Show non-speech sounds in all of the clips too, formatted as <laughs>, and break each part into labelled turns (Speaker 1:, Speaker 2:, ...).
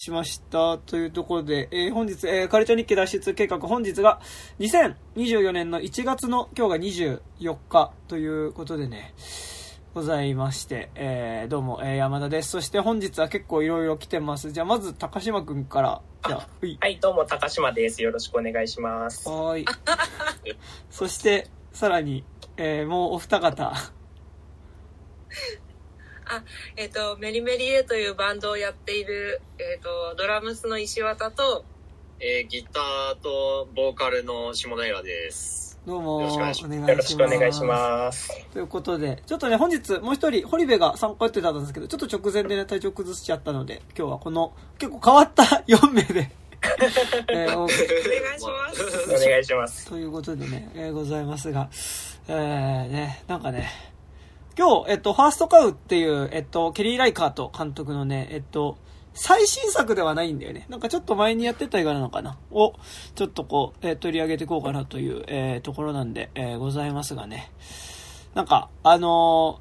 Speaker 1: しました。というところで、えー本日、えーカルチャー日記脱出計画、本日が2024年の1月の今日が24日ということでね、ございまして、えーどうも、えー山田です。そして本日は結構いろいろ来てます。じゃあまず高島くんから、じゃあ。
Speaker 2: はい、どうも、高島です。よろしくお願いします。
Speaker 1: はーい。<laughs> そして、さらに、えーもうお二方。
Speaker 3: えっ、と、メリメリエというバンドをやっている、えっ、と、ドラムスの石渡と、
Speaker 4: えーギターとボーカルの下平です。
Speaker 1: どうも、
Speaker 4: よろ
Speaker 1: お
Speaker 4: しくお願いし
Speaker 1: ます。
Speaker 2: よろしくお願いします。
Speaker 1: ということで、ちょっとね、本日もう一人、堀部が参加予定だったんですけど、ちょっと直前でね、体調崩しちゃったので、今日はこの、結構変わった <laughs> 4名で、<laughs> えーお
Speaker 3: お願いします。
Speaker 2: お願いします。
Speaker 1: ということでね、えーございますが、えー、ね、なんかね、今日、えっと、ファーストカウっていう、えっと、ケリー・ライカート監督のね、えっと、最新作ではないんだよね。なんかちょっと前にやってた映画なのかな？を、ちょっとこう、えー取り上げていこうかなという、えーところなんで、えーございますがね。なんか、あの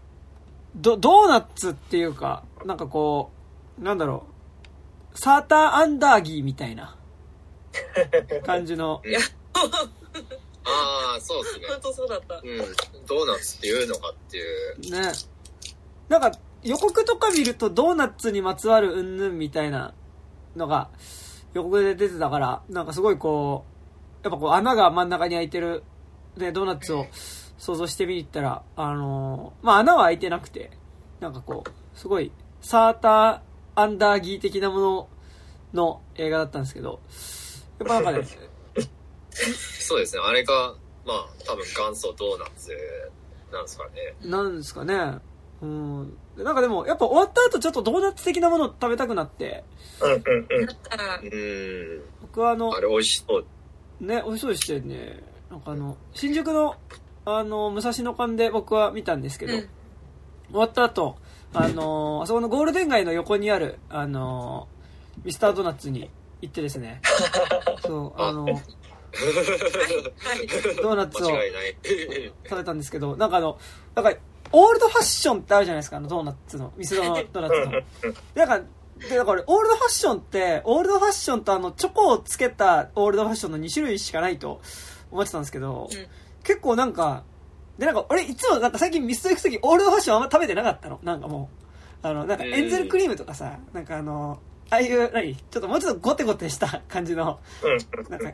Speaker 1: ード、ドーナツっていうか、なんかこう、なんだろう、サーターアンダーギーみたいな感じの、<laughs>
Speaker 4: ああ、そうですね。
Speaker 3: 本当そうだった。
Speaker 4: うん。ドーナツっていうのかっていう。
Speaker 1: ね。なんか、予告とか見るとドーナツにまつわるうんぬんみたいなのが予告で出てたから、なんかすごいこう、やっぱこう穴が真ん中に開いてる、ね、ドーナツを想像してみに行ったら、あのーまあ穴は開いてなくて、なんかこう、すごい、サーターアンダーギー的なものの映画だったんですけど、やっぱなんかね、<laughs> <laughs>
Speaker 4: そうですね。あれが、まあ、多分元祖ドーナツなんですかね。
Speaker 1: なんですかね。うん。でなんかでも、やっぱ終わった後ちょっとドーナツ的なものを食べたくなって、
Speaker 2: うんうんうん。
Speaker 4: う、ーん。
Speaker 1: 僕はあの
Speaker 4: あ、れ美味しそう。
Speaker 1: ね、美味しそうでしたよね。なんかあの、新宿の、あの、武蔵野館で僕は見たんですけど、
Speaker 3: うん
Speaker 1: 終わった後、あの、あそこのゴールデン街の横にある、あの、ミスタードーナツに行ってですね、<laughs> そう、あの。ドーナツを。食べたんですけど、なんかあの、なんか、オールドファッションってあるじゃないですか、あのドーナツの、ミスドの <laughs> ドーナツの。なんか、で、だから、オールドファッションって、オールドファッションとあの、チョコをつけたオールドファッションの2種類しかないと思ってたんですけど、
Speaker 3: うん
Speaker 1: 結構なんか、で、なんか、俺いつもなんか最近ミスド行くとき、オールドファッションあんま食べてなかったの。なんかもう、あの、なんかエンゼルクリームとかさ、なんかあの、ああいう、何？ちょっともうちょっとゴテゴテした感じの、
Speaker 2: うん
Speaker 1: なんか、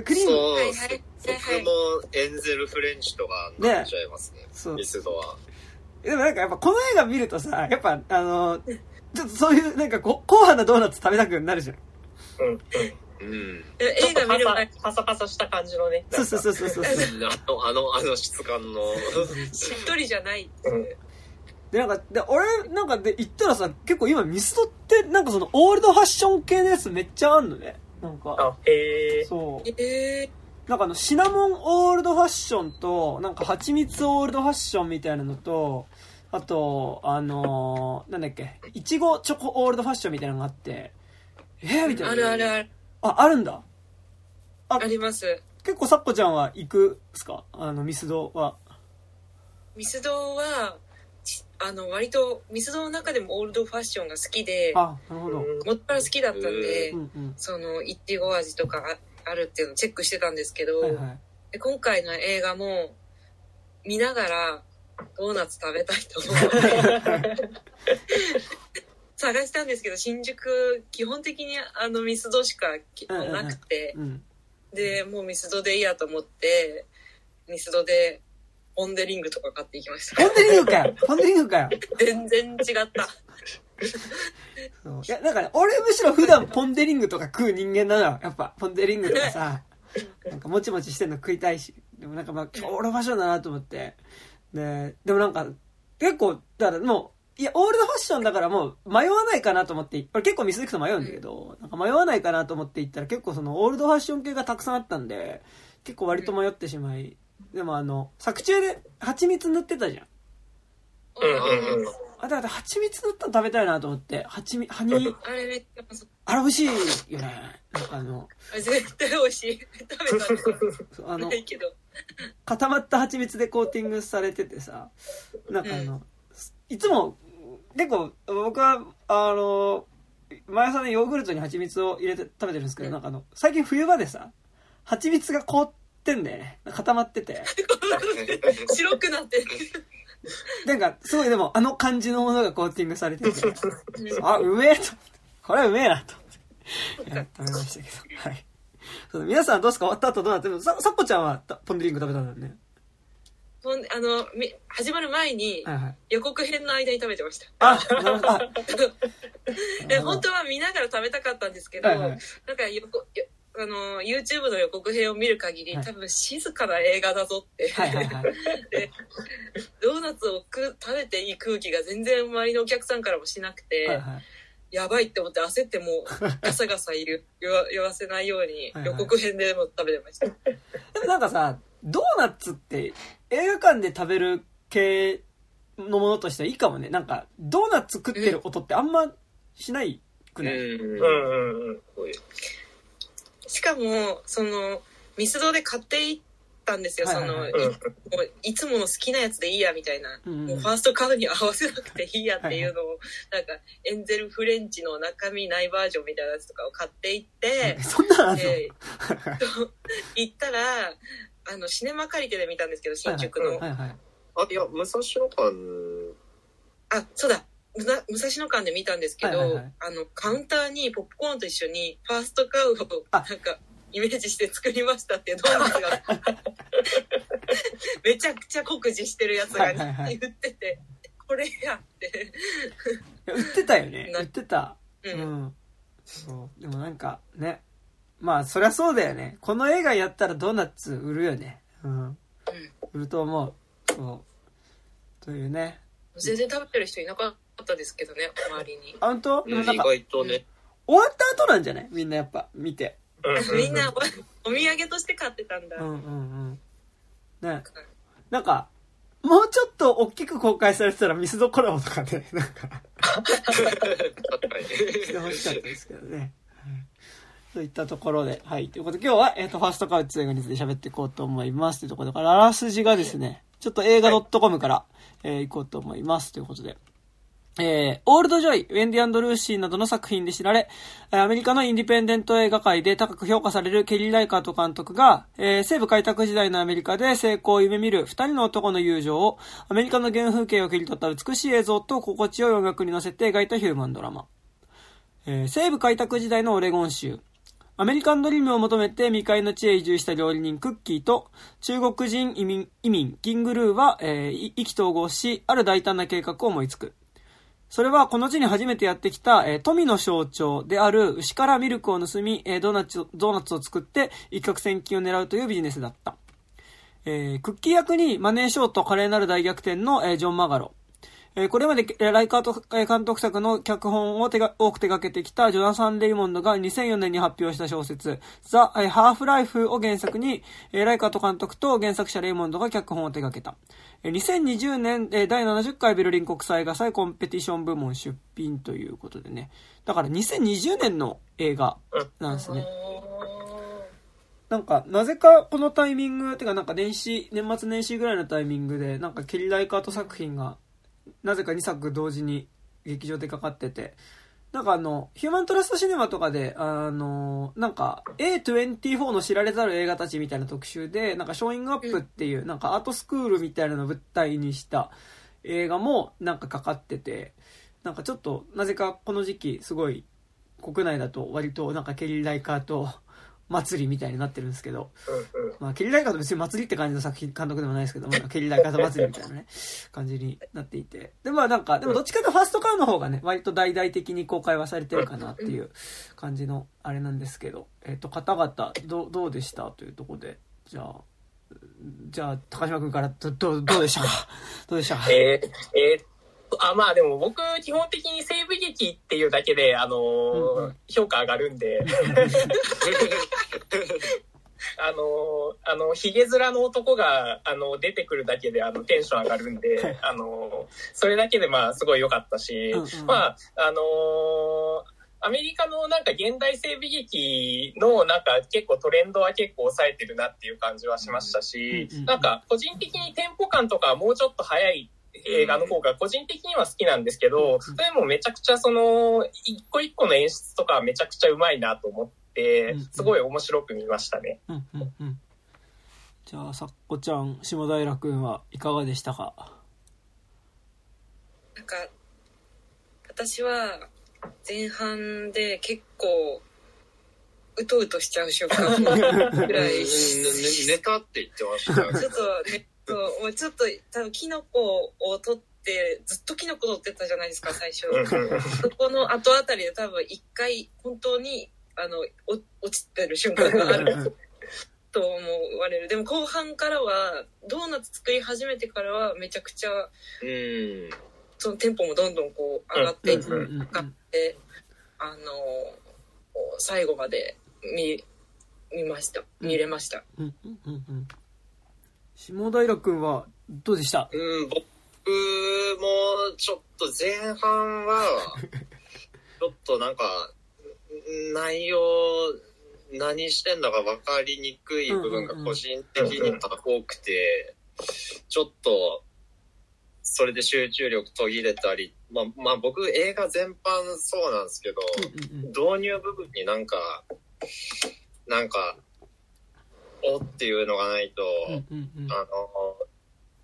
Speaker 1: ククリーム、
Speaker 4: そう
Speaker 3: はいはいはい
Speaker 4: 僕もエンゼルフレンチとか飲んじゃいますね。
Speaker 1: そう
Speaker 4: ミスドは。
Speaker 1: でもなんかやっぱこの映画見るとさ、やっぱあの、ちょっとそういうなんかこ硬派なドーナツ食べたくなるじゃん。
Speaker 2: うんうん。
Speaker 4: うん。
Speaker 3: え映画見る前、
Speaker 2: パサパサした感じのね。
Speaker 1: そうそうそうそうそう。
Speaker 4: あの、あの、あの質感の。
Speaker 3: しっとりじゃない。
Speaker 2: うん。
Speaker 1: で、なんか、で、俺、なんかで、言ったらさ、結構今ミスドって、なんかその、オールドファッション系のやつめっちゃあんのね。なんか、
Speaker 2: あ、へえ。
Speaker 1: そう。
Speaker 3: え
Speaker 1: なんかあの、シナモンオールドファッションと、なんか蜂蜜オールドファッションみたいなのと、あと、あのーなんだっけ、いちごチョコオールドファッションみたいなのがあって、えー、みたいな。
Speaker 3: あるあるある。
Speaker 1: あ、あるんだ。あ
Speaker 3: あります。
Speaker 1: 結構サッコちゃんは行くっすか？あの、ミスドは。
Speaker 3: ミスドは、ちあの、割と、ミスドの中でもオールドファッションが好きで、
Speaker 1: あ、なるほど。
Speaker 2: うん
Speaker 3: もっぱら好きだったんで、
Speaker 1: うんうん。
Speaker 3: その、いちご味とかああるっていうのをチェックしてたんですけど、
Speaker 1: はいはい。
Speaker 3: で今回の映画も見ながらドーナツ食べたいと思って <laughs> 探したんですけど新宿基本的にあのミスドしかき
Speaker 1: うんうんうん
Speaker 3: なくて、
Speaker 1: うん。
Speaker 3: でもうミスドでいいやと思ってミスドでポン・デ・リングとか買っていきました。
Speaker 1: ポンデリングかよ。ポンデリングかよ。
Speaker 3: 全然違った。
Speaker 1: そう。いや、だから、俺むしろ普段ポンデリングとか食う人間なのよ。やっぱ、ポンデリングとかさ、なんかもちもちしてんの食いたいし。でもなんかまあ、オールドファッションだなと思って。で、でもなんか、結構、だからもう、いや、オールドファッションだからもう迷わないかなと思って、俺結構ミス行くと迷うんだけど、なんか迷わないかなと思って行ったら結構そのオールドファッション系がたくさんあったんで、結構割と迷ってしまい、でもあの、作中で蜂蜜塗ってたじゃん。
Speaker 2: うんうんうん。
Speaker 1: あ、だから蜂蜜塗ったの食べたいなと思って、蜂蜜、ハニー、
Speaker 3: あれめっちゃ
Speaker 1: あれ美味しいよね。なんかあの、
Speaker 3: あ絶対美味しい食べた
Speaker 1: あの固まった蜂蜜でコーティングされててさ、なんかあの、いつも、結構、僕は、あの、毎朝ね、ヨーグルトに蜂蜜を入れて食べてるんですけど、
Speaker 3: うん
Speaker 1: なんかあの、最近冬場でさ、蜂蜜が凍ってんだよね。固まってて。<laughs>
Speaker 3: 白くなってる。
Speaker 1: なんか、すごいでも、あの感じのものがコーティングされてて、
Speaker 3: うん
Speaker 1: あ、うめえと。これはうめえなと。いや食べましたけど。はい。そう皆さんどうですか？終わった後どうなってるさ、さっこちゃんはたポンデリング食べたんだよね。
Speaker 3: あの、み始まる前に
Speaker 1: はいはい。
Speaker 3: 予告編の間に食べてました。
Speaker 1: あ、なるほど。あ <laughs>
Speaker 3: で本当は見ながら食べたかったんですけど、
Speaker 1: はいはい
Speaker 3: なんかよこよあの YouTube の予告編を見る限り、
Speaker 1: はい
Speaker 3: 多分静かな映画だぞって、
Speaker 1: はいはいはい。<laughs>
Speaker 3: でドーナツをく食べていい空気が全然周りのお客さんからもしなくて、
Speaker 1: はいはい。
Speaker 3: やばいって思って焦ってもう <laughs> ガサガサ言う言わ言わせないように
Speaker 1: はいはい
Speaker 3: 予告編でも食べてました。
Speaker 1: でもなんかさ、ドーナツって映画館で食べる系のものとしてはいいかもね。なんか、ドーナツ食ってる音ってあんましないくない、
Speaker 4: うん
Speaker 2: うんうんうん。
Speaker 3: しかもそのミスドで買っていったんですよ、
Speaker 1: はいはいはい。
Speaker 3: その、
Speaker 2: うん。
Speaker 3: もういつもの好きなやつでいいやみたいな、
Speaker 1: うんうん。
Speaker 3: もうファーストカードに合わせなくていいやっていうのをなんかエンゼルフレンチの中身ないバージョンみたいなやつとかを買っていって、<laughs>
Speaker 1: そんなのあんの、
Speaker 3: で行ったらあのシネマ借りてで見たんですけど新宿の、
Speaker 1: はいはい。
Speaker 4: あ、いや、武蔵野館、
Speaker 3: あそうだ武蔵野館で見たんですけど、
Speaker 1: はいはいはい
Speaker 3: あのカウンターにポップコーンと一緒にファーストカウを
Speaker 1: あ
Speaker 3: なんかイメージして作りましたってドーナツがめちゃくちゃ酷似してるやつが
Speaker 1: はいはいはい
Speaker 3: 言ってて、これやって、
Speaker 1: 売ってたよね。
Speaker 3: な
Speaker 1: 売ってた。
Speaker 3: う
Speaker 1: うんん。そう。でもなんか、ね。まあ、そりゃそうだよね。この映画やったらドーナツ売るよね。うん。売ると思う。そう。というね。
Speaker 3: 全然食べてる人いなかったですけどね周りに
Speaker 1: あ、本当？でも
Speaker 4: 意
Speaker 1: なんか、
Speaker 4: 外とね、
Speaker 1: 終わった後なんじゃない？みんなやっぱ、見て。
Speaker 2: うん <laughs>
Speaker 3: みんなおお土産として買ってたんだ、
Speaker 1: うんうんうん。ね。なんか、もうちょっと大きく公開されてたらミスドコラボとかね、<laughs> なんか、
Speaker 4: 確かに。
Speaker 1: してほしかったですけどね。はいといったところで、はい。ということで今日は、えっ、と、ファーストカウって映画について喋っていこうと思います。というところで、あらすじがですね、ちょっと映画 .com から、えー行こうと思います。ということで。えー、オールドジョイ、ウェンディアンドルーシーなどの作品で知られ、アメリカのインディペンデント映画界で高く評価されるケリー・ライカート監督が、えー西部開拓時代のアメリカで成功を夢見る二人の男の友情を、アメリカの原風景を切り取った美しい映像と心地よい音楽に乗せて描いたヒューマンドラマ。えー西部開拓時代のオレゴン州。アメリカンドリームを求めて未開の地へ移住した料理人クッキーと中国人移民、移民キングルーは、えー意気投合し、ある大胆な計画を思いつく。それはこの地に初めてやってきた、えー富の象徴である牛からミルクを盗み、えードーナツ、ドーナツを作って一攫千金を狙うというビジネスだった。えークッキー役にマネーショーと華麗なる大逆転の、えジョン・マガロ。えーこれまで、えライカート監督作の脚本を手が多く手掛けてきたジョナサン・レイモンドが2004年に発表した小説、ザ・ハーフ・ライフを原作に、えーライカート監督と原作者レイモンドが脚本を手掛けた。えー2020年、えー第70回ベルリン国際映画祭コンペティション部門出品ということでね。だから2020年の映画なんですね。なんか、なぜかこのタイミング、てかなんか年始、年末年始ぐらいのタイミングで、なんかケリ・ライカート作品が、なぜか2作同時に劇場でかかってて、なんかあの、ヒューマントラストシネマとかで、あの、なんか A24 の知られざる映画たちみたいな特集で、なんかショーイングアップっていう、なんかアートスクールみたいなのを舞台にした映画もなんかかかってて、なんかちょっと、なぜかこの時期すごい国内だと割となんかケリー・ライカート祭りみたいになってるんですけど、
Speaker 2: うんうん。
Speaker 1: まあ、ケリーライカーと別に祭りって感じの作品、監督でもないですけど、<laughs> まあ、ケリーライカーと祭りみたいなね、感じになっていて。で、まあなんか、でもどっちかとファーストカウの方がね、割と大々的に公開はされてるかなっていう感じのあれなんですけど、えっ、と、方々、どう、どうでしたというところで、じゃあ、じゃあ、高島君から、ど、どう、どうでしたか？どうでしたか？
Speaker 2: えー、えーあ、まあでも僕、基本的に西部劇っていうだけで、あのー
Speaker 1: うんうん。
Speaker 2: 評価上がるんで、<laughs> あのーあの、ヒゲ面の男が、あの、出てくるだけで、あの、テンション上がるんで、あのーそれだけで、まあ、すごい良かったし、
Speaker 1: うんうん。
Speaker 2: まあ、あのーアメリカのなんか現代西部劇のなんか結構トレンドは結構抑えてるなっていう感じはしましたし、なんか個人的にテンポ感とかはもうちょっと早い映画の方が個人的には好きなんですけど、それもめちゃくちゃその、一個一個の演出とかめちゃくちゃうまいなと思って、すごい面白く見ましたね。
Speaker 1: うんうんうん。じゃあ、さっこちゃん、下平くんはいかがでしたか？
Speaker 3: なんか私は前半で結構うとうとしちゃう瞬間ぐらい。
Speaker 4: ねネタって言ってましたよ
Speaker 3: ちょっとねそうもうちょっと多分キノコを取ってずっとキノコ取ってたじゃないですか <laughs> 最初。そこの後あたりで多分一回本当にあのお落ちてる瞬間があると思われる。でも後半からはドーナツ作り始めてからはめちゃくちゃ
Speaker 4: うん。
Speaker 3: そのテンポもどんどんこう上がってい
Speaker 2: うんうん。
Speaker 1: うんうん
Speaker 3: 上がってあの最後まで見見ました。見れました、
Speaker 1: うんうん。うん。うん。下平くんはどうでした？
Speaker 4: うん、僕もちょっと前半は、<laughs> ちょっとなんか、内容、何してんだか分かりにくい部分が個人的には多くて、ちょっと、それで集中力途切れたり、まあ、まあ僕映画全般そうなんですけど、
Speaker 1: うんうん。
Speaker 4: 導入部分になんか、なんか、おっていうのがないと、
Speaker 1: うんうんうん。
Speaker 4: あの、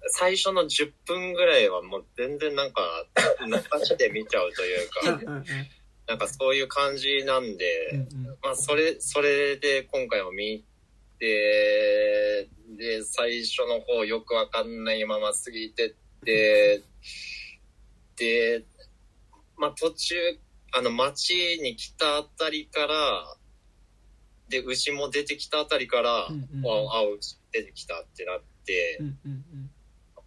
Speaker 4: 最初の10分ぐらいはもう全然なんか、流しで見ちゃうというか、なんかそういう感じなんで、
Speaker 1: うんうん。
Speaker 4: まあそれ、それで今回も見て、で、最初の方よくわかんないまま過ぎてって、で、まあ途中、あの街に来たあたりから、で、牛も出てきたあたりから、
Speaker 1: うんうん
Speaker 4: あ、あ、牛出てきたってなって、
Speaker 1: うんうんうん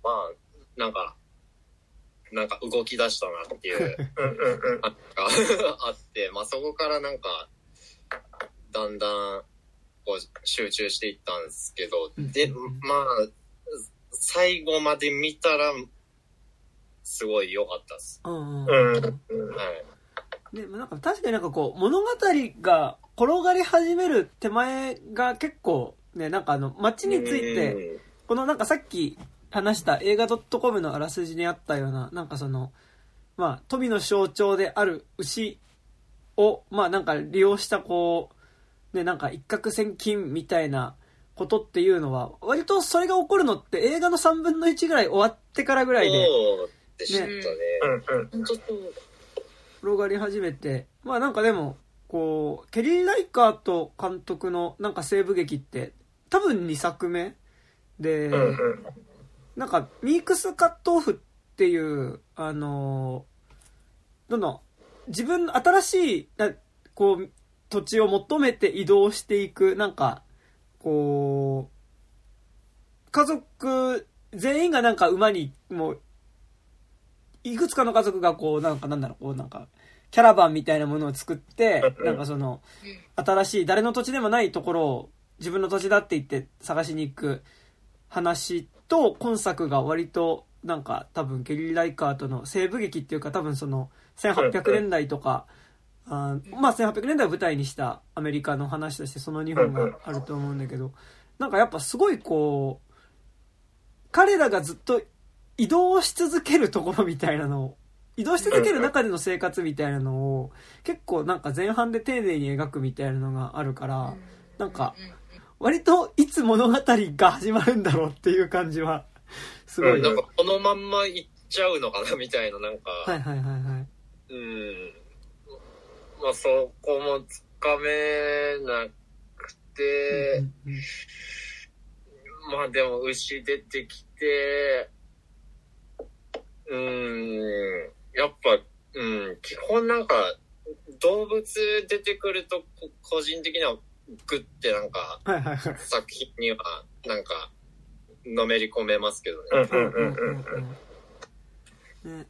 Speaker 4: まあ、なんか、なんか動き出したなっていう、
Speaker 2: うんうんうん。
Speaker 4: なんかあって、まあそこからなんか、だんだん、こう、集中していったんですけど、で、まあ、最後まで見たら、すごい良かったです。
Speaker 1: うんうん
Speaker 2: うん
Speaker 4: はい。
Speaker 1: でもなんか確かになんかこう物語が転がり始める手前が結構ねなんかあの街について
Speaker 4: うん
Speaker 1: このなんかさっき話した映画 .com のあらすじにあったようななんかそのまあ富の象徴である牛をまあなんか利用したこうねなんか一攫千金みたいなことっていうのは割とそれが起こるのって映画の3分の1ぐらい終わってからぐらいで
Speaker 4: ね。
Speaker 2: うん。うん。
Speaker 3: 本当そう
Speaker 1: 転がり始めてまあなんかでもこうケリー・ライカート監督のなんか西部劇って多分2作目で。なんかミークスカットオフっていうあのーどんどん自分の新しいなこう土地を求めて移動していくなんかこう家族全員がなんか馬にもういくつかの家族がこうなんかなんだろうこうなんかキャラバンみたいなものを作ってなんかその新しい誰の土地でもないところを自分の土地だって言って探しに行く話と今作が割となんか多分ケリー・ライカートの西部劇っていうか多分その1800年代とかあーまあ1800年代を舞台にしたアメリカの話としてその日本があると思うんだけどなんかやっぱすごいこう彼らがずっと移動し続けるところみたいなのを移動し続ける中での生活みたいなのを結構なんか前半で丁寧に描くみたいなのがあるからなんか割といつ物語が始まるんだろうっていう感じはすごい、
Speaker 2: うん。
Speaker 4: なんかこのまんま行っちゃうのかなみたいな、なんか、
Speaker 1: はいはいはいはい。
Speaker 4: うん。まあそこもつかめなくて、
Speaker 1: うんうん
Speaker 4: まあでも牛出てきて、うーん、やっぱ、うん、基本なんか、動物出てくると、こ個人的にはグッてなんか、
Speaker 1: はいはいはい。
Speaker 4: 作品には、なんか、のめり込めますけどね。
Speaker 2: うんうんうんうんうん。
Speaker 1: ね。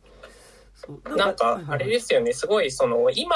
Speaker 2: なんか、あれですよね、すごい、その、今、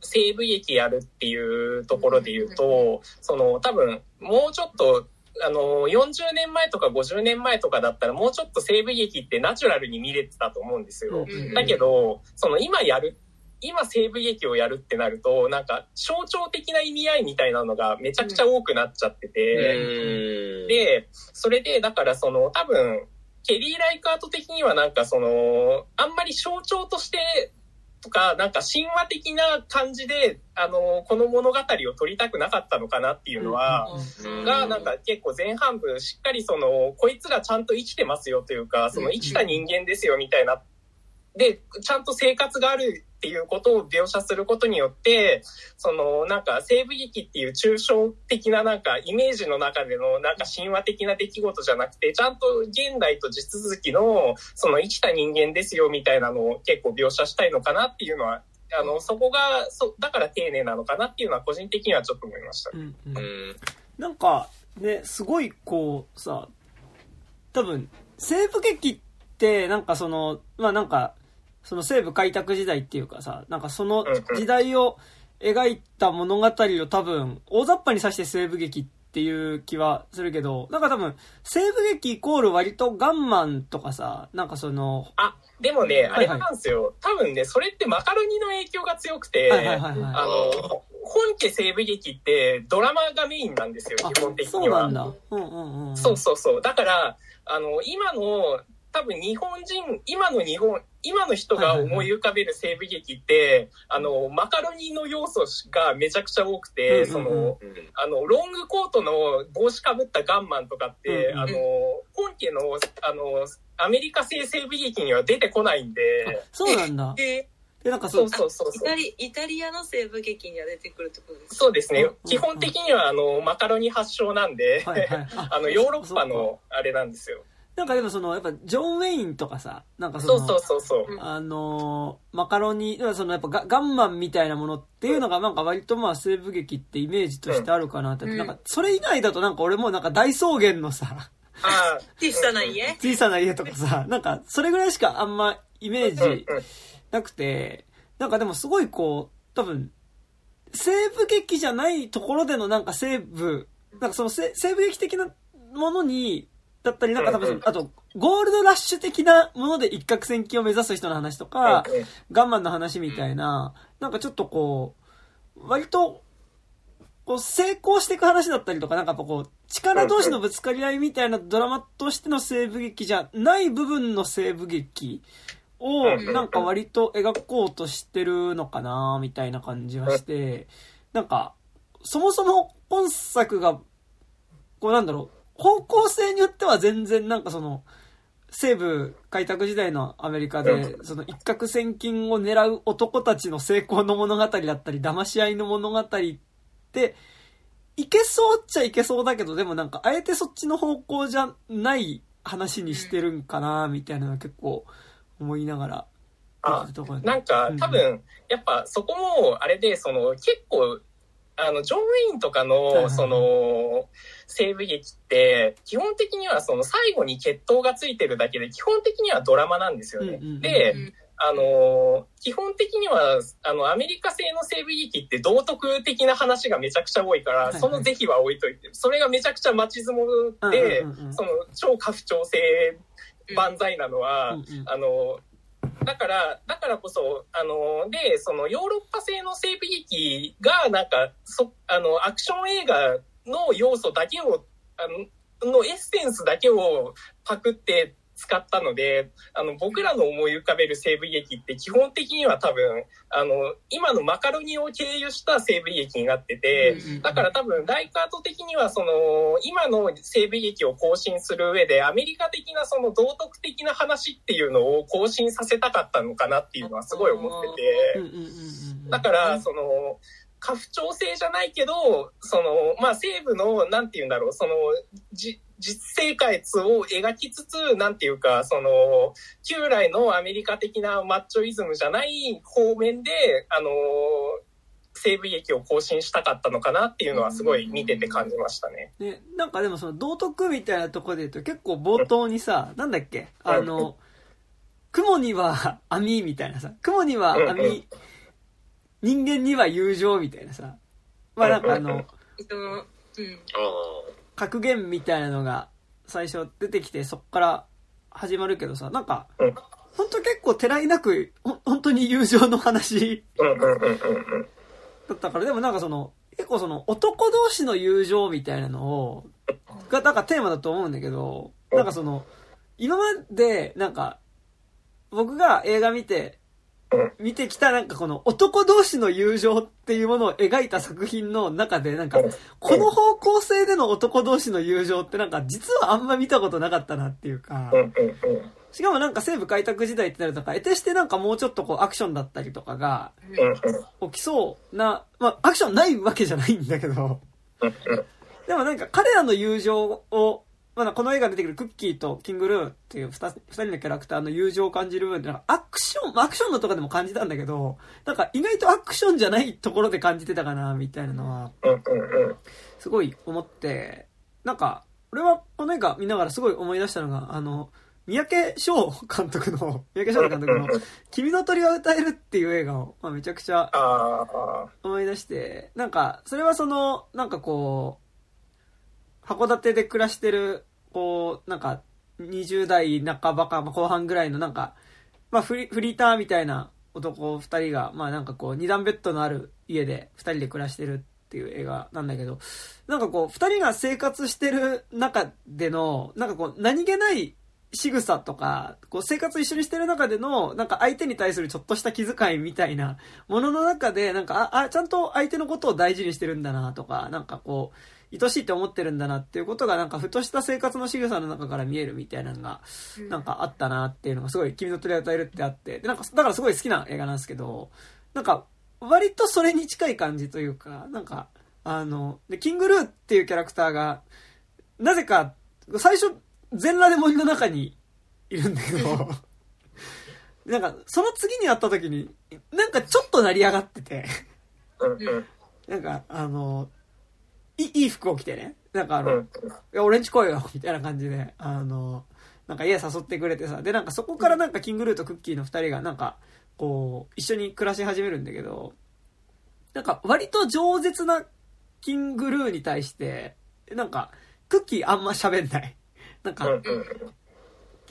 Speaker 2: 西部劇やるっていうところで言うと、その、多分、もうちょっと、あの、40年前とか50年前とかだったら、もうちょっと西部劇ってナチュラルに見れてたと思うんですよ。
Speaker 3: うん
Speaker 2: だけど、その、今やる、今西部劇をやるってなると、なんか、象徴的な意味合いみたいなのがめちゃくちゃ多くなっちゃってて、
Speaker 4: うん。
Speaker 2: で、それで、だからその多分、ケリー・ライカート的にはなんかその、あんまり象徴として、とか、なんか神話的な感じで、あの、この物語を撮りたくなかったのかなっていうのは、
Speaker 4: うん
Speaker 2: が、なんか結構前半部しっかりその、こいつらちゃんと生きてますよというか、その生きた人間ですよみたいな、で、ちゃんと生活があるっていうことを描写することによって、その、なんか西部劇っていう抽象的ななんかイメージの中でのなんか神話的な出来事じゃなくて、ちゃんと現代と地続きのその生きた人間ですよみたいなのを結構描写したいのかなっていうのは、あの、そこが、そ、だから丁寧なのかなっていうのは個人的にはちょっと思いました。
Speaker 1: うんうん
Speaker 4: うん。
Speaker 1: なんか、ね、すごいこう、さ、多分、西部劇って、なんかその、まあなんか、その西部開拓時代っていうかさ、なんかその時代を描いた物語を多分、大雑把に指して西部劇っていう気はするけど、なんか多分、西部劇イコール割とガンマンとかさ、なんかその、
Speaker 2: あ、でもね、あれなんですよ。多分ね、それってマカロニの影響が強くて、
Speaker 1: はいはいはいはい。
Speaker 2: あの、本家西部劇ってドラマがメインなんですよ、基本的には。
Speaker 1: そうなんだ。うんうんうん。
Speaker 2: そうそうそう。だから、あの、今の、多分日本人、今の日本、今の人が思い浮かべる西部劇って、あの、マカロニの要素がめちゃくちゃ多くて、
Speaker 1: うん
Speaker 2: そ
Speaker 1: うんうん
Speaker 2: の、あの、ロングコートの帽子かぶったガンマンとかって、
Speaker 1: うん
Speaker 2: あの、本家の、あの、アメリカ製西部劇には出てこないんで、
Speaker 1: あそうなんだ。
Speaker 3: で、
Speaker 1: で、なんかそ
Speaker 2: そうう、そうそうそう。
Speaker 3: イタリイタリアの西部劇には出てくるってことですか？
Speaker 2: そうですね
Speaker 1: うん。
Speaker 2: 基本的には、あの、マカロニ発祥なんで、
Speaker 1: はいはい。
Speaker 2: あ <laughs> の、ヨーロッパのあれなんですよ。
Speaker 1: なんかでもその、やっぱ、ジョン・ウェインとかさ、なんかその、
Speaker 2: そうそうそうそう。
Speaker 3: うん。
Speaker 1: あのーマカロニ、そのやっぱガガンマンみたいなものっていうのがなんか割とまあ西部劇ってイメージとしてあるかなって、
Speaker 3: うん。
Speaker 1: なんかそれ以外だとなんか俺もなんか大草原のさ、
Speaker 2: あ
Speaker 3: 小さな家？<laughs>
Speaker 1: 小さな家とかさ、なんかそれぐらいしかあんまイメージ
Speaker 2: うん。
Speaker 1: なくて、なんかでもすごいこう、多分、西部劇じゃないところでのなんか西部、なんかその西西部劇的なものに、だったりなんか多分あと、ゴールドラッシュ的なもので一攫千金を目指す人の話とか、
Speaker 2: うんうん。
Speaker 1: ガンマンの話みたいな、なんかちょっとこう、割と、こう成功していく話だったりとか、なんかやっぱこう、力同士のぶつかり合いみたいなドラマとしての西部劇じゃない部分の西部劇を、
Speaker 2: うん。
Speaker 1: なんか割と描こうとしてるのかな、みたいな感じはして、なんか、そもそも本作が、こうなんだろう、方向性によっては全然なんかその、西部開拓時代のアメリカで、その一攫千金を狙う男たちの成功の物語だったり、騙し合いの物語って、いけそうっちゃいけそうだけど、でもなんか、あえてそっちの方向じゃない話にしてるんかな、みたいなのは結構思いながら。
Speaker 2: あなんか
Speaker 1: うん
Speaker 2: 多分、やっぱそこもあれで、その結構、あの、ジョン・ウェインとかの、その、西部劇って、基本的にはその最後に決闘がついてるだけで、基本的にはドラマなんですよね。
Speaker 1: うんうんうん
Speaker 2: で、
Speaker 3: うん。
Speaker 2: あの、基本的には、あの、アメリカ製の西部劇って道徳的な話がめちゃくちゃ多いから、
Speaker 1: いはい。
Speaker 2: その是非は置いといて、それがめちゃくちゃ街相撲で、
Speaker 1: うんうんうん。うん
Speaker 2: その超家父長制万歳なのは、
Speaker 1: うんうん。
Speaker 2: あの、だから、だからこそ、あの、で、そのヨーロッパ製の西部劇が、なんか、そ、あの、アクション映画の要素だけを、あの、のエッセンスだけをパクって使ったので、あの、僕らの思い浮かべる西部劇って基本的には多分、あの、今のマカロニを経由した西部劇になってて、だから多分、ライカート的には、その、今の西部劇を更新する上で、アメリカ的なその道徳的な話っていうのを更新させたかったのかなっていうのはすごい思って
Speaker 1: うん
Speaker 2: て、だから、その、家父長制じゃないけど、その、まあ、西部の、なんて言うんだろう、その、じ、実生活を描きつつ、なんていうか、その、旧来のアメリカ的なマッチョイズムじゃない方面で、あの、西部劇を更新したかったのかなっていうのはすごい見てて感じましたね。
Speaker 1: ね、なんかでもその道徳みたいなところで言うと結構冒頭にさ、なんだっけあの、雲には網みたいなさ、雲には
Speaker 2: うんう
Speaker 1: 網、人間には友情みたいなさ、まあなんかあの、格言みたいなのが最初出てきてそっから始まるけどさ、なんか
Speaker 2: うん、
Speaker 1: ほんと結構てらいなく、ほん本当に友情の話
Speaker 2: うんうんうんうんうん。
Speaker 1: だったから、でもなんかその、結構その男同士の友情みたいなのを、がなんかテーマだと思うんだけど、なんかその、今まで、なんか、僕が映画見て、見てきたなんかこの男同士の友情っていうものを描いた作品の中でなんかこの方向性での男同士の友情ってなんか実はあんま見たことなかったなっていうかしかもなんか西部開拓時代ってなるとか得てしてなんかもうちょっとこうアクションだったりとかが起きそうなまあアクションないわけじゃないんだけど。
Speaker 2: うん。
Speaker 1: でもなん。か彼らの友情を、まあ、この映画出てくるクッキーとキングルーっていう二人のキャラクターの友情を感じる部分ってなんかアクション、まあアクションのとかでも感じたんだけど、なんか意外とアクションじゃないところで感じてたかな、みたいなのは、すごい思って、なんか、俺はこの映画見ながらすごい思い出したのが、あの、三宅翔監督の、<laughs> 三宅翔監督の、君の鳥は歌えるっていう映画を、まあ、めちゃくちゃ思い出して、なんか、それはその、なんかこう、函館で暮らしてる、こう、なんか、20代半ばか、まあ、後半ぐらいのなんか、まあフリ、フリーターみたいな男二人が、まあなんかこう、二段ベッドのある家で二人で暮らしてるっていう映画なんだけど、なんかこう、二人が生活してる中での、なんかこう、何気ない仕草とか、こう生活一緒にしてる中での、なんか相手に対するちょっとした気遣いみたいなものの中で、なんか、あ、あ、ちゃんと相手のことを大事にしてるんだなとか、なんかこう、愛しいって思ってるんだなっていうことが、なんかふとした生活の仕草の中から見えるみたいなのが、なんかあったなっていうのがすごい、君の鳥を与えるってあって、で、なんか、だからすごい好きな映画なんですけど、なんか、割とそれに近い感じというか、なんか、あの、で、キングルーっていうキャラクターが、なぜか、最初、全裸で森の中にいるんだけど、<laughs> なんか、その次に会った時に、なんかちょっと成り上がってて、なんか、あの、いいい服を着てね、なんかあの、
Speaker 2: うん。
Speaker 1: いや、俺んち来いよ、みたいな感じで、あの、なんか家誘ってくれてさ、で、なんかそこからなんかキングルーとクッキーの二人がなんか、こう、一緒に暮らし始めるんだけど、なんか割と饒舌なキングルーに対して、なんか、クッキーあんま喋んない。なんか、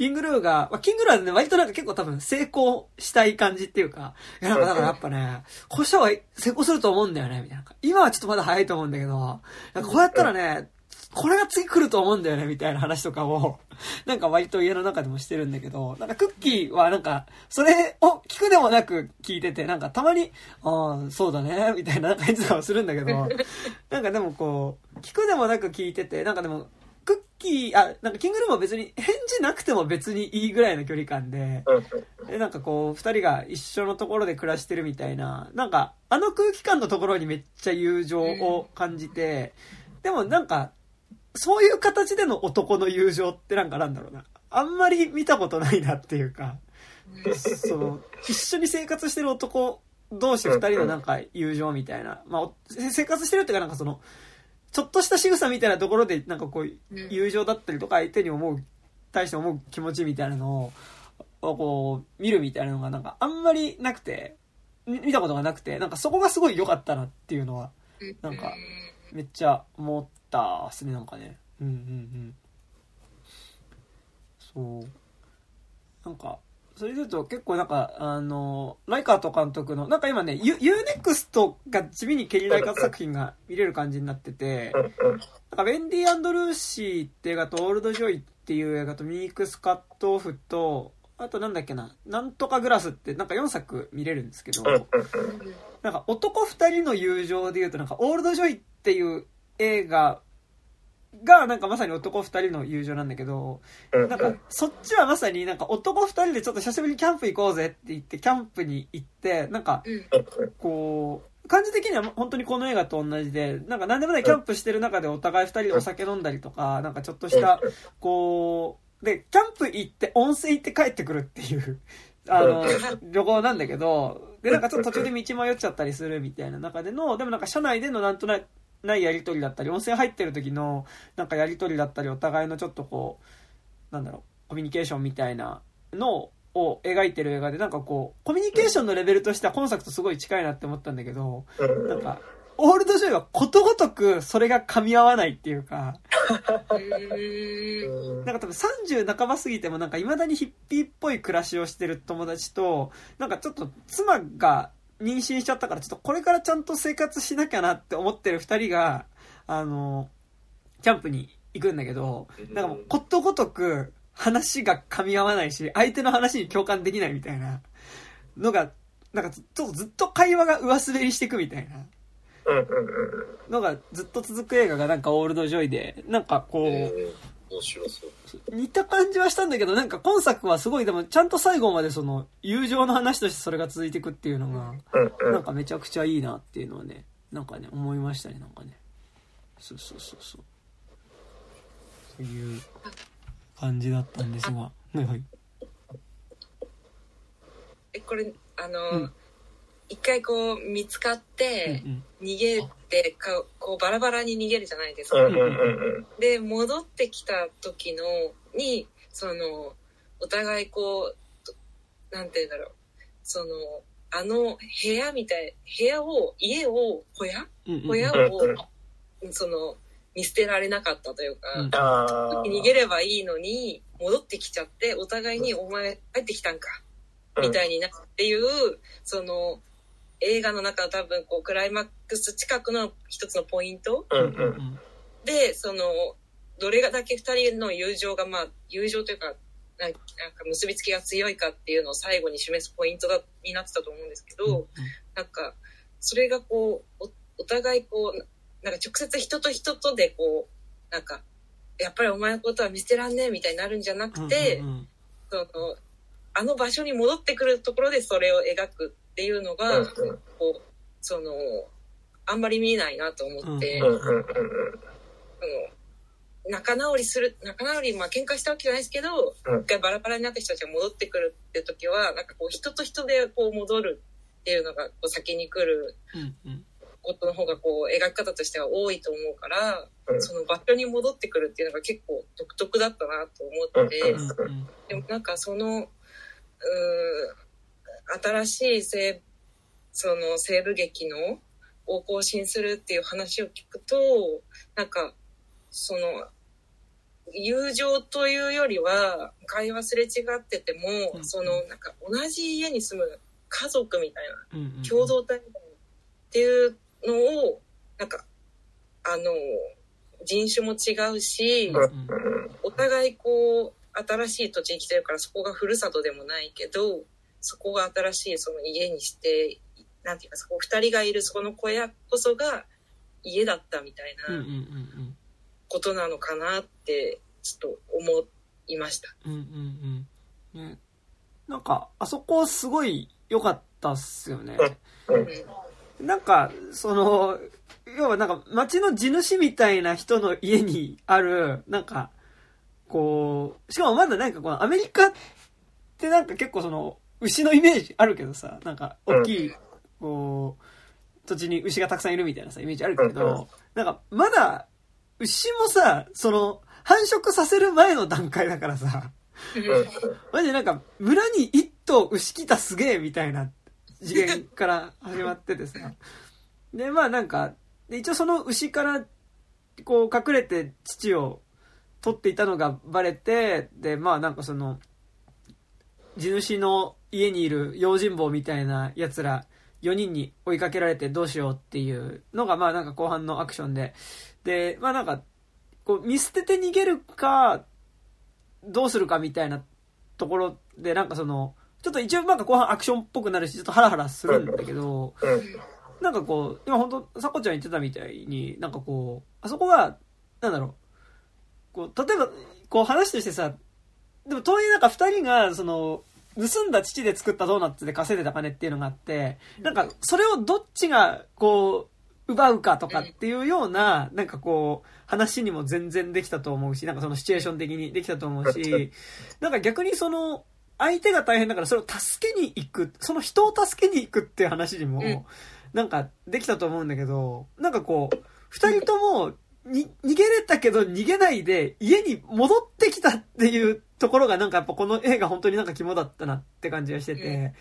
Speaker 1: キングルーが、まあ、キングルーはね、割となんか結構多分成功したい感じっていうか、いやなんかだからやっぱね、こうした方が成功すると思うんだよね、みたいな。今はちょっとまだ早いと思うんだけど、なんかこうやったらね、これが次来ると思うんだよね、みたいな話とかを、<laughs> なんか割と家の中でもしてるんだけど、なんかクッキーはなんか、それを聞くでもなく聞いてて、なんかたまに、ああ、そうだね、みたいな感じとかをするんだけど、<laughs> なんかでもこう、聞くでもなく聞いてて、なんかでも、キー、あ、なんかキングルーも別に返事なくても別にいいぐらいの距離感で、
Speaker 2: うん
Speaker 1: で、なんかこう、二人が一緒のところで暮らしてるみたいな、なんか、あの空気感のところにめっちゃ友情を感じて、でもなんか、そういう形での男の友情ってなんかなんだろうな。あんまり見たことないなっていうか、その、一緒に生活してる男同士二人のなんか友情みたいな。まあ、お生活してるっていうかなんかその、ちょっとした仕草みたいなところでなんかこう、友情だったりとか相手に思う、対して思う気持ちみたいなのを、をこう、見るみたいなのがなんかあんまりなくて、み見たことがなくて、なんかそこがすごい良かったなっていうのは、なんかめっちゃ思ったっすね、なんかね。うんうんうん。そう。なんか、それで言うと結構なんか、あの、ライカート監督の、なんか今ね、ユ U-NEXT が地味にケリーライカート作品が見れる感じになってて、なんか、ウェンディルーシーって映画と、オールドジョイっていう映画と、ミークスカットオフと、あとなんだっけな、なんとかグラスって、なんか4作見れるんですけど、なんか男二人の友情で言うと、なんか、オールドジョイっていう映画が、なんかまさに男二人の友情なんだけど、
Speaker 2: うん。
Speaker 1: なんか、そっちはまさになんか男二人でちょっと久しぶりにキャンプ行こうぜって言って、キャンプに行って、なんか、こう、感じ的には本当にこの映画と同じで、なんか何でもないキャンプしてる中でお互い二人でお酒飲んだりとか、なんかちょっとした、こう、で、キャンプ行って温泉行って帰ってくるっていう、あの、旅行なんだけど、で、なんかちょっと途中で道迷っちゃったりするみたいな中での、でもなんか車内でのなんとなないやりとりだったり、温泉入ってる時のなんかやりとりだったり、お互いのちょっとこう、なんだろう、コミュニケーションみたいなのを描いてる映画で、なんかこう、コミュニケーションのレベルとしては今作とすごい近いなって思ったんだけど、
Speaker 2: うん
Speaker 1: なんか、オールドジョイはことごとくそれが噛み合わないっていうか、
Speaker 2: うん。
Speaker 1: なんか多分30半ば過ぎてもなんか未だにヒッピーっぽい暮らしをしてる友達と、なんかちょっと妻が妊娠しちゃったからちょっとこれからちゃんと生活しなきゃなって思ってる二人が、あの、キャンプに行くんだけど、なんかもうことごとく話が噛み合わないし、相手の話に共感できないみたいなのが、なんかちょっとずっと会話が上滑りしていくみたいな。のがずっと続く映画がなんかオールドジョイで、なんかこう、
Speaker 4: えー面白そう。
Speaker 1: 似た感じはしたんだけど、なんか今作はすごい、でもちゃんと最後までその、友情の話としてそれが続いていくっていうのが、
Speaker 2: うんうん。
Speaker 1: なんかめちゃくちゃいいなっていうのはね、なんかね、思いましたね、なんかね。そうそうそうそう。そういう感じだったんですが、はいはい。
Speaker 3: えこれあの、
Speaker 1: うん
Speaker 3: 一回こう見つかっ
Speaker 1: うん
Speaker 3: て
Speaker 1: うん。
Speaker 3: 逃げてかこうバラバラに逃げるじゃないですか。で戻ってきた時のにそのお互いこうとなんて言うんだろう。そのあの部屋みたい部屋を家を小屋？小屋
Speaker 2: うん
Speaker 3: をその見捨てられなかったというか。逃げればいいのに戻ってきちゃってお互いに「お前帰ってきたんか」みたいになるっていうその映画の中の多分こうクライマックス近くの一つのポイント？
Speaker 2: うん
Speaker 1: うん。う
Speaker 2: うん。
Speaker 1: ん
Speaker 3: でそのどれだけ二人の友情がまあ友情というかなんなんか結びつきが強いかっていうのを最後に示すポイントだになってたと思うんですけど、なんかそれがこうおお互いこうなんか直接人と人とでこうなんかやっぱりお前のことは見捨てらんねえみたいになるんじゃなくて、
Speaker 1: うんうん。
Speaker 3: そのあの場所に戻ってくるところでそれを描くっていうのが、
Speaker 2: うん
Speaker 3: こうそのあんまり見えないなと思って、
Speaker 2: うんうんうん
Speaker 3: その仲直りする仲直りまあ喧嘩したわけじゃないですけど、
Speaker 2: うん。
Speaker 3: 一回バラバラになった人たちが戻ってくるっていう時はなんかこう人と人でこう戻るっていうのがこう先に来る
Speaker 1: うんうん。
Speaker 3: ことの方がこう描き方としては多いと思うから、
Speaker 2: うん。
Speaker 3: その場所に戻ってくるっていうのが結構独特だったなと思って、
Speaker 2: うん
Speaker 1: うんうん
Speaker 3: でもなんかそのうー新しい西その西部劇のを更新するっていう話を聞くとなんかその友情というよりは会話すれ違ってても、
Speaker 1: うん。
Speaker 3: そのなんか同じ家に住む家族みたいな
Speaker 1: うんうん。
Speaker 3: 共同体みたいなっていうのをなんかあの人種も違うし、
Speaker 1: うんうん。
Speaker 3: お互いこう新しい土地に来てるからそこがふるさとでもないけどそこが新しいその家にしてなんていうかそこ二人がいるそこの小屋こそが家だったみたいなんことなのかなってちょっと思いました。
Speaker 1: うんうんうん。ね。なんかあそこすごい良かったっすよね。
Speaker 2: うん。
Speaker 1: なんかその要はなんか町の地主みたいな人の家にあるなんかこうしかもまだなんかこのアメリカってなんか結構その牛のイメージあるけどさなんか大きいこう土地に牛がたくさんいるみたいなさイメージあるけどなんかまだ牛もさその繁殖させる前の段階だからさマジでなんか村に一頭牛来たすげえみたいな次元から始まっててさ。でまあなんかで一応その牛からこう隠れて父を取っていたのがバレてでまあなんかその地主の家にいる用心棒みたいなやつら4人に追いかけられてどうしようっていうのがまあなんか後半のアクションで。でまあなんかこう見捨てて逃げるかどうするかみたいなところでなんかそのちょっと一応なんか後半アクションっぽくなるしちょっとハラハラするんだけどなんかこう今本当さこちゃん言ってたみたいになんかこうあそこがなんだろう。こう例えばこう話としてさでもとはいえなんか2人がその盗んだ父で作ったドーナツで稼いでた金っていうのがあってなんかそれをどっちがこう奪うかとかっていうようななんかこう話にも全然できたと思うしなんかそのシチュエーション的にできたと思うし <laughs> なんか逆にその相手が大変だからそれを助けに行くその人を助けに行くっていう話に
Speaker 3: うん。
Speaker 1: もなんかできたと思うんだけどなんかこう2人ともに逃げれたけど逃げないで家に戻ってきたっていうところがなんかやっぱこの映画本当になんか肝だったなって感じがしてて、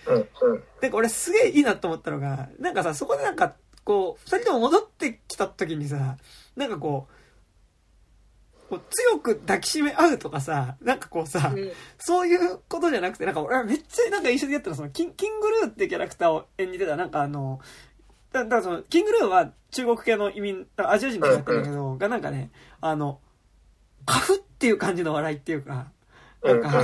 Speaker 1: なん。か俺すげえいいなと思ったのがなんかさそこでなんかこう2人とも戻ってきた時にさなんかこうこう強く抱きしめ合うとかさなんかこうさ、
Speaker 3: うん。
Speaker 1: そういうことじゃなくて、なんか俺はめっちゃなんか一緒にやったのそのキン、キングルーってキャラクターを演じてた、なんかあの、だだからその、キングルーは中国系の移民、アジア人の人やってるんだけど、がなんかね、あの、カフっていう感じの笑いっていうか、なんか、<laughs>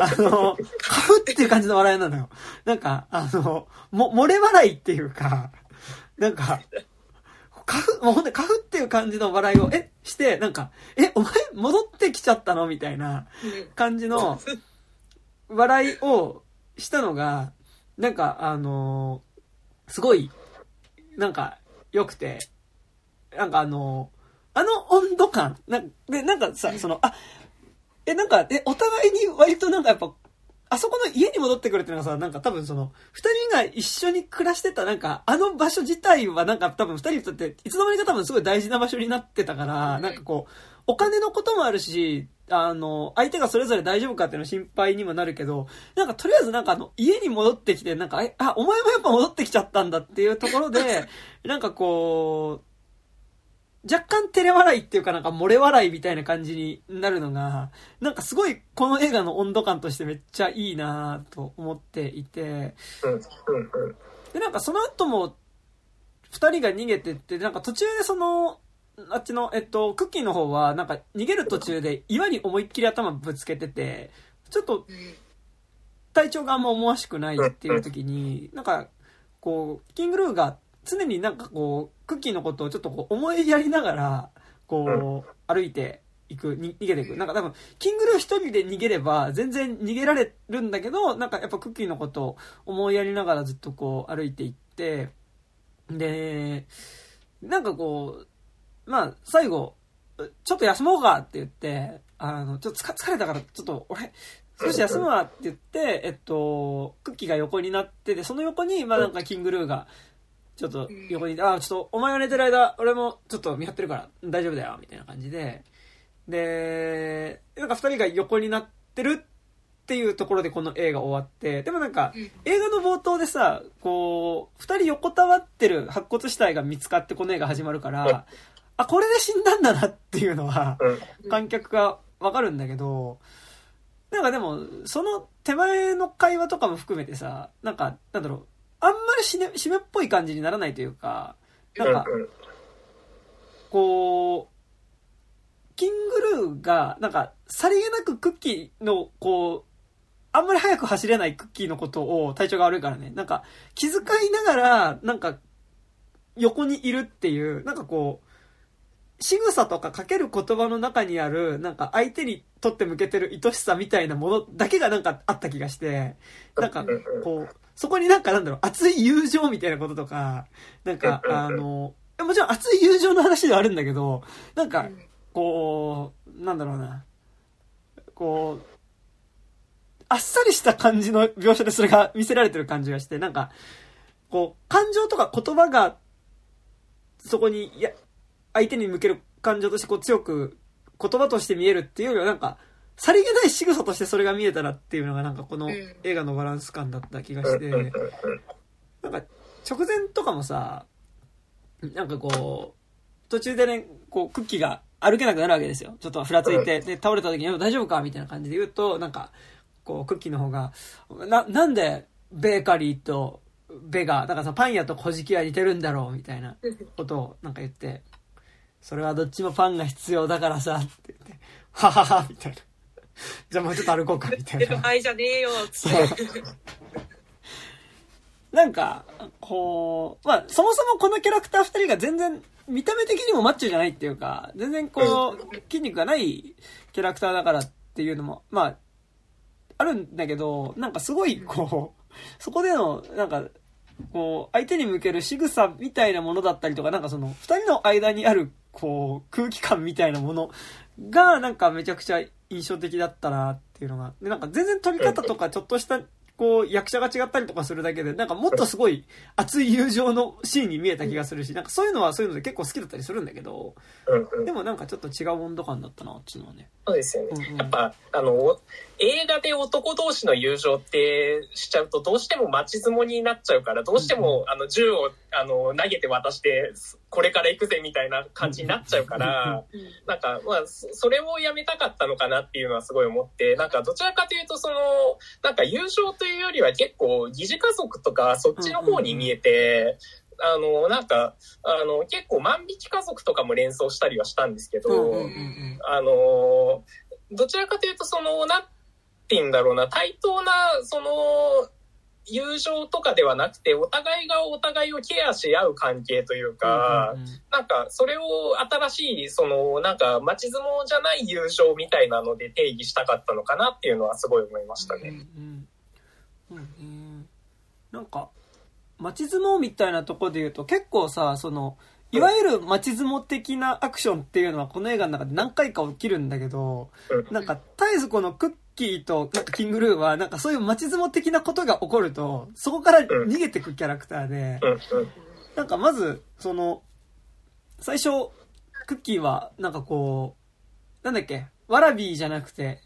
Speaker 1: あの、カフっていう感じの笑いなのよ。なんか、あの、も、漏れ笑いっていうか、なんか、カフ、もうほんとカフっていう感じの笑いを、え、して、なんか、え、お前戻ってきちゃったのみたいな感じの笑いをしたのが、なんか、あのすごい、なんか、良くて、なんかあのあの温度感、なんで、なんかさ、その、あ、え、なんか、え、お互いに割となんかやっぱ、あそこの家に戻ってくるっていうのがさ、なんか多分その、二人が一緒に暮らしてた、なんか、あの場所自体はなんか多分二人にとって、いつの間にか多分すごい大事な場所になってたから、なんかこう、お金のこともあるし、あの、相手がそれぞれ大丈夫かっていうの心配にもなるけど、なんかとりあえずなんかあの、家に戻ってきて、なんか、え、あ、お前もやっぱ戻ってきちゃったんだっていうところで、<laughs> なんかこう、若干照れ笑いっていうかなんか漏れ笑いみたいな感じになるのが、なんかすごいこの映画の温度感としてめっちゃいいなと思っていて、で、なんかその後も、二人が逃げてって、なんか途中でその、あっちの、えっと、クッキーの方は、なんか逃げる途中で岩に思いっきり頭ぶつけてて、ちょっと体調があんま思わしくないっていう時に、なんか、こう、キングルーが常になんかこう、クッキーのことをちょっとこう思いやりながら、こう、歩いていく、に逃げていく。なんか多分、キングルー一人で逃げれば全然逃げられるんだけど、なんかやっぱクッキーのことを思いやりながらずっとこう歩いていって、で、なんかこう、まあ、最後、ちょっと休もうかって言って、あの、ちょっと疲疲れたから、ちょっと俺、少し休むわって言って、えっと、クッキーが横になってて、その横に、まあなんかキングルーが、ちょっと横にいて、あ、ちょっとお前が寝てる間、俺もちょっと見張ってるから大丈夫だよ、みたいな感じで、で、なんか二人が横になってるっていうところでこの映画終わって、でもなんか、映画の冒頭でさ、こう、二人横たわってる白骨死体が見つかってこの映画始まるから、あ、これで死んだんだなっていうのは、
Speaker 2: うん。
Speaker 1: 観客がわかるんだけど、なんかでも、その手前の会話とかも含めてさ、なんか、なんだろう、あんまり締め締めっぽい感じにならないというか、なんか、こう、キングルーが、なんか、さりげなくクッキーの、こう、あんまり早く走れないクッキーのことを体調が悪いからね、なんか、気遣いながら、なんか、横にいるっていう、なんかこう、仕草とかかける言葉の中にある、なんか相手にとって向けてる愛しさみたいなものだけがなんかあった気がして、なんか、こう、そこになんかなんだろう、熱い友情みたいなこととか、なんか、あの、もちろん熱い友情の話ではあるんだけど、なんか、こう、なんだろうな、こう、あっさりした感じの描写でそれが見せられてる感じがして、なんか、こう、感情とか言葉が、そこに、いや、相手に向ける感情としてこう強く言葉として見えるっていうよりはなんか、さりげない仕草としてそれが見えたらっていうのがなんかこの
Speaker 3: うん
Speaker 1: 映画のバランス感だった気がして、なんか直前とかもさ、なんかこう、途中でね、こうクッキーが歩けなくなるわけですよ。ちょっとふらついて、で、倒れた時に、大丈夫かみたいな感じで言うと、なんか、こう、クッキーの方が、な、なんで、ベーカリーと、ベが、だからさ、パン屋と小じは似てるんだろう、みたいなことをなんか言って、それはどっちもパンが必要だからさ、って言って、ははは、みたいな。じゃあもうちょっと歩こうか、みたいな。<laughs>
Speaker 3: はいじゃねえよつって。
Speaker 1: なんか、こう、まあ、そもそもこのキャラクター二人が全然、見た目的にもマッチョじゃないっていうか、全然こう、筋肉がないキャラクターだからっていうのも、まあ、あるんだけど、なんかすごい、こう、そこでの、なんか、こう、相手に向ける仕草みたいなものだったりとか、なんかその、二人の間にある、こう、空気感みたいなものが、なんかめちゃくちゃ印象的だったなっていうのが、で、なんか全然撮り方とかちょっとした、こう、役者が違ったりとかするだけで、なんかもっとすごい熱い友情のシーンに見えた気がするし、なんかそういうのはそういうので結構好きだったりするんだけど、でもなんかちょっと違う温度感だったな、あっちのはね。
Speaker 2: そうですよね。
Speaker 1: うんうん
Speaker 2: やっぱ、あの、映画で男同士の友情ってしちゃうと、どうしても待ち相撲になっちゃうから、どうしても、あの、銃を、あの、投げて渡して、これから行くぜみたいな感じになっちゃうから、なんか、まあ、そそれをやめたかったのかなっていうのはすごい思って、なんか、どちらかというと、その、なんか友情というよりは結構、疑似家族とか、そっちの方に見えて、あの、なんか、あの、結構万引き家族とかも連想したりはしたんですけど、あの、どちらかというと、その、な、て言うんだろうな、対等な、その、友情とかではなくて、お互いがお互いをケアし合う関係というか、
Speaker 1: うんうん
Speaker 2: なんか、それを新しい、その、なんか、町相撲じゃない友情みたいなので定義したかったのかなっていうのはすごい思いましたね。
Speaker 1: うんうん。うんね。なんか町相撲みたいなとこで言うと結構さそのいわゆる町相撲的なアクションっていうのはこの映画の中で何回か起きるんだけど
Speaker 2: うん。
Speaker 1: なんか絶えずこのクッキーとなんかキングルーはなんかそういう町相撲的なことが起こるとそこから逃げてくキャラクターでなんかまずその最初クッキーはなんかこうなんだっけワラビーじゃなくて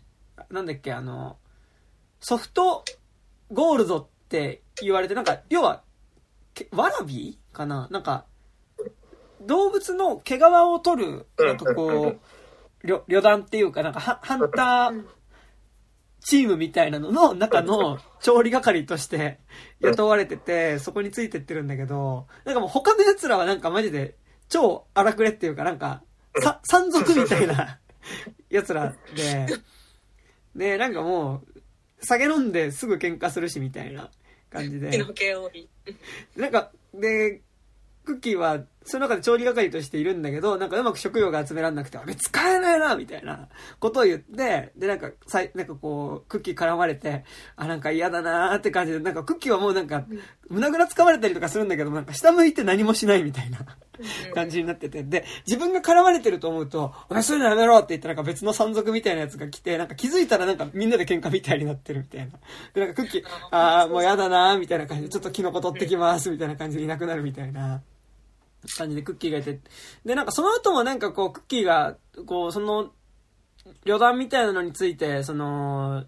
Speaker 1: なんだっけあのソフトゴールドって言われて、なんか、要は、けワラビーかな？なんか、動物の毛皮を取る、なんかこう、旅旅団っていうか、なんかハ、ハンターチームみたいなのの中の調理係として雇われてて、そこについてってるんだけど、なんかもう他の奴らはなんかマジで超荒くれっていうか、なんか、さ、山賊みたいな奴らで、で、なんかもう、酒飲んですぐ喧嘩するしみたいな感じで。
Speaker 3: 火の毛多い。
Speaker 1: なんか、で、クッキーは、その中で調理係としているんだけど、なんかうまく食料が集めらんなくて、あれ使えないなみたいなことを言って、で、なんか、さい、なんかこう、クッキー絡まれて、あ、なんか嫌だなーって感じで、なんかクッキーはもうなんか、胸ぐら掴まれたりとかするんだけど、なんか下向いて何もしないみたいな感じになってて、で、自分が絡まれてると思うと、お前そういうのやめろって言ってなんか別の山賊みたいなやつが来て、なんか気づいたらなんかみんなで喧嘩みたいになってるみたいな。で、なんかクッキー、あーもう嫌だなーみたいな感じで、ちょっとキノコ取ってきますみたいな感じでいなくなるみたいな。感じでクッキーがいて。で、なんかその後もなんかこう、クッキーが、こう、その、旅団みたいなのについて、その、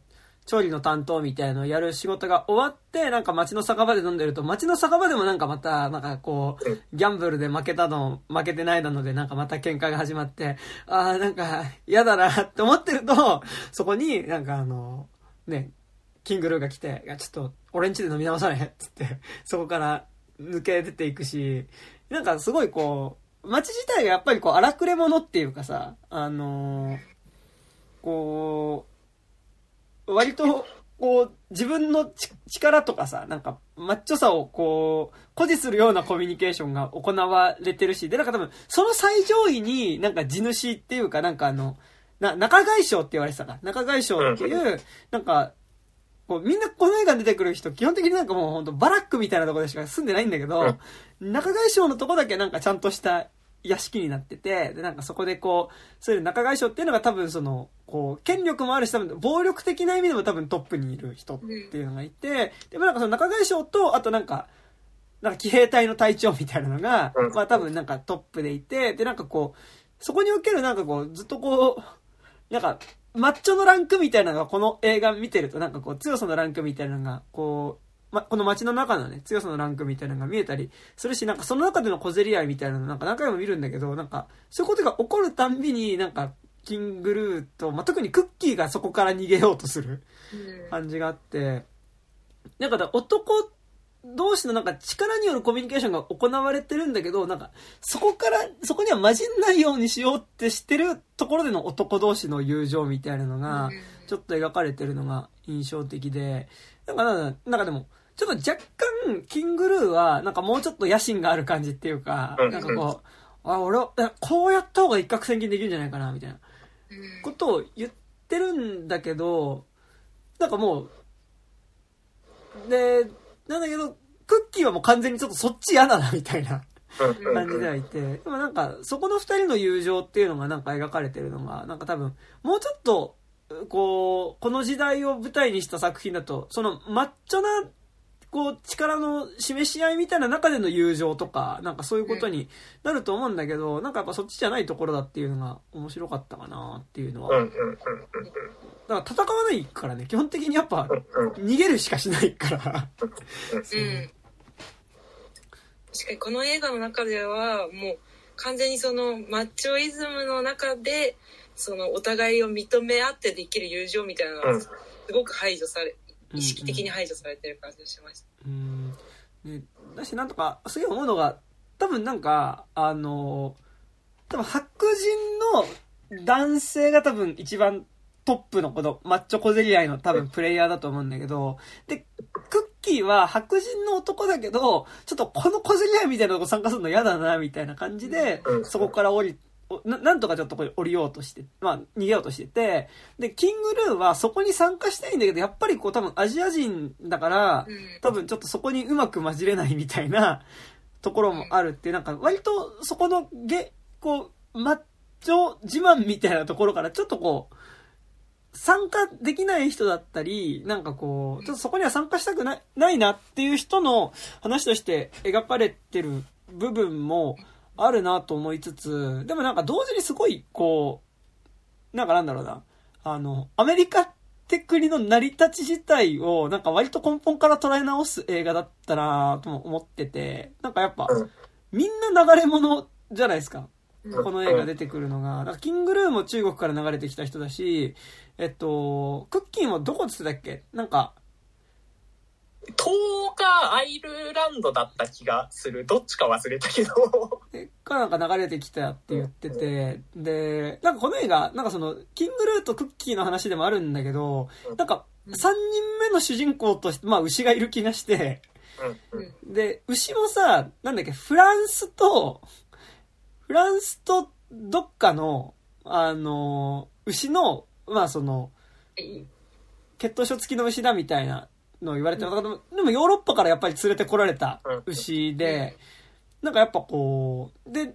Speaker 1: 調理の担当みたいなのをやる仕事が終わって、なんか街の酒場で飲んでると、街の酒場でもなんかまた、なんかこう、ギャンブルで負けたの、負けてないなので、なんかまた喧嘩が始まって、ああ、なんか嫌だなって思ってると、そこになんかあの、ね、キングルーが来て、いや、ちょっと、俺ん家で飲み直さねっつって、そこから抜け出ていくし、なんかすごいこう、街自体がやっぱりこう荒くれ者っていうかさ、あのーこう、割と、こう、自分のち力とかさ、なんか、マッチョさをこう、誇示するようなコミュニケーションが行われてるし、で、なんか多分、その最上位になんか地主っていうか、なんかあの、な、中外省って言われてたか。中外省っていう、なんか、こうみんなこの映画に出てくる人、基本的になんかもう本当バラックみたいなところでしか住んでないんだけど、中外省のとこだけなんかちゃんとした屋敷になってて、で、なんかそこでこう、そういう中外省っていうのが多分その、こう、権力もあるし、多分暴力的な意味でも多分トップにいる人っていうのがいて、でもなんかその中外省と、あとなんか、なんか騎兵隊の隊長みたいなのが
Speaker 2: うん、
Speaker 1: まあ多分なんかトップでいて、でなんかこう、そこにおけるなんかこう、ずっとこう、なんか、マッチョのランクみたいなのがこの映画見てるとなんかこう強さのランクみたいなのがこう、ま、この街の中のね強さのランクみたいなのが見えたりするしなんかその中での小競り合いみたいなのなんか何回も見るんだけどなんかそういうことが起こるたんびになんかキングルーと、まあ、特にクッキーがそこから逃げようとする感じがあってなんかだ男同士のなんか力によるコミュニケーションが行われてるんだけど、なんか、そこから、そこには混じんないようにしようってしてるところでの男同士の友情みたいなのが、ちょっと描かれてるのが印象的で、なんか、なんかなんかでも、ちょっと若干、キングルーは、なんかもうちょっと野心がある感じっていうか、
Speaker 2: うん。
Speaker 1: なんかこう、あ、俺は、こうやった方が一攫千金できるんじゃないかな、みたいなことを言ってるんだけど、なんかもう、で、なんだけど、クッキーはもう完全にちょっとそっち嫌だな、みたいな感じではいて、でもなんか、そこの二人の友情っていうのがなんか描かれてるのが、なんか多分、もうちょっと、こう、この時代を舞台にした作品だと、そのマッチョな、こう、力の示し合いみたいな中での友情とか、なんかそういうことになると思うんだけど、なんかやっぱそっちじゃないところだっていうのが面白かったかなっていうのは。だから戦わないからね、基本的にやっぱ
Speaker 2: うん
Speaker 1: 逃げるしかしないから。
Speaker 3: うん。確かにこの映画の中ではもう完全にそのマッチョイズムの中でそのお互いを認め合ってできる友情みたいなの
Speaker 2: うん
Speaker 3: がすごく排除され、
Speaker 1: うん
Speaker 3: 意識的に排除されてる感じがしました。
Speaker 1: うん。ね、だし、なんとか、すげえ思うのが、多分なんか、あの、多分白人の男性が多分一番トップのこのマッチョ小競り合いの多分プレイヤーだと思うんだけど、で、クッキーは白人の男だけど、ちょっとこの小競り合いみたいなとこ参加するの嫌だな、みたいな感じで
Speaker 2: う、ん
Speaker 1: そこから降り、おななんとかちょっとこれ降りようとして、まあ逃げようとしてて、で、キングルーはそこに参加したいんだけど、やっぱりこう多分アジア人だから、
Speaker 3: うん。
Speaker 1: 多分ちょっとそこにうまく混じれないみたいなところもあるってなんか割とそこのゲ、こう、マッチョ自慢みたいなところからちょっとこう、参加できない人だったり、なんかこう、ちょっとそこには参加したくないないなっていう人の話として描かれてる部分もあるなと思いつつ、でもなんか同時にすごいこう、なんかなんだろうな、あの、アメリカって国の成り立ち自体をなんか割と根本から捉え直す映画だったなとも思ってて、なんかやっぱ
Speaker 2: うん、
Speaker 1: みんな流れ物じゃないですか。
Speaker 3: うん
Speaker 1: この映画出てくるのが。キングルーも中国から流れてきた人だし、えっと、クッキーもどこって言ってたっけ？なんか、
Speaker 2: 10日アイルランドだった気がする。どっちか忘れたけど。
Speaker 1: えかなんか流れてきたって言ってて、で、なんかこの映画、なんかその、キングルーとクッキーの話でもあるんだけど、なんか、3人目の主人公として、まあ牛がいる気がして、
Speaker 2: うん。うん。
Speaker 1: で、牛もさ、なんだっけ、フランスと、フランスとどっかの、あの、牛の、まあその、血統書付きの牛だみたいなのを言われてる、でもでもヨーロッパからやっぱり連れてこられた牛で、なんかやっぱこう、で、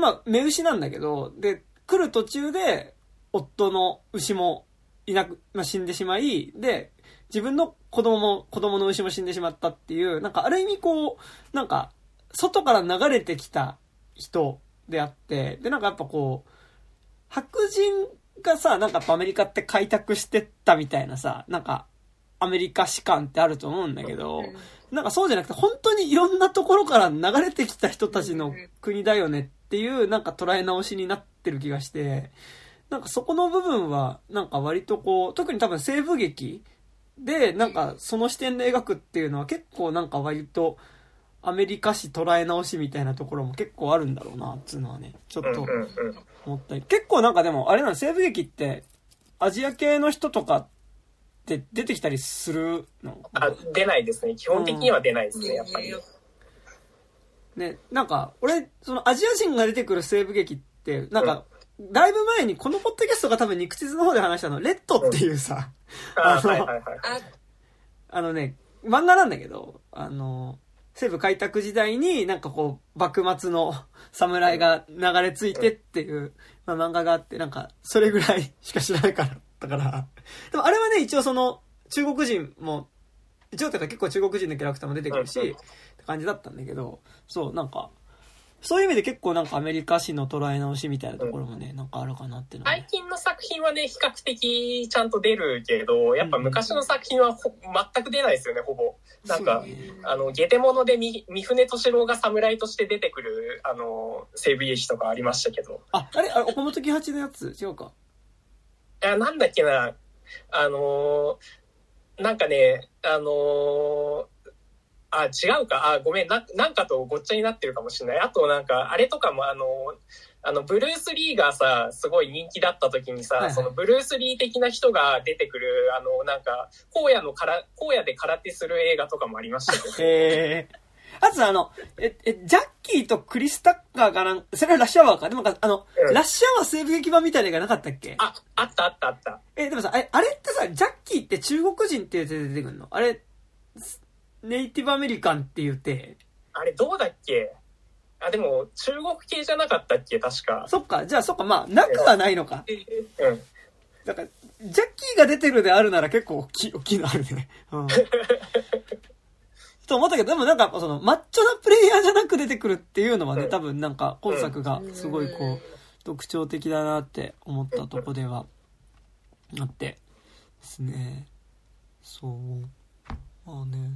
Speaker 1: まあ、目牛なんだけど、で、来る途中で、夫の牛もいなく、まあ、死んでしまい、で、自分の子供も、子供の牛も死んでしまったっていう、なんかある意味こう、なんか、外から流れてきた人であって、で、なんかやっぱこう、白人がさ、なんかアメリカって開拓してったみたいなさ、なんか、アメリカ史観ってあると思うんだけど、なんかそうじゃなくて、本当にいろんなところから流れてきた人たちの国だよねっていう、なんか捉え直しになってる気がして、なんかそこの部分は、なんか割とこう、特に多分西部劇で、なんかその視点で描くっていうのは結構なんか割と、アメリカ史捉え直しみたいなところも結構あるんだろうな、っていうのはね、ちょっと思ったり。結構なんかでも、あれなの、西部劇って、アジア系の人とかって出てきたりするの？
Speaker 2: あ、出ないですね。基本的には出ないですね、やっぱり。
Speaker 1: ね、なんか、俺、そのアジア人が出てくる西部劇って、なんか、だいぶ前にこのポッドキャストが多分肉地図の方で話したの、レッドっていうさ、
Speaker 2: あ
Speaker 1: あの
Speaker 2: はいはいはい。
Speaker 3: あ、
Speaker 1: あのね、漫画なんだけど、あの、西部開拓時代になんかこう、幕末の侍が流れ着いてっていう、まあ、漫画があって、なんか、それぐらいしか知らないから、だから。でもあれはね、一応その、中国人も、一応ってか結構中国人のキャラクターも出てくるし、
Speaker 2: うんうん
Speaker 1: って感じだったんだけど、そう、なんか、そういう意味で結構なんかアメリカ史の捉え直しみたいなところもね、なんかあるかなっていうのは、ね。
Speaker 2: 最近の作品はね、比較的ちゃんと出るけど、やっぱ昔の作品はほ全く出ないですよね、ほぼ。なんか
Speaker 1: ね
Speaker 2: あの、ゲテモノでみ三船敏郎が侍として出てくる、あの、西部劇とかありましたけど。
Speaker 1: あ、あれあれ、岡本喜八のやつ？違うか。
Speaker 2: いや、なんだっけな、あのーなんかね、あのーあ、違うか、あ、ごめん、ななんかとごっちゃになってるかもしれない。あとなんか、あれとかもあのーあの、ブルース・リーがさ、すごい人気だった時にさ、
Speaker 1: はいはい
Speaker 2: そのブルース・リー的な人が出てくる、あの、なんか、荒野のから、荒野で空手する映画とかもありましたけど。
Speaker 1: ええあとあの、え、え、ジャッキーとクリス・タッカーがなん、それはラッシュアワーか。でもあの、
Speaker 2: うん
Speaker 1: ラッシュアワー西部劇版みたいなのがなかったっけ？
Speaker 2: あ、あったあったあった。
Speaker 1: え、でもさ、あれあれってさ、ジャッキーって中国人って出てくるのあれ、ネイティブアメリカンって言って、
Speaker 2: あれどうだっけあ、でも、中国系じゃなかったっけ確か。
Speaker 1: そっか、じゃあそっか、まあ、なくはないのか。
Speaker 2: うん。
Speaker 1: だから、ジャッキーが出てるであるなら結構大きい、大きいのあるね。うん。と思ったけど、でもなんか、その、マッチョなプレイヤーじゃなく出てくるっていうのはね、
Speaker 2: うん
Speaker 1: 多分なんか、今作がすごいこう、特徴的だなって思ったとこでは、あって、ですね。そう。まあね。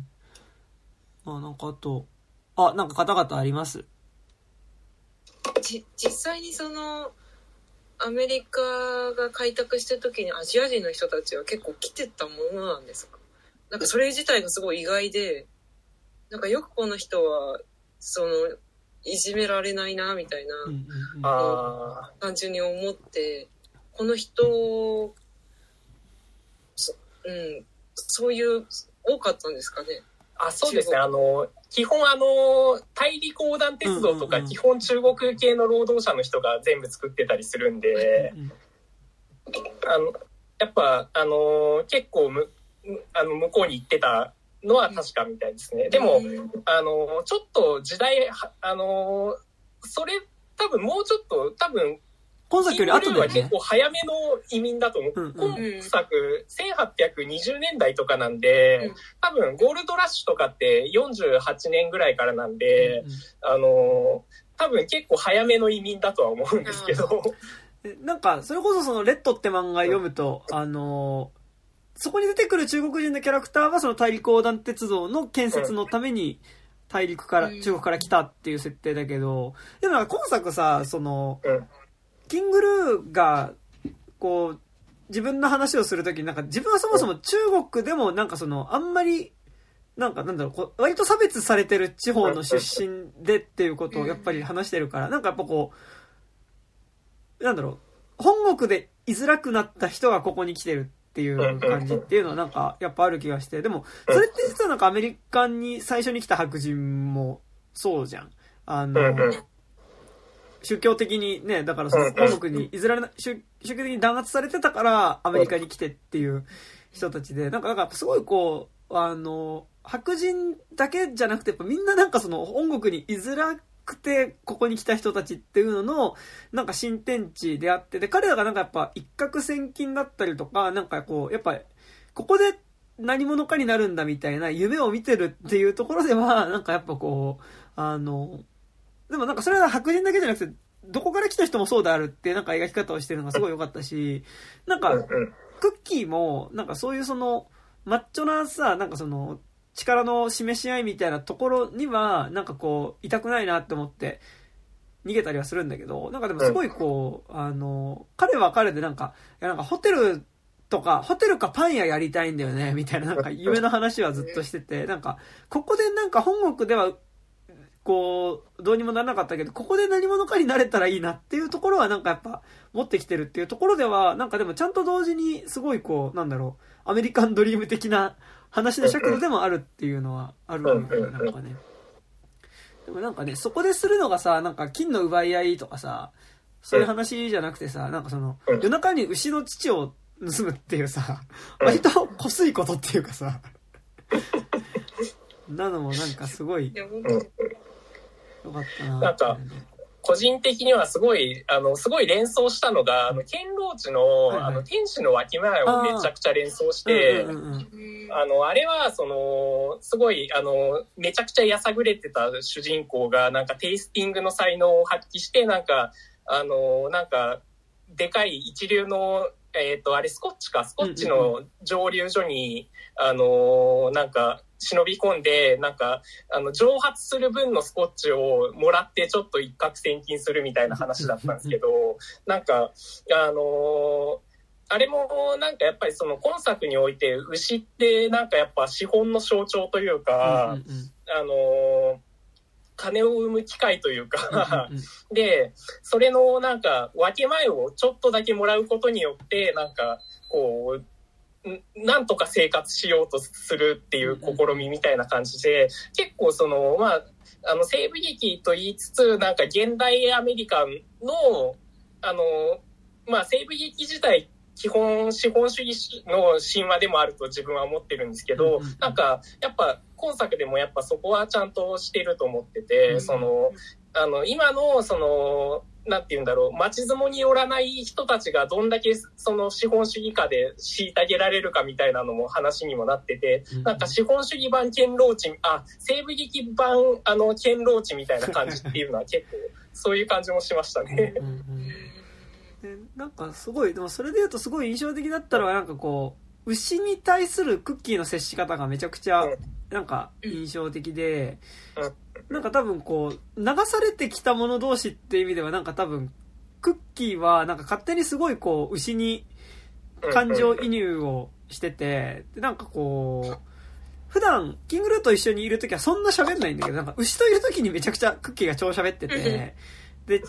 Speaker 1: まあなんかあと、あ、なんか方々あります？
Speaker 3: じ実際にそのアメリカが開拓してる時にアジア人の人たちは結構来てたものなんですか？なんかそれ自体がすごい意外でなんかよくこの人はそのいじめられないなみたいな
Speaker 1: うんうんうん。
Speaker 2: ああ。
Speaker 3: 単純に思ってこの人うん、そういう、多かったんですかね。
Speaker 2: あ、そうですね。あの、基本あの、大陸横断鉄道とか、
Speaker 1: うんうんうん
Speaker 2: 基本中国系の労働者の人が全部作ってたりするんで、
Speaker 1: うん
Speaker 2: あの、やっぱ、あの、結構む、むあの、向こうに行ってたのは確かみたいですね。でも、
Speaker 3: うん
Speaker 2: あの、ちょっと時代、はあの、それ、多分もうちょっと、多分、
Speaker 1: 今作より後
Speaker 2: キングルーは結。構早めの移民だと思う。
Speaker 1: うんうん
Speaker 2: 今作、1820年代とかなんで、
Speaker 3: うん
Speaker 2: 多分ゴールドラッシュとかって48年ぐらいからなんで、
Speaker 1: うん
Speaker 2: あの、多分結構早めの移民だとは思うんですけど、
Speaker 1: でなんか、それこそその、レッドって漫画読むと、あのーそこに出てくる中国人のキャラクターはその大陸横断鉄道の建設のために大陸から、
Speaker 3: うん。
Speaker 1: 中国から来たっていう設定だけど、でもなんか今作さ、その、
Speaker 2: うん。
Speaker 1: キングルーが、こう、自分の話をするときになんか自分はそもそも中国でもなんかその、あんまり、なんかなんだろう、こう割と差別されてる地方の出身でっていうことをやっぱり話してるから、なんかやっぱこう、なんだろう、本国で居づらくなった人がここに来てるっていう感じっていうのはなんかやっぱある気がして、でも、それって実はなんかアメリカに最初に来た白人もそうじゃん。あの、宗教的にね、だからその本国にいずられな、宗宗教的に弾圧されてたからアメリカに来てっていう人たちで、なんか、なんかすごいこう、あの、白人だけじゃなくて、やっぱみんななんかその本国に居づらくてここに来た人たちっていうのの、なんか新天地であって、で、彼らがなんかやっぱ一攫千金だったりとか、なんかこう、やっぱ、ここで何者かになるんだみたいな夢を見てるっていうところでは、なんかやっぱこう、あの、でもなんかそれは白人だけじゃなくて、どこから来た人もそうであるってなんか描き方をしてるのがすごい良かったし、なんか、クッキーも、なんかそういうその、マッチョなさ、なんかその、力の示し合いみたいなところには、なんかこう、痛くないなって思って、逃げたりはするんだけど、なんかでもすごいこう、あの、彼は彼でなんか、いやなんかホテルとか、ホテルかパン屋やりたいんだよね、みたいななんか夢の話はずっとしてて、なんか、ここでなんか本国では、こう、どうにもならなかったけど、ここで何者かになれたらいいなっていうところはなんかやっぱ持ってきてるっていうところでは、なんかでもちゃんと同時にすごいこう、なんだろう、アメリカンドリーム的な話の尺度でもあるっていうのはあるよね、なんかね。でもなんかね、そこでするのがさ、なんか金の奪い合いとかさ、そういう話じゃなくてさ、なんかその、夜中に牛の乳を盗むっていうさ、割とこすいことっていうかさ、<laughs> なのもなんかすごい
Speaker 3: いや、本
Speaker 2: うん。
Speaker 1: 良かったな
Speaker 2: なんか個人的にはすごい、あの、すごい連想したのが、あの、堅牢地の、
Speaker 1: はいはい。
Speaker 2: あの、天使の脇前をめちゃくちゃ連想して、
Speaker 1: うんうんうん。うん
Speaker 3: うん
Speaker 2: あの、あれは、その、すごい、あの、めちゃくちゃやさぐれてた主人公が、なんかテイスティングの才能を発揮して、なんか、あの、なんか、でかい一流の、えっ、と、あれ、スコッチか、スコッチの蒸留所に、あの、なんか、忍び込んで、なんか、あの、蒸発する分のスコッチをもらって、ちょっと一攫千金するみたいな話だったんですけど、<laughs> なんか、あのあれもなんかやっぱりその今作において牛ってなんかやっぱ資本の象徴というか、
Speaker 1: うんうんうん。
Speaker 2: あの金を生む機会というか、で、それのなんか分け前をちょっとだけもらうことによって、なんかこう、んなんとか生活しようとするっていう試みみたいな感じで、結構その、まあ、あの西部劇と言いつつ、なんか現代アメリカの、あの、まあ西部劇自体、基本資本主義の神話でもあると自分は思ってるんですけど、なんかやっぱ今作でもやっぱそこはちゃんとしてると思ってて、
Speaker 1: うん。
Speaker 2: その、あの、今のその、なんて言うんだろう、町相撲によらない人たちがどんだけその資本主義下で虐げられるかみたいなのも話にもなってて、
Speaker 1: うん。
Speaker 2: なんか資本主義版堅牢地、あ、西部劇版あの堅牢地みたいな感じっていうのは結構 <laughs> そういう感じもしましたね。
Speaker 1: うんうんでなんかすごいでもそれで言うとすごい印象的だったのはなんかこう牛に対するクッキーの接し方がめちゃくちゃ
Speaker 2: うん
Speaker 1: なんか印象的で
Speaker 2: うん
Speaker 1: なんか多分こう流されてきた者同士っていう意味ではなんか多分クッキーはなんか勝手にすごいこう牛に感情移入をしててでなんかこう普段キングルーと一緒にいる時はそんな喋んないんだけどなんか牛といる時にめちゃくちゃクッキーが超喋っててで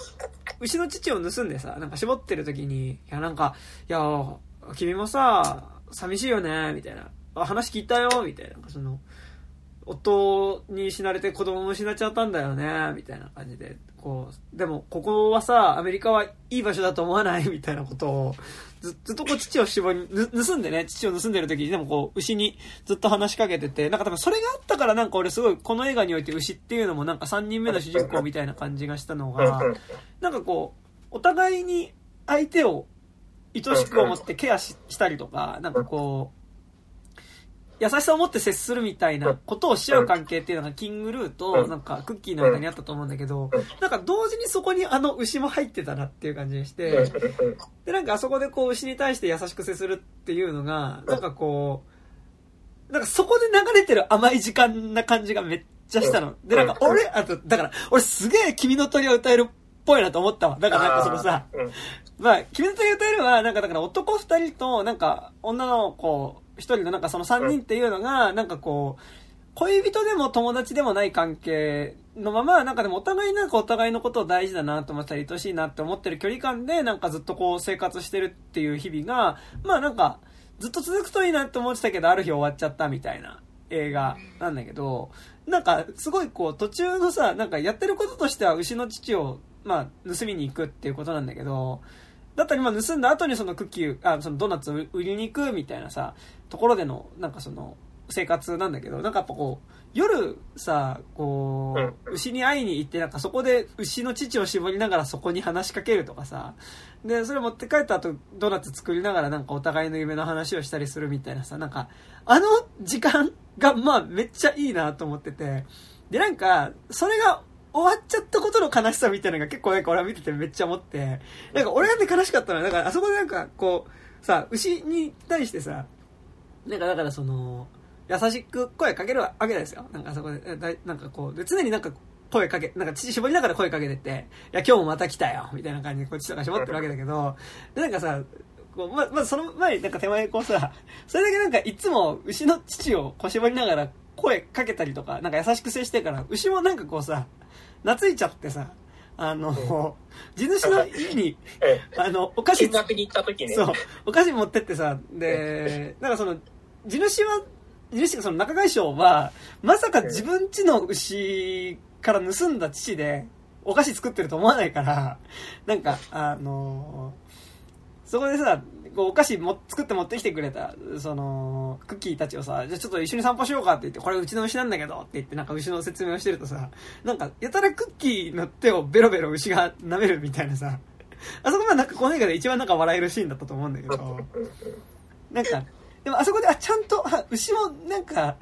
Speaker 1: 牛の乳を盗んでさなんか絞ってる時にいやなんかいや君もさ寂しいよね、みたいな。あ、話聞いたよ、みたいな。その、夫に死なれて子供も死なっちゃったんだよね、みたいな感じで。こう、でも、ここはさ、アメリカはいい場所だと思わない？<laughs> みたいなことを、ずずっとこう父を絞り、ぬ盗んでね、父を盗んでる時に、でもこう、牛にずっと話しかけてて、なんか多分それがあったからなんか俺すごい、この映画において牛っていうのもなんか3人目の主人公みたいな感じがしたのが、なんかこう、お互いに相手を愛しく思ってケアししたりとか、なんかこう、優しさを持って接するみたいなことをし合う関係っていうのがキングルーとなんかクッキーの間にあったと思うんだけど、なんか同時にそこにあの牛も入ってたなっていう感じがして、で、なんかあそこでこう牛に対して優しく接するっていうのが、なんかこう、なんかそこで流れてる甘い時間な感じがめっちゃしたの。で、なんか俺、あと、だから、俺すげえ君の鳥を歌えるっぽいなと思ったわ。だからなんかそのさ、
Speaker 2: うん。
Speaker 1: まあ、君の鳥を歌えるは、なんかだから男二人と、なんか女の子一人のなんかその三人っていうのが、なんかこう、恋人でも友達でもない関係のまま、なんかでもお互いなんかお互いのことを大事だなと思ったり愛しいなって思ってる距離感で、なんかずっとこう生活してるっていう日々が、まあなんか、ずっと続くといいなって思ってたけど、ある日終わっちゃったみたいな映画なんだけど、なんかすごいこう途中のさ、なんかやってることとしては牛の父を、まあ盗みに行くっていうことなんだけど、だったり、まあ、盗んだ後にそのクッキー、あ、そのドーナツを売りに行くみたいなさ、ところでの、なんかその、生活なんだけど、なんかやっぱこう、夜さ、こう、牛に会いに行って、なんかそこで牛の乳を絞りながらそこに話しかけるとかさ、で、それ持って帰った後、ドーナツ作りながらなんかお互いの夢の話をしたりするみたいなさ、なんか、あの時間が、まあ、めっちゃいいなと思ってて、で、なんか、それが終わっちゃったことの悲しさみたいなのが結構なんか俺は見ててめっちゃ思って、なんか俺がね悲しかったのは、だからあそこでなんかこう、さ、牛に対してさ、なんかだからその、優しく声かけるわけですよ。なんかあそこで、なんかこう、で常になんか声かけ、なんか乳絞りながら声かけてて、いや今日もまた来たよ、みたいな感じでこう乳とか絞ってるわけだけど、でなんかさ、こうままずその前になんか手前こうさ、それだけなんかいつも牛の乳をこう絞りながら声かけたりとか、なんか優しく接してから、牛もなんかこうさ、懐いちゃってさ、あの、地主の家に、<laughs>
Speaker 2: え
Speaker 1: あの、お菓子
Speaker 2: 見学に行った時ね。
Speaker 1: そう。お菓子持ってってさ、で、なんかその、地主は、地主がその中外省は、まさか自分家の牛から盗んだ父で、お菓子作ってると思わないから、なんか、あのそこでさ、こうお菓子も作って持ってきてくれた、その、クッキーたちをさ、じゃあちょっと一緒に散歩しようかって言って、これうちの牛なんだけどって言って、なんか牛の説明をしてるとさ、なんか、やたらクッキーの手をベロベロ牛が舐めるみたいなさ、あそこがなんかこの映画で一番なんか笑えるシーンだったと思うんだけど、なんか、でもあそこで、あ、ちゃんと、あ、牛もなんか、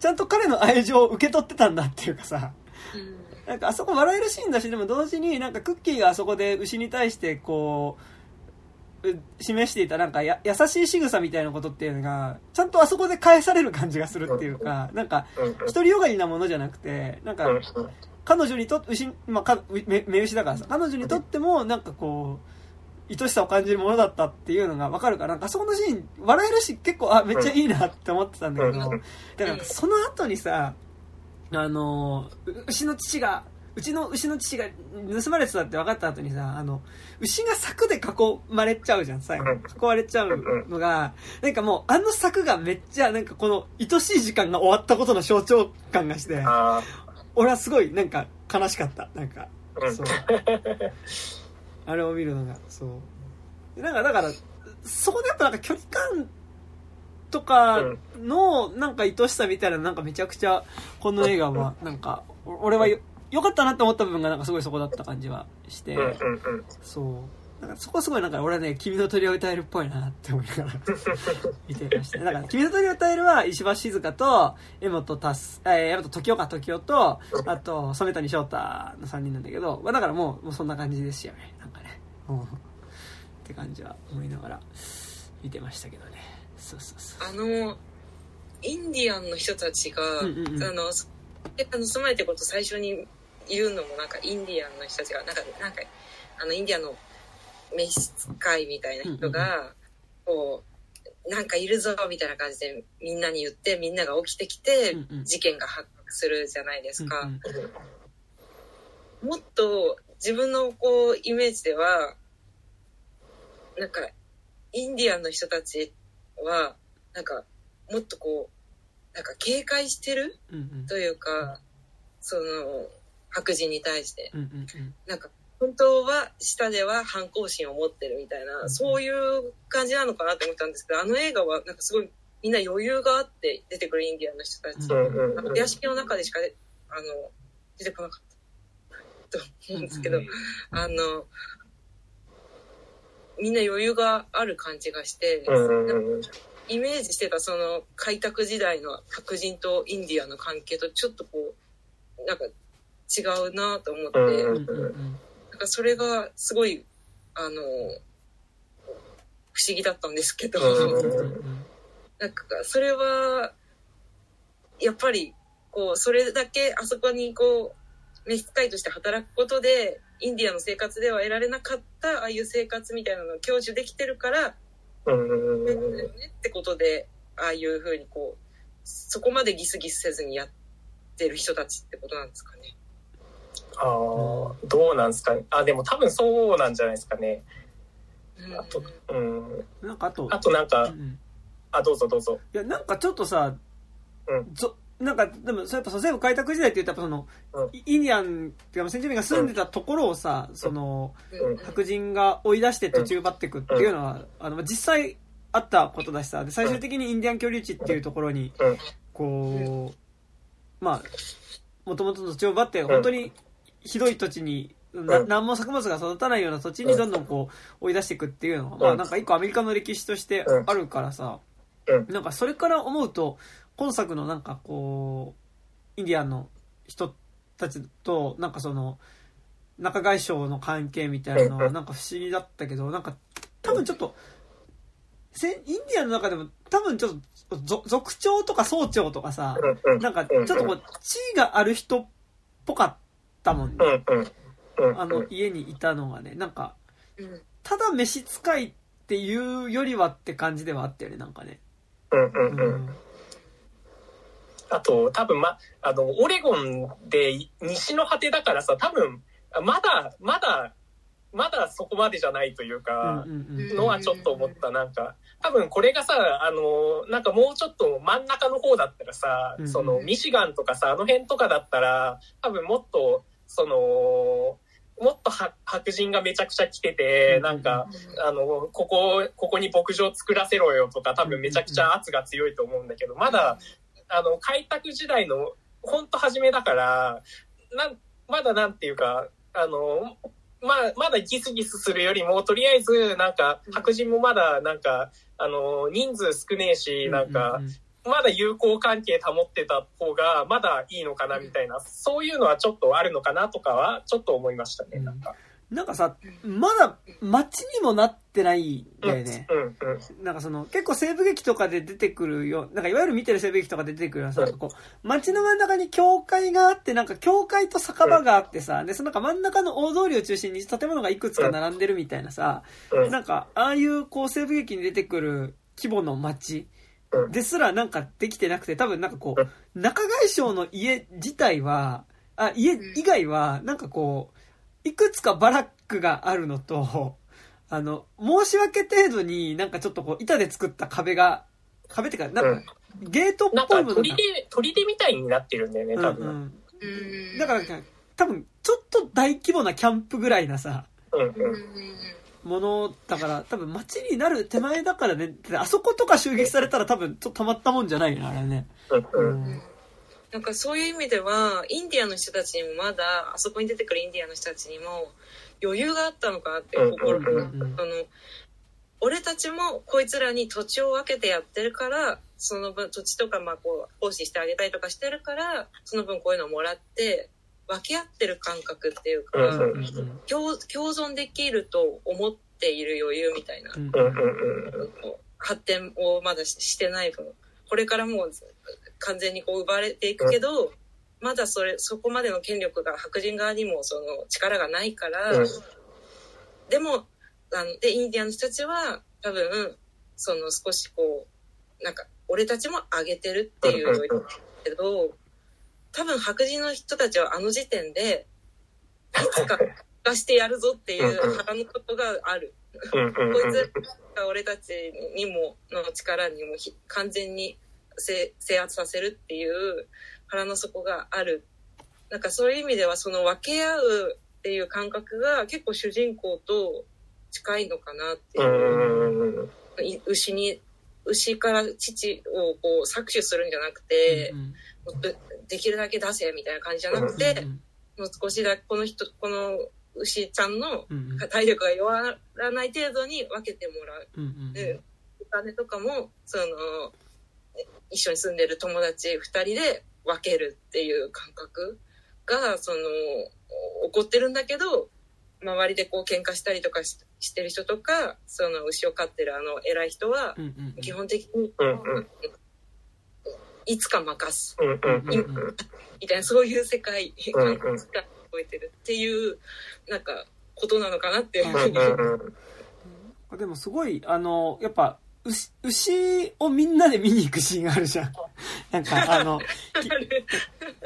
Speaker 1: ちゃんと彼の愛情を受け取ってたんだっていうかさ、
Speaker 3: うん。
Speaker 1: なんかあそこ笑えるシーンだし、でも同時になんかクッキーがあそこで牛に対してこう、う示していたなんかや優しい仕草みたいなことっていうのが、ちゃんとあそこで返される感じがするっていうか、なんか、独りよがりなものじゃなくて、なんか
Speaker 2: うん、
Speaker 1: 彼女にとって、牛、まあ、か目目牛だからさ、彼女にとっても、なんかこう、愛しさを感じるものだったっていうのがわかるから、なんかあそこのシーン、笑えるし、結構、あ、めっちゃいいなって思ってたんだけど、
Speaker 2: うん。
Speaker 1: だからその後にさ、あの、う牛の父が、うちの牛の父が盗まれてたって分かった後にさ、あの、牛が柵で囲まれちゃうじゃん、最後。
Speaker 2: うん
Speaker 1: 囲われちゃうのが、なんかもう、あの柵がめっちゃ、なんかこの、愛しい時間が終わったことの象徴感がして、
Speaker 2: あ
Speaker 1: 俺はすごい、なんか、悲しかった。なんか、
Speaker 2: うん
Speaker 1: そう。あれを見るのが、そう。なんか、だから、そこでやっぱなんか距離感とかの、なんか愛しさみたいな、なんかめちゃくちゃ、この映画は、なんか、お俺はよ、良かったなって思った部分がなんかすごいそこだった感じはして、
Speaker 2: ーうんうんうん
Speaker 1: そう。なんかそこはすごいなんか俺はね、君の鳥を歌えるっぽいなって思いながら <laughs> 見てましたね。だから、君の鳥を歌えるは石橋静香と、江本たす、えー、江本時代か時代と、あと、染谷翔太の3人なんだけど、まあだからもう、もうそんな感じですよね。なんかね。うん。って感じは思いながら見てましたけどね。そうそうそう。
Speaker 3: あの、インディアンの人たちが、
Speaker 1: うんうんうん
Speaker 3: あの、そ盗まれてること最初に言うのもなんかインディアンの人たちが、なんか、なんか、あの、インディアンの召使いみたいな人が、こう、なんかいるぞみたいな感じでみんなに言って、みんなが起きてきて事件が発覚するじゃないですか。
Speaker 1: うん
Speaker 3: もっと自分のこうイメージではなんかインディアンの人たちは、なんか、もっとこう、なんか警戒してるというか、その、白人に対して。
Speaker 1: うんうんうん。
Speaker 3: なんか、本当は下では反抗心を持ってるみたいな、そういう感じなのかなと思ったんですけど、あの映画はなんかすごいみんな余裕があって出てくるインディアンの人たち。
Speaker 1: うん
Speaker 2: うんうん。
Speaker 3: なんか屋敷の中でしか、あの、出てこなかったと思うんですけど、あの、みんな余裕がある感じがして、
Speaker 2: うんうんうん
Speaker 3: イメージしてたその開拓時代の白人とインディアンの関係とちょっとこう、なんか違うなと思って、
Speaker 2: うん
Speaker 3: なんかそれがすごい、あの、不思議だったんですけど、なんかそれは、やっぱり、こう、それだけあそこにこう、召使いとして働くことで、インディアの生活では得られなかった、ああいう生活みたいなのを享受できてるから、
Speaker 2: うんうん
Speaker 3: ね
Speaker 2: うん。
Speaker 3: ってことで、ああいうふうにこう、そこまでギスギスせずにやってる人たちってことなんですかね。
Speaker 2: ああ、どうなんですか？ね。あ、でも多分そうなんじゃないですかね。
Speaker 3: うん。
Speaker 2: あと、うん。
Speaker 1: なんかあと
Speaker 2: あとなんか、
Speaker 1: うんうん。
Speaker 2: あ、どうぞどうぞ。
Speaker 1: いやなんかちょっとさ、
Speaker 2: うん。
Speaker 1: ぞなんかでもそれやっぱその西部開拓時代って言ったらその、
Speaker 2: うん。
Speaker 1: イインディアンっていうか先住民が住んでたところをさ、その
Speaker 3: うん。
Speaker 1: 白人が追い出して途中奪っていくっていうのは、あの実際あったことだしさ。で最終的にインディアン居留地っていうところに、
Speaker 2: うん。
Speaker 1: こうまあもともと土地を奪って本当にひどい土地に、な
Speaker 2: うん。
Speaker 1: 何も作物が育たないような土地にどんどんこう追い出していくっていうのは、
Speaker 2: ん。
Speaker 1: まあなんか一個アメリカの歴史としてあるからさ、
Speaker 2: うん。
Speaker 1: なんかそれから思うと今作のなんかこうインディアンの人たちとなんかその仲外相の関係みたいなのはなんか不思議だったけどなんか多分ちょっとせインディアンの中でも多分ちょっとぞ族長とか総長とかさ。なんかちょっとこう地位がある人っぽかったもんね
Speaker 2: うんうん。うん。
Speaker 1: あの家にいたのがねなんか
Speaker 3: うん
Speaker 1: ただ召使いっていうよりはって感じではあったよねなんかね
Speaker 2: うんうん
Speaker 1: う
Speaker 2: うん。あと、多分ま、あの、オレゴンで西の果てだからさ、多分、まだ、まだ、まだそこまでじゃないというか、のはちょっと思った。なんか、多分これがさ、あの、なんかもうちょっと真ん中の方だったらさ、
Speaker 1: うん
Speaker 2: その、ミシガンとかさ、あの辺とかだったら、多分もっと、その、もっとは白人がめちゃくちゃ来てて、なんか、あの、ここ、ここに牧場作らせろよとか、多分めちゃくちゃ圧が強いと思うんだけど、まだ、あの、開拓時代の、ほんと初めだから、なん、まだなんていうか、あの、まあ、まだギスギスするよりも、とりあえず、なんか、白人もまだ、なんか、あの、人数少ねえし、なんかまだ友好関係保ってた方が、まだいいのかな、みたいな、そういうのはちょっとあるのかな、とかは、ちょっと思いましたね、なんか。
Speaker 1: なんかさまだ街にもなってないん
Speaker 2: うん、
Speaker 1: だよね。なんかその結構西部劇とかで出てくるよなんかいわゆる見てる西部劇とかで出てくるようなさ、こう街の真ん中に教会があってなんか教会と酒場があってさ、でそのなんか真ん中の大通りを中心に建物がいくつか並んでるみたいなさ、
Speaker 2: うん
Speaker 1: なんかああいうこう西部劇に出てくる規模の街
Speaker 2: うん
Speaker 1: ですらなんかできてなくて多分なんかこう中外省の家自体はあ家以外はなんかこういくつかバラックがあるのとあの申し訳程度になんかちょっとこう板で作った壁が壁っていうかなんかゲートっ
Speaker 2: なんか、
Speaker 1: ぽいものが
Speaker 2: 砦、砦みたいになってるんだよね、
Speaker 1: うん
Speaker 2: 多分。
Speaker 1: うん。
Speaker 3: うん
Speaker 1: だから多分ちょっと大規模なキャンプぐらいなさ
Speaker 2: うん、
Speaker 3: うん。
Speaker 2: うん。
Speaker 1: ものだから多分街になる手前だからね。あそことか襲撃されたら多分ちょっとたまったもんじゃないなあれね、
Speaker 2: うん、
Speaker 3: なんかそういう意味ではインディアンの人たちにもまだあそこに出てくるインディアンの人たちにも余裕があったのかなって心から、
Speaker 2: うん
Speaker 1: うんうん。
Speaker 3: その俺たちもこいつらに土地を分けてやってるからその分土地とかまあこう奉仕してあげたりとかしてるからその分こういうのをもらって分け合ってる感覚っていうか、
Speaker 2: うん
Speaker 1: うん
Speaker 3: 共共存できると思っている余裕みたいな、
Speaker 1: うん。
Speaker 2: うん、うん、
Speaker 3: 発展をまだししてない分これからもう完全にこう奪われていくけど、まだそれそこまでの権力が白人側にもその力がないから、
Speaker 2: うん。
Speaker 3: でもあのでインディアンの人たちは多分その少しこうなんか俺たちも上げてるっていうのを言ってるけど多分白人の人たちはあの時点で <laughs> いつか化してやるぞっていう
Speaker 2: うんうん
Speaker 3: 腹のことがある。
Speaker 2: うんうんうん
Speaker 3: こいつが俺たちにも、の力にもひ完全に制制圧させるっていう腹の底がある。なんかそういう意味ではその分け合うっていう感覚が結構主人公と近いのかなっていう。牛に、牛から乳をこう搾取するんじゃなくて、
Speaker 1: うん
Speaker 3: もっとできるだけ出せみたいな感じじゃなくて、
Speaker 1: うん
Speaker 3: もう少しだけこの人、この牛ちゃんの体力が弱らない程度に分けてもらう。
Speaker 1: うんうん
Speaker 3: で、お金とかも、その、一緒に住んでる友達二人で分けるっていう感覚が、その、起こってるんだけど、周りでこう喧嘩したりとかししてる人とか、その牛を飼ってるあの偉い人は、
Speaker 1: うんうん。
Speaker 3: 基本的に
Speaker 2: うんうん
Speaker 3: いつか任す。
Speaker 2: うんうんうんうん。
Speaker 3: みたいなそういう世界が聞こえてるっていうなんかことなのかなっていうふうに。
Speaker 2: うんうん
Speaker 1: でもすごい、あの、やっぱ、牛、牛をみんなで見に行くシーンがあるじゃん。<laughs> なんか、あの、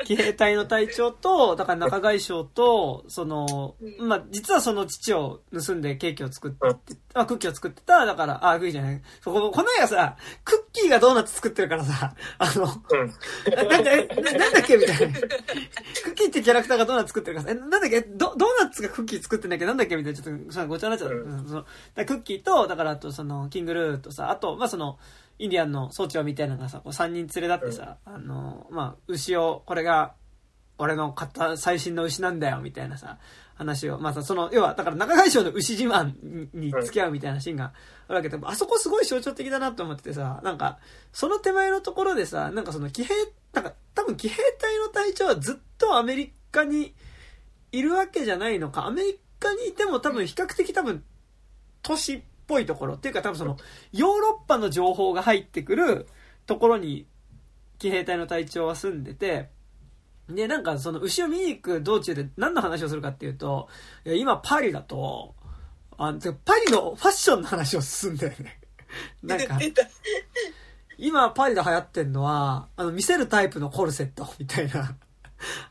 Speaker 1: 騎兵隊の隊長と、だから中外相と、その、
Speaker 3: うん。
Speaker 1: まあ、実はその父を盗んでケーキを作って、あ、クッキーを作ってた、だから、あ、クッキーじゃない。そこ、この映画さ、クッキーがドーナツ作ってるからさ、あの、ななんか、えななんだっけみたいな。クッキーってキャラクターがドーナツ作ってるからさ、え、なんだっけドドーナツがクッキー作ってんだっけなんだっけみたいな、ちょっとさ、ごちゃになっちゃった。
Speaker 2: うん
Speaker 1: そのクッキーと、だからあとその、キングルーとさ、あと、まあその、インディアンの総長みたいなのがさ、こう3人連れ立ってさ、あの、まあ、牛を、これが、俺の買った最新の牛なんだよ、みたいなさ、話を、まあさ、その、要は、だから中外相の牛自慢に付き合うみたいなシーンがあるわけで、あそこすごい象徴的だなと思っててさ、なんか、その手前のところでさ、なんかその騎兵、なんか、多分騎兵隊の隊長はずっとアメリカにいるわけじゃないのか、アメリカにいても多分比較的多分、都市っぽいところ、っていうか多分その、ヨーロッパの情報が入ってくるところに、騎兵隊の隊長は住んでて、で、なんかその牛を見に行く道中で何の話をするかっていうと、いや今パリだと、あてかパリのファッションの話をすんだよね。<laughs> なんか、今パリで流行ってんのは、あの、見せるタイプのコルセットみたいな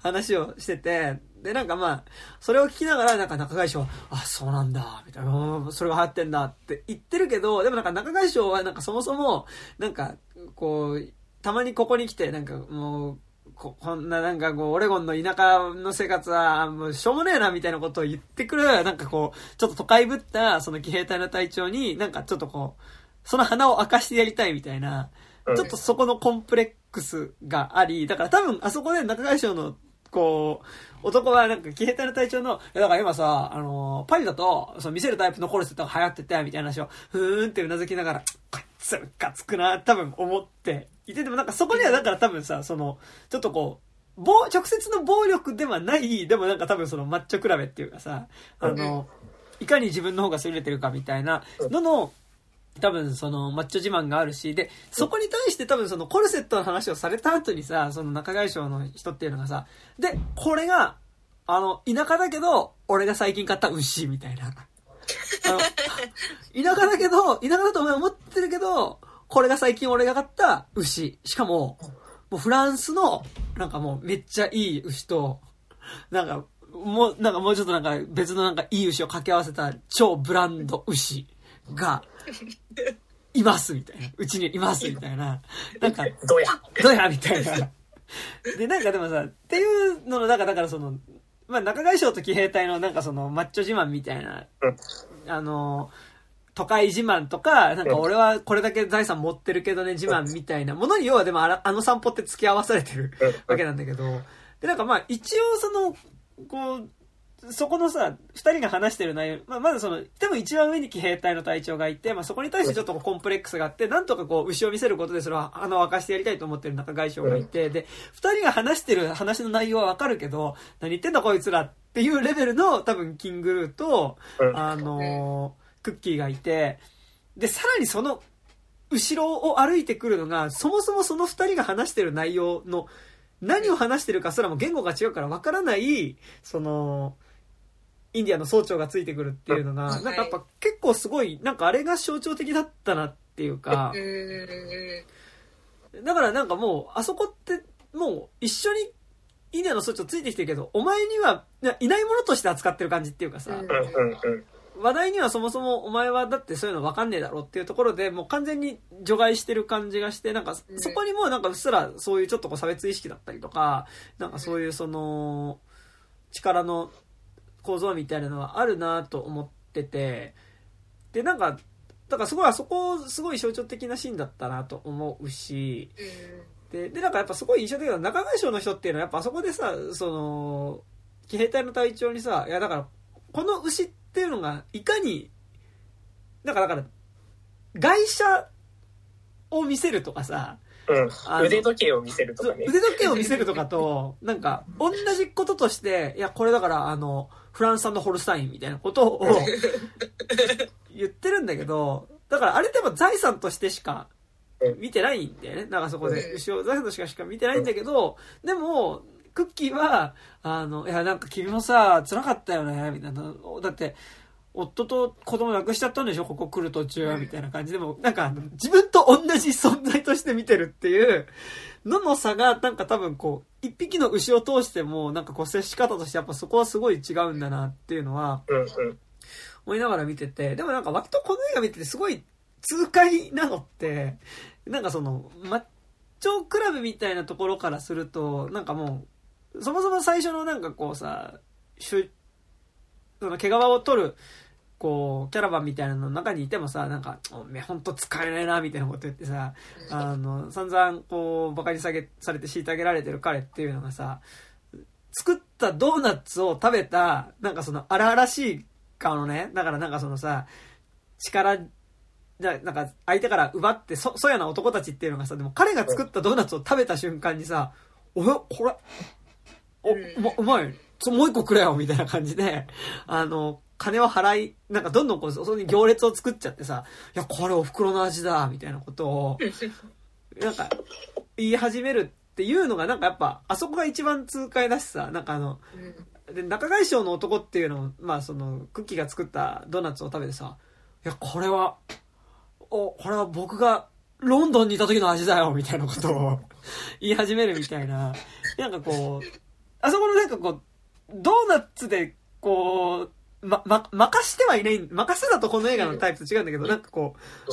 Speaker 1: 話をしてて、で、なんかまあ、それを聞きながら、なんか中外相は、あ、そうなんだ、みたいな、うんそれが流行ってんだって言ってるけど、でもなんか中外相はなんかそもそも、なんか、こう、たまにここに来て、なんかもう、ここんななんかこう、オレゴンの田舎の生活は、もうしょうもねえな、みたいなことを言ってくる、なんかこう、ちょっと都会ぶった、その騎兵隊の隊長に、なんかちょっとこう、その花を明かしてやりたいみたいな、
Speaker 2: うん。
Speaker 1: ちょっとそこのコンプレックスがあり、だから多分あそこで中外相の、こう、男はなんか騎兵隊の隊長の、だから今さ、あのパリだと、その見せるタイプのコルセットが流行ってて、みたいな話を、ふーんってうなずきながら、こいつムカつくな、多分思っていて、でもなんかそこにはだから多分さ、その、ちょっとこう、暴、直接の暴力ではない、でもなんか多分そのマッチョ比べっていうかさ、あの、いかに自分の方が優れてるかみたいなのの、多分そのマッチョ自慢があるし、で、そこに対して多分そのコルセットの話をされた後にさ、その中外相の人っていうのがさ、で、これが、あの、田舎だけど、俺が最近買った牛みたいな。田舎だけど、田舎だとお前思ってるけど、これが最近俺が買った牛。しかも、もうフランスの、なんかもうめっちゃいい牛と、なんか、もう、なんかもうちょっとなんか別のなんかいい牛を掛け合わせた超ブランド牛が、いますみたいな。うちにいますみたいな。なんか、
Speaker 2: どうや
Speaker 1: どうやみたいな。で、なんかでもさ、っていうのの、だから、だからその、まあ、中外相と騎兵隊のなんかその、マッチョ自慢みたいな、
Speaker 2: うん
Speaker 1: あの、都会自慢とか、なんか俺はこれだけ財産持ってるけどね、自慢みたいなものに、要はでもあらあの散歩って付き合わされてるわけなんだけど、で、なんかまあ、一応その、こう、そこのさ、二人が話してる内容、まあ、まずその、多分一番上に騎兵隊の隊長がいて、まあ、そこに対してちょっとコンプレックスがあって、なんとかこう、牛を見せることでそれは穴を明かしてやりたいと思ってる中外相がいて、で、二人が話してる話の内容はわかるけど、何言ってんだこいつらっていうレベルの多分キングルーと、
Speaker 2: うん。
Speaker 1: あのークッキーがいて、で、さらにその、後ろを歩いてくるのが、そもそもその二人が話してる内容の、何を話してるかすらも言語が違うからわからない、その、インディアンの総長がついてくるっていうのが、
Speaker 3: はい
Speaker 1: なんかやっぱ結構すごい、なんかあれが象徴的だったなっていうかだからなんかもう、あそこって、もう一緒にいいねの措置をついてきてるけど、お前にはいないものとして扱ってる感じっていうかさ。話題にはそもそもお前はだってそういうの分かんねえだろっていうところでもう完全に除外してる感じがしてなんか
Speaker 3: うん。
Speaker 1: そこにもうなんかうっすらそういうちょっとこう差別意識だったりとかなんかそういうその力の構造みたいなのはあるなと思っててでなんかだからすごいあそこすごい象徴的なシーンだったなと思うしででなんかやっぱすごい印象的な中川省の人っていうのはやっぱあそこでさその騎兵隊の隊長にさいやだからこの牛っていうのがいかにだからだから外車を見せるとかさ
Speaker 2: うん。腕時計を見せるとかね。
Speaker 1: 腕時計を見せるとかとなんか同じこととしていやこれだからあのフランス産のホルスタインみたいなことを言ってるんだけどだからあれってやっぱ財産としてしか見てないんだよねなんかそこで
Speaker 3: うん
Speaker 1: 牛を財産としかしか見てないんだけどでもクッキーはあのいやなんか君もさ辛かったよねみたいな。だって夫と子供亡くしちゃったんでしょここ来る途中みたいな感じ。でもなんか自分と同じ存在として見てるっていうのの差がなんか多分こう一匹の牛を通してもなんかこう接し方としてやっぱそこはすごい違うんだなっていうのは。思いながら見ててでもなんか割とこの映画見ててすごい痛快なのってなんかそのマッチョクラブみたいなところからするとなんかもうそもそも最初のなんかこうさしゅその毛皮を取るこうキャラバンみたいなのの中にいてもさなんか「おめえほんと使えないな」みたいなこと言ってさあの散々こうバカにさげされて虐げられてる彼っていうのがさ作ったドーナツを食べたなんかその荒々しい顔のねだからなんかそのさ力ななんか相手から奪ってそそやな男たちっていうのがさでも彼が作ったドーナツを食べた瞬間にさ「おやこれお
Speaker 3: うん。
Speaker 1: うまもう一個くれよ」みたいな感じで <laughs> あの金を払いなんかどんどんこうそこに行列を作っちゃってさ「いやこれお袋の味だ」みたいなことを <laughs> なんか言い始めるっていうのがなんかやっぱあそこが一番痛快だしさなんかあので中川賞の男っていうのを、まあ、そのクッキーが作ったドーナツを食べてさ「いやこれはおこれは僕がロンドンにいた時の味だよ」みたいなことを言い始めるみたいななんかこうあそこのなんかこうドーナツでこうま、ま、任してはいない任せだとこの映画のタイプと違うんだけどなんかこう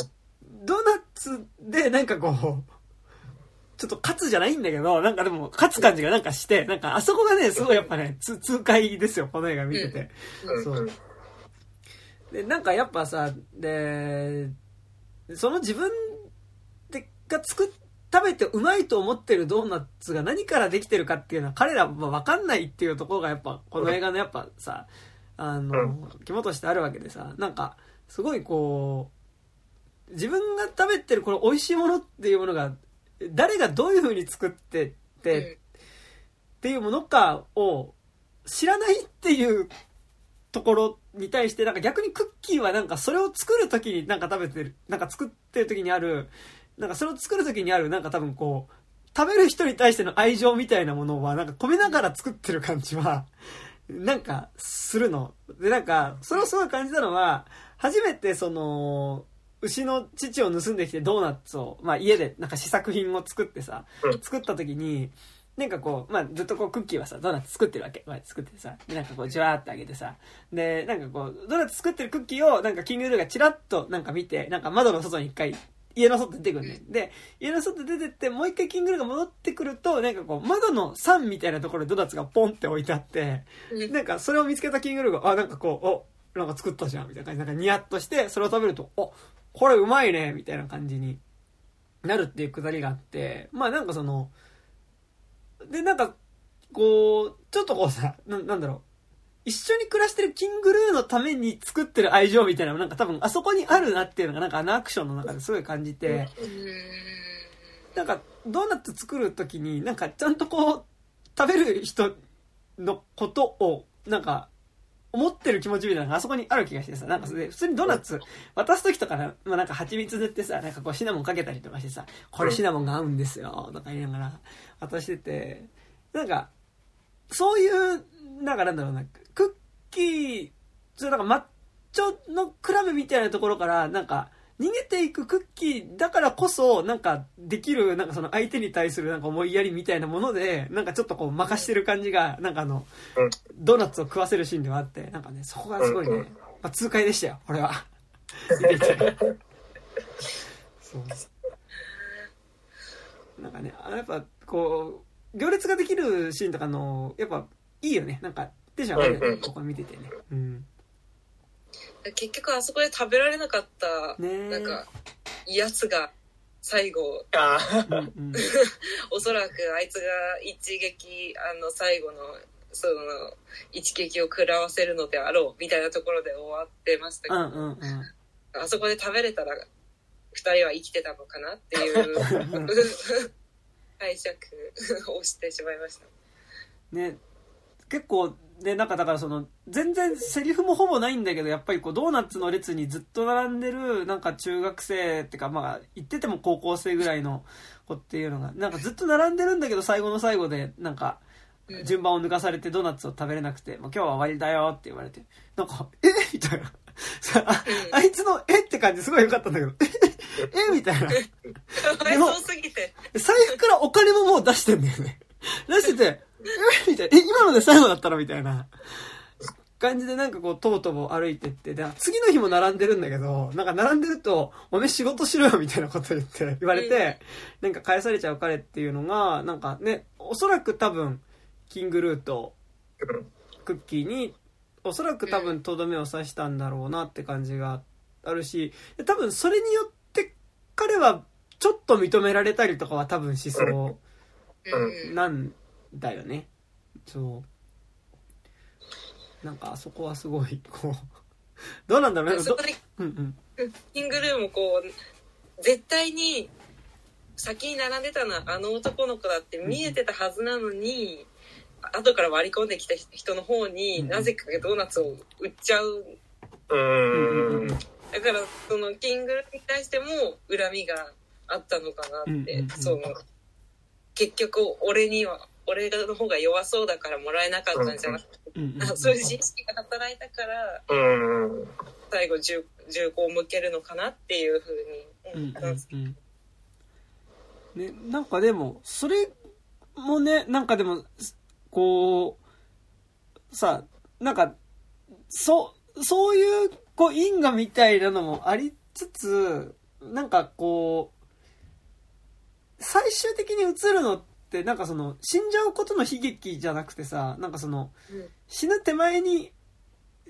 Speaker 1: ドーナツでなんかこうちょっと勝つじゃないんだけど、なんかでも勝つ感じがなんかして、なんかあそこがね、すごいやっぱね、つ痛快ですよ、この映画見てて。そう。で、なんかやっぱさ、で、その自分でが作っ、食べてうまいと思ってるドーナツが何からできてるかっていうのは彼らは分かんないっていうところがやっぱこの映画のやっぱさあの肝としてあるわけでさなんかすごいこう自分が食べてるこの美味しいものっていうものが誰がどういう風に作ってって、っていうものかを知らないっていうところに対してなんか逆にクッキーはなんかそれを作る時になんか食べてるなんか作ってる時にあるなんかそれを作る時にあるなんか多分こう食べる人に対しての愛情みたいなものはなんか込めながら作ってる感じはなんかするの。でなんかそれをすごい感じたのは初めてその牛の乳を盗んできてドーナツを、まあ、家でなんか試作品を作ってさ
Speaker 2: うん。
Speaker 1: 作った時になんかこう、まあ、ずっとこうクッキーはさドーナツ作ってるわけ、まあ、作っててさでなんかこうジュワーってあげてさでなんかこうドーナツ作ってるクッキーをなんかキングルーがチラッとなんか見てなんか窓の外に一回家の外出てくるねで家の外出てってもう一回キングルーが戻ってくるとなんかこう窓の3みたいなところでドーナツがポンって置いてあって
Speaker 3: うん。
Speaker 1: なんかそれを見つけたキングルーが、あ、なんかこう、お、なんか作ったじゃん、みたいな感じ。で、なんかニヤッとして、それを食べると、お、これうまいね、みたいな感じになるっていうくだりがあって、まあなんかその、で、なんか、こう、ちょっとこうさ、ななんだろう、一緒に暮らしてるキングルーのために作ってる愛情みたいなのがなんか多分あそこにあるなっていうのがなんかあのアクションの中ですごい感じて、なんかドーナツ作る時になんかちゃんとこう食べる人のことをなんか思ってる気持ちみたいなのがあそこにある気がしてさなんかそれで普通にドーナツ渡す時とかな、まあ、なんか蜂蜜塗ってさなんかこうシナモンかけたりとかしてさこれシナモンが合うんですよとか言いながら渡しててなんかそういうなんかなんだろうなクッキーそれなんかマッチョのクラブみたいなところからなんか逃げていくクッキーだからこそ、なんか、できる、なんかその相手に対するなんか思いやりみたいなもので、なんかちょっとこう任してる感じが、なんかあの
Speaker 2: うん、
Speaker 1: ドーナツを食わせるシーンではあって、なんかね、そこがすごいねまあ、痛快でしたよ、俺は。<laughs> そう。なんかね、あやっぱ、こう、行列ができるシーンとかの、やっぱ、いいよね。なんか、テンション上がるよね、
Speaker 2: うんうん
Speaker 1: ここ見ててね。うん。
Speaker 3: 結局あそこで食べられなかった、なんか、やつが最後、
Speaker 2: あ
Speaker 1: うんうん。<laughs>
Speaker 3: おそらくあいつが一撃、あの、最後の、その、一撃を食らわせるのであろう、みたいなところで終わってましたけど、
Speaker 1: うんうんうん。
Speaker 3: あそこで食べれたら、二人は生きてたのかなっていう <laughs> 解釈をしてしまいました。
Speaker 1: ね、結構、ね、なんかだからその、全然セリフもほぼないんだけど、やっぱりこう、ドーナツの列にずっと並んでる、なんか中学生ってか、まあ、言ってても高校生ぐらいの子っていうのが、なんかずっと並んでるんだけど、最後の最後で、なんか、
Speaker 3: うん
Speaker 1: 順番を抜かされてドーナツを食べれなくて、もう今日は終わりだよって言われて、なんか、え？みたいな。さああいつの、え？って感じすごい良かったんだけど、え？え？みたいな。
Speaker 3: かわいそうすぎて。
Speaker 1: 財布からお金ももう出してんだよね。出してて、え <laughs> みたいな。え、今ので最後だったの？みたいな。感じでなんかこう、とぼとぼ歩いてって、で、次の日も並んでるんだけど、なんか並んでると、おめえ仕事しろよみたいなこと言って、言われて、なんか返されちゃう彼っていうのが、なんかね、おそらく多分、キングルーとクッキーに、おそらく多分とどめを刺したんだろうなって感じがあるし、で多分それによって彼はちょっと認められたりとかは多分しそう。
Speaker 3: うん。
Speaker 1: なんだよね。そう。なんかあそこはすごいこう <laughs> どうなんだろうね。ど
Speaker 3: そこで
Speaker 1: うんうん。
Speaker 3: キングルーもこう、絶対に先に並んでたのはあの男の子だって見えてたはずなのに、後から割り込んできた人の方に
Speaker 1: うん
Speaker 3: なぜかドーナツを売っちゃう。
Speaker 2: う
Speaker 1: うん
Speaker 2: ん。
Speaker 3: だからそのキングルーに対しても恨みがあったのかなって、
Speaker 1: うんうんうん。
Speaker 3: その結局俺には俺の方が弱そうだからもらえなかったんじゃなくて、
Speaker 1: うんうん。
Speaker 3: あそういう自意識が働いたから
Speaker 2: うん。
Speaker 3: 最後銃銃口を向けるのかなっていうふうに
Speaker 1: うん
Speaker 3: 思ったんです
Speaker 1: うんねなんかでもそれもねなんかでもこうさなんかそうそういうこう因果みたいなのもありつつなんかこう最終的に映るのってなんかその死んじゃうことの悲劇じゃなくてさなんかその
Speaker 3: うん。
Speaker 1: 死ぬ手前に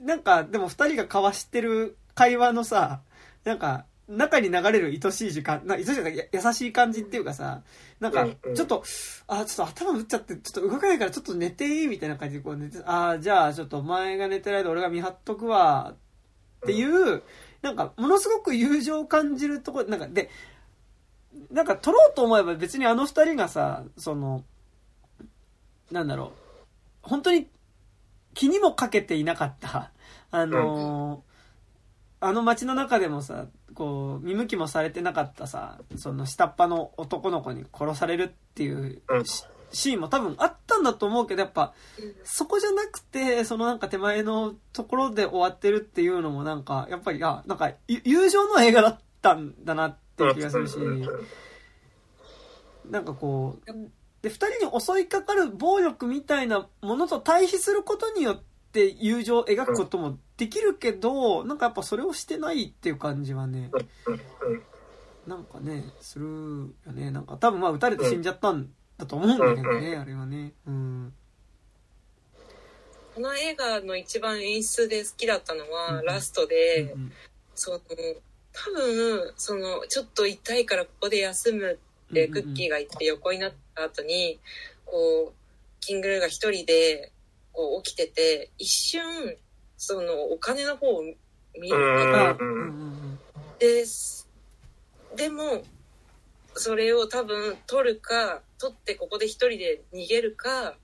Speaker 1: なんかでも二人が交わしてる会話のさなんか中に流れる愛しい時間な愛しいじゃないや優しい感じっていうかさなんかちょっと、あちょっと頭打っちゃってちょっと動かないからちょっと寝ていいみたいな感じでこう寝てあじゃあちょっとお前が寝てる間俺が見張っとくわっていう、なんかものすごく友情を感じるところなんかでなんか撮ろうと思えば別にあの二人がさそのなんだろう。本当に気にもかけていなかった。あのーあの街の中でもさこう見向きもされてなかったさその下っ端の男の子に殺されるっていうシーンも多分あったんだと思うけどやっぱそこじゃなくてそのなんか手前のところで終わってるっていうのもなんかやっぱりあなんかゆ友情の映画だったんだなっていう気がするし。なんかこうで2人に襲いかかる暴力みたいなものと対比することによって友情を描くこともできるけどなんかやっぱそれをしてないっていう感じはねなんかねするよね。なんか多分まあ撃たれて死んじゃったんだと思うんだけどねあれはね。うん。
Speaker 3: この映画の一番演出で好きだったのは、
Speaker 1: うん。
Speaker 3: ラストで、
Speaker 1: うん。
Speaker 3: その多分そのちょっと痛いからここで休むってクッキーが言って横になった後にこうキングルーが一人でこう起きてて一瞬そのお金の方を見る
Speaker 1: うんうん
Speaker 3: ですでもそれを多分取るか取ってここで一人で逃げるか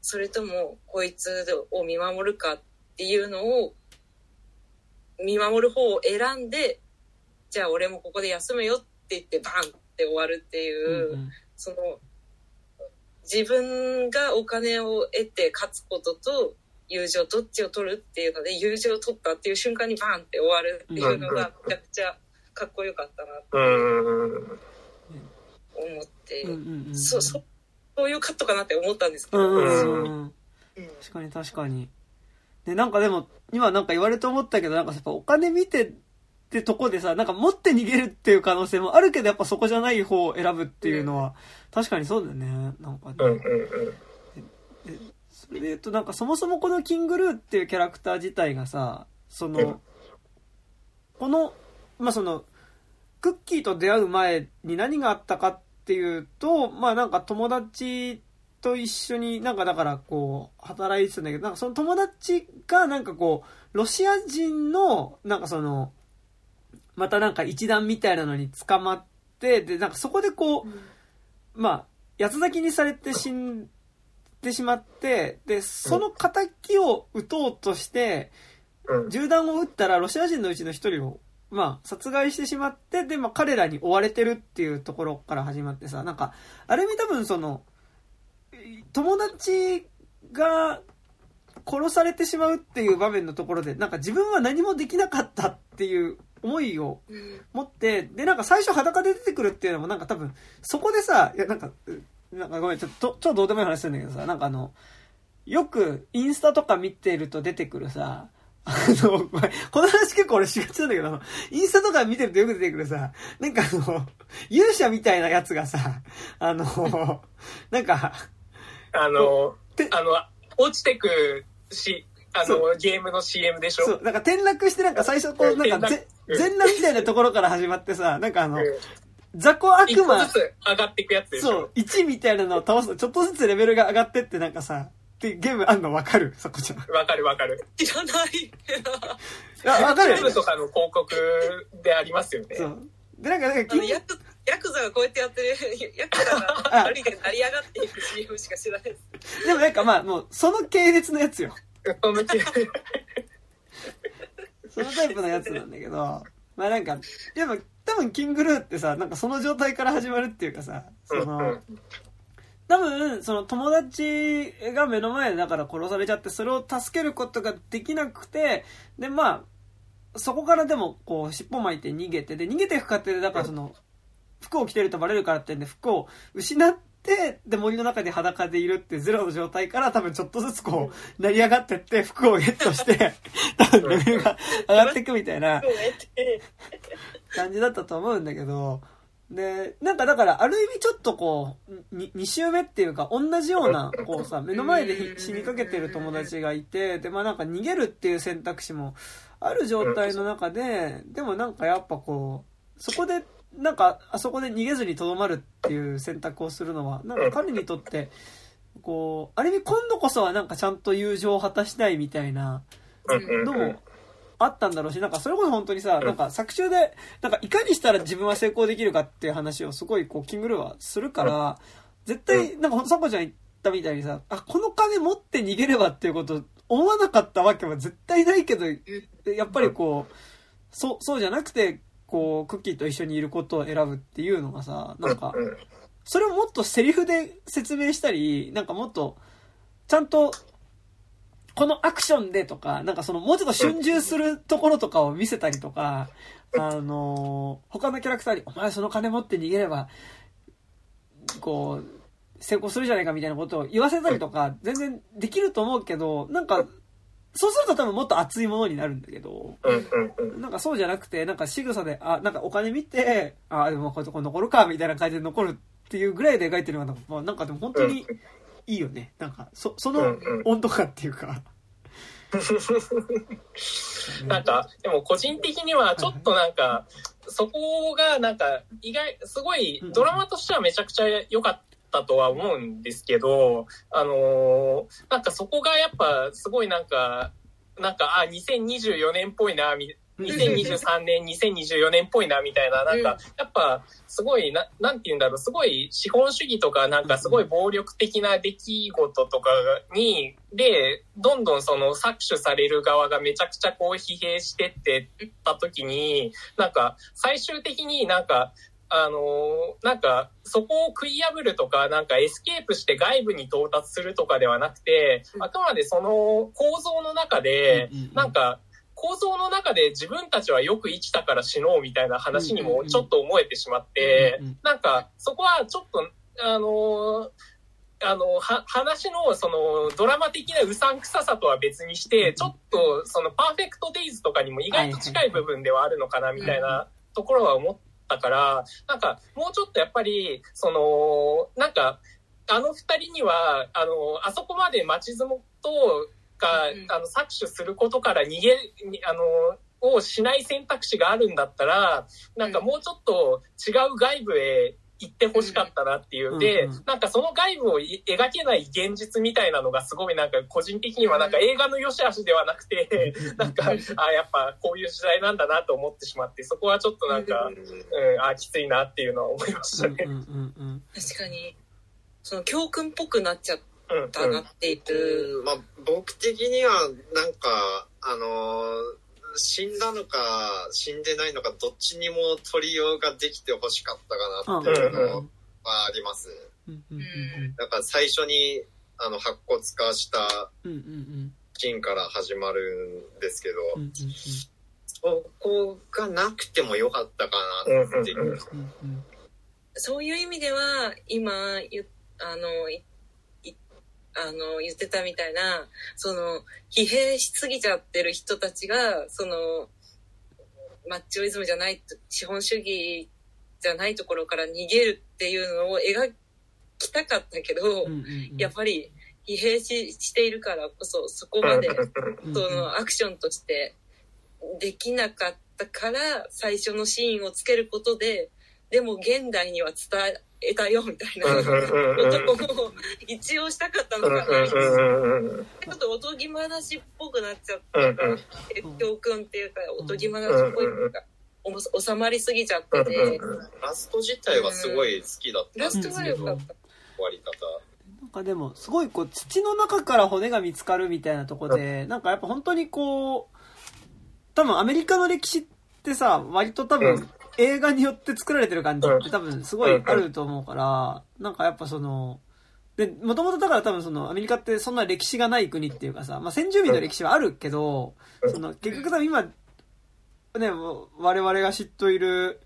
Speaker 3: それともこいつを見守るかっていうのを見守る方を選んでじゃあ俺もここで休むよって言ってバンって終わるっていう、
Speaker 1: うんうん
Speaker 3: その自分がお金を得て勝つことと友情どっちを取るっていうので友情を取ったっていう瞬間にバンって終わるっていうのがめちゃくちゃかっこよかったなって
Speaker 2: うん。
Speaker 3: 思って、
Speaker 1: うんうんうん。
Speaker 3: そうそういうカットかなって思ったんですけど。
Speaker 1: うん確かに確かに。で、なんかでも、今なんか言われて思ったけど、なんかやっぱお金見てってとこでさ、なんか持って逃げるっていう可能性もあるけど、やっぱそこじゃない方を選ぶっていうのは、確かにそうだよね。なんかね。
Speaker 2: うんうんうん。
Speaker 1: それで言うと、なんかそもそもこのキングルーっていうキャラクター自体がさ、その、この、まあその、クッキーと出会う前に何があったかっていうと、まあなんか友達と一緒になんかだからこう、働いてたんだけど、なんかその友達がなんかこう、ロシア人の、なんかその、またなんか一団みたいなのに捕まって、で、なんかそこでこう、まあ、八つ咲きにされて死んでしまって、で、その仇を撃とうとして、
Speaker 2: うん。
Speaker 1: 銃弾を撃ったらロシア人のうちの一人を、まあ、殺害してしまって、で、まあ、彼らに追われてるっていうところから始まってさ、なんか、ある意味多分その、友達が殺されてしまうっていう場面のところで、なんか自分は何もできなかったっていう思いを
Speaker 3: うん。
Speaker 1: 持って、で、なんか最初裸で出てくるっていうのもなんか多分、そこでさ、いやなんか、うなんかごめん、ちょっと、ちょっとどうでもいい話するんだけどさ、なんかあの、よくインスタとか見てると出てくるさ、<laughs> あの、この話結構俺しがちなんだけど、インスタとか見てるとよく出てくるさ、なんかあの、勇者みたいなやつがさ、あの、<laughs> なんか、
Speaker 2: あの
Speaker 1: て、
Speaker 2: あの、落ちてくし、あ
Speaker 1: そ
Speaker 2: の、ゲームの CM でしょ？
Speaker 1: そう、なんか転落してなんか最初こう、なんか全裸みたいなところから始まってさ、なんかあの
Speaker 2: うん、
Speaker 1: 雑魚悪魔
Speaker 2: 一個ず、つ上がっていくやつでしょ？
Speaker 1: そう、1みたいなのを倒すと、ちょっとずつレベルが上がってってなんかさ、ってゲームあんのわかる？そこちゃん。
Speaker 2: わかるわかる。
Speaker 3: 知らない。
Speaker 1: あ、わかるよ
Speaker 2: YouTube
Speaker 1: ね。
Speaker 2: とかの広告でありますよね。
Speaker 1: そう。で、なんか、なんか、
Speaker 3: あのヤクヤクザがこうやってやってる、ヤクザが
Speaker 1: あ
Speaker 3: 一人で成り上がっていく CM しか知らないです。
Speaker 1: でもなんかまあ、もう、その系列のやつよ。
Speaker 2: その
Speaker 1: タイプのやつなんだけど、まあなんか、やっぱ、多分、キングルーってさ、なんかその状態から始まるっていうかさ、その、多分、その友達が目の前でだから殺されちゃって、それを助けることができなくて、で、まあ、そこからでも、こう、尻尾巻いて逃げて、で、逃げていく過程で、だからその、服を着てるとバレるからってんで、服を失って、で、森の中で裸でいるってゼロの状態から多分ちょっとずつこう、成り上がってって、服をゲットして、<laughs> 多分レベルが上がっていくみたいな。感じだったと思うんだけど、で、なんかだから、ある意味ちょっとこう、に2周目っていうか、同じような、こうさ、目の前でひ死にかけてる友達がいて、で、まあなんか逃げるっていう選択肢もある状態の中で、でもなんかやっぱこう、そこで、なんか、あそこで逃げずにとどまるっていう選択をするのは、なんか彼にとって、こう、ある意味今度こそはなんかちゃんと友情を果たしたいみたいな、のもあったんだろうし、なんかそれこそ本当にさ、なんか作中で、なんかいかにしたら自分は成功できるかっていう話をすごいこう、キングルーはするから、絶対、なん。かほんとサコちゃん言ったみたいにさ、あ、この金持って逃げればっていうこと思わなかったわけは絶対ないけど、やっぱりこう、そう、そうじゃなくて、こう、クッキーと一緒にいることを選ぶっていうのがさ、なんか、
Speaker 2: うん
Speaker 1: それをもっとセリフで説明したり、なんかもっと、ちゃんと、このアクションでとか、なんかそのもうちょっと春秋するところとかを見せたりとか、あのー他のキャラクターに、お前その金持って逃げれば、こう、成功するじゃないかみたいなことを言わせたりとか、全然できると思うけど、なんか、そうすると多分もっと熱いものになるんだけど、なんかそうじゃなくて、なんか仕草で、あ、なんかお金見て、あ、でもこれとこ残るか、みたいな感じで残るっていうぐらいで描いてるのが、まあ、なんかでも本当にいいよね。なんか、そ、その温度感っていうか。<laughs>
Speaker 2: なんか、でも個人的にはちょっとなんか、そこがなんか、意外、すごい
Speaker 1: うん、
Speaker 2: ドラマとしてはめちゃくちゃ良かったとは思うんですけど、あのーなんかそこがやっぱすごいなんか、なんか、あ、2024年っぽいな、み2023年、2024年っぽいな、みたいな、なんか、やっぱ、すごい、な、なんて言うんだろう、すごい資本主義とか、なんかすごい暴力的な出来事とかに、で、どんどんその搾取される側がめちゃくちゃこう疲弊してってった時に、なんか、最終的になんか、あのーなんか、そこを食い破るとか、なんかエスケープして外部に到達するとかではなくて、あくまでその構造の中で、なんか、構造の中で自分たちはよく生きたから死のうみたいな話にもちょっと思えてしまってなんかそこはちょっと、あのーあの、は、話の、その、ドラマ的なうさんくささとは別にして、ちょっと、その、パーフェクトデイズとかにも意外と近い部分ではあるのかな、みたいなところは思ったから、なんか、もうちょっとやっぱり、その、なんか、あの二人には、あの、あそこまで町相撲とが
Speaker 3: うん、
Speaker 2: あの、搾取することから逃げ、にあの、をしない選択肢があるんだったら、なんかもうちょっと違う外部へ行ってほしかったなっていう。で
Speaker 1: うんうん、
Speaker 2: なんかその外部をい描けない現実みたいなのがすごいなんか個人的にはなんか映画の良し悪しではなくて、なんか、あやっぱこういう時代なんだなと思ってしまって、そこはちょっとなんか、うん、あきついなっていうのは思いましたね。
Speaker 1: うんうんうん
Speaker 3: 確かに、その教訓っぽくなっちゃっ
Speaker 2: うん。
Speaker 3: たなっていう。
Speaker 4: うんまあ、僕的には、なんか、あのー死んだのか、死んでないのか、どっちにも取りようができてほしかったかなっていうのはあります。だから最初に、あの、白骨化した
Speaker 1: うん。うん。うん。
Speaker 4: シーンから始まるんですけど、
Speaker 1: うん。うん。
Speaker 4: そこがなくてもよかったかなっていう。
Speaker 3: そういう意味では、今、ゆあの、いいあの、言ってたみたいな、その、疲弊しすぎちゃってる人たちが、その、マッチョイズムじゃない、資本主義じゃないところから逃げるっていうのを描きたかったけど、
Speaker 1: うんうんうん。
Speaker 3: やっぱり疲弊ししているからこそ、そこまで、
Speaker 1: うん
Speaker 3: そのアクションとしてできなかったから最初のシーンをつけることででも現代には伝えたよみたいなことを一応したかったのかないなちょっとおとぎ話っぽくなっちゃったから教訓っていうかおとぎ話っぽいっていうか収まりすぎちゃってて
Speaker 4: ラスト自体はすごい好きだった
Speaker 3: ラスト
Speaker 4: んですけど、
Speaker 3: は良かった。
Speaker 4: 終わり方。
Speaker 1: なんかでも、すごいこう、土の中から骨が見つかるみたいなとこで、なんかやっぱ本当にこう、多分アメリカの歴史ってさ、割と多分映画によって作られてる感じって多分すごいあると思うから、なんかやっぱその、で、もともとだから多分そのアメリカってそんな歴史がない国っていうかさ、まあ先住民の歴史はあるけど、その結局多分今、ね、我々が知っている、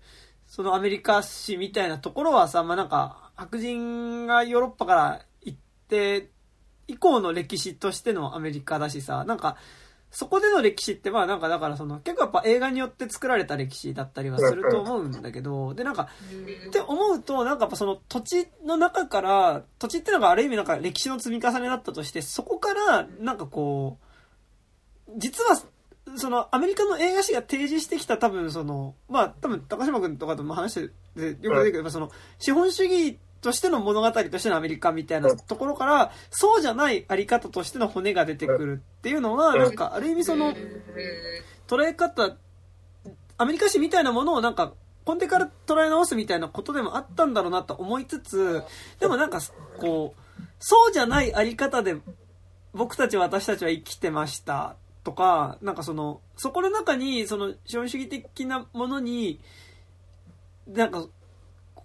Speaker 1: そのアメリカ史みたいなところはさ、まあなんか白人がヨーロッパから行って以降の歴史としてのアメリカだしさ、なんかそこでの歴史ってまあなんかだからその結構やっぱ映画によって作られた歴史だったりはすると思うんだけど、でなんかって思うと、なんかやっぱその土地の中から、土地ってのがある意味なんか歴史の積み重ねだったとして、そこからなんかこう、実は、そのアメリカの映画史が提示してきた多分その、まあ多分高島君とかとも話しててよく出てくる、やっぱその資本主義としての物語としてのアメリカみたいなところから、そうじゃないあり方としての骨が出てくるっていうのは、なんかある意味その、捉え方、アメリカ史みたいなものをなんか、根底から捉え直すみたいなことでもあったんだろうなと思いつつ、でもなんか、こう、そうじゃないあり方で、僕たち私たちは生きてましたとか、なんかその、そこの中に、その、資本主義的なものに、なんか、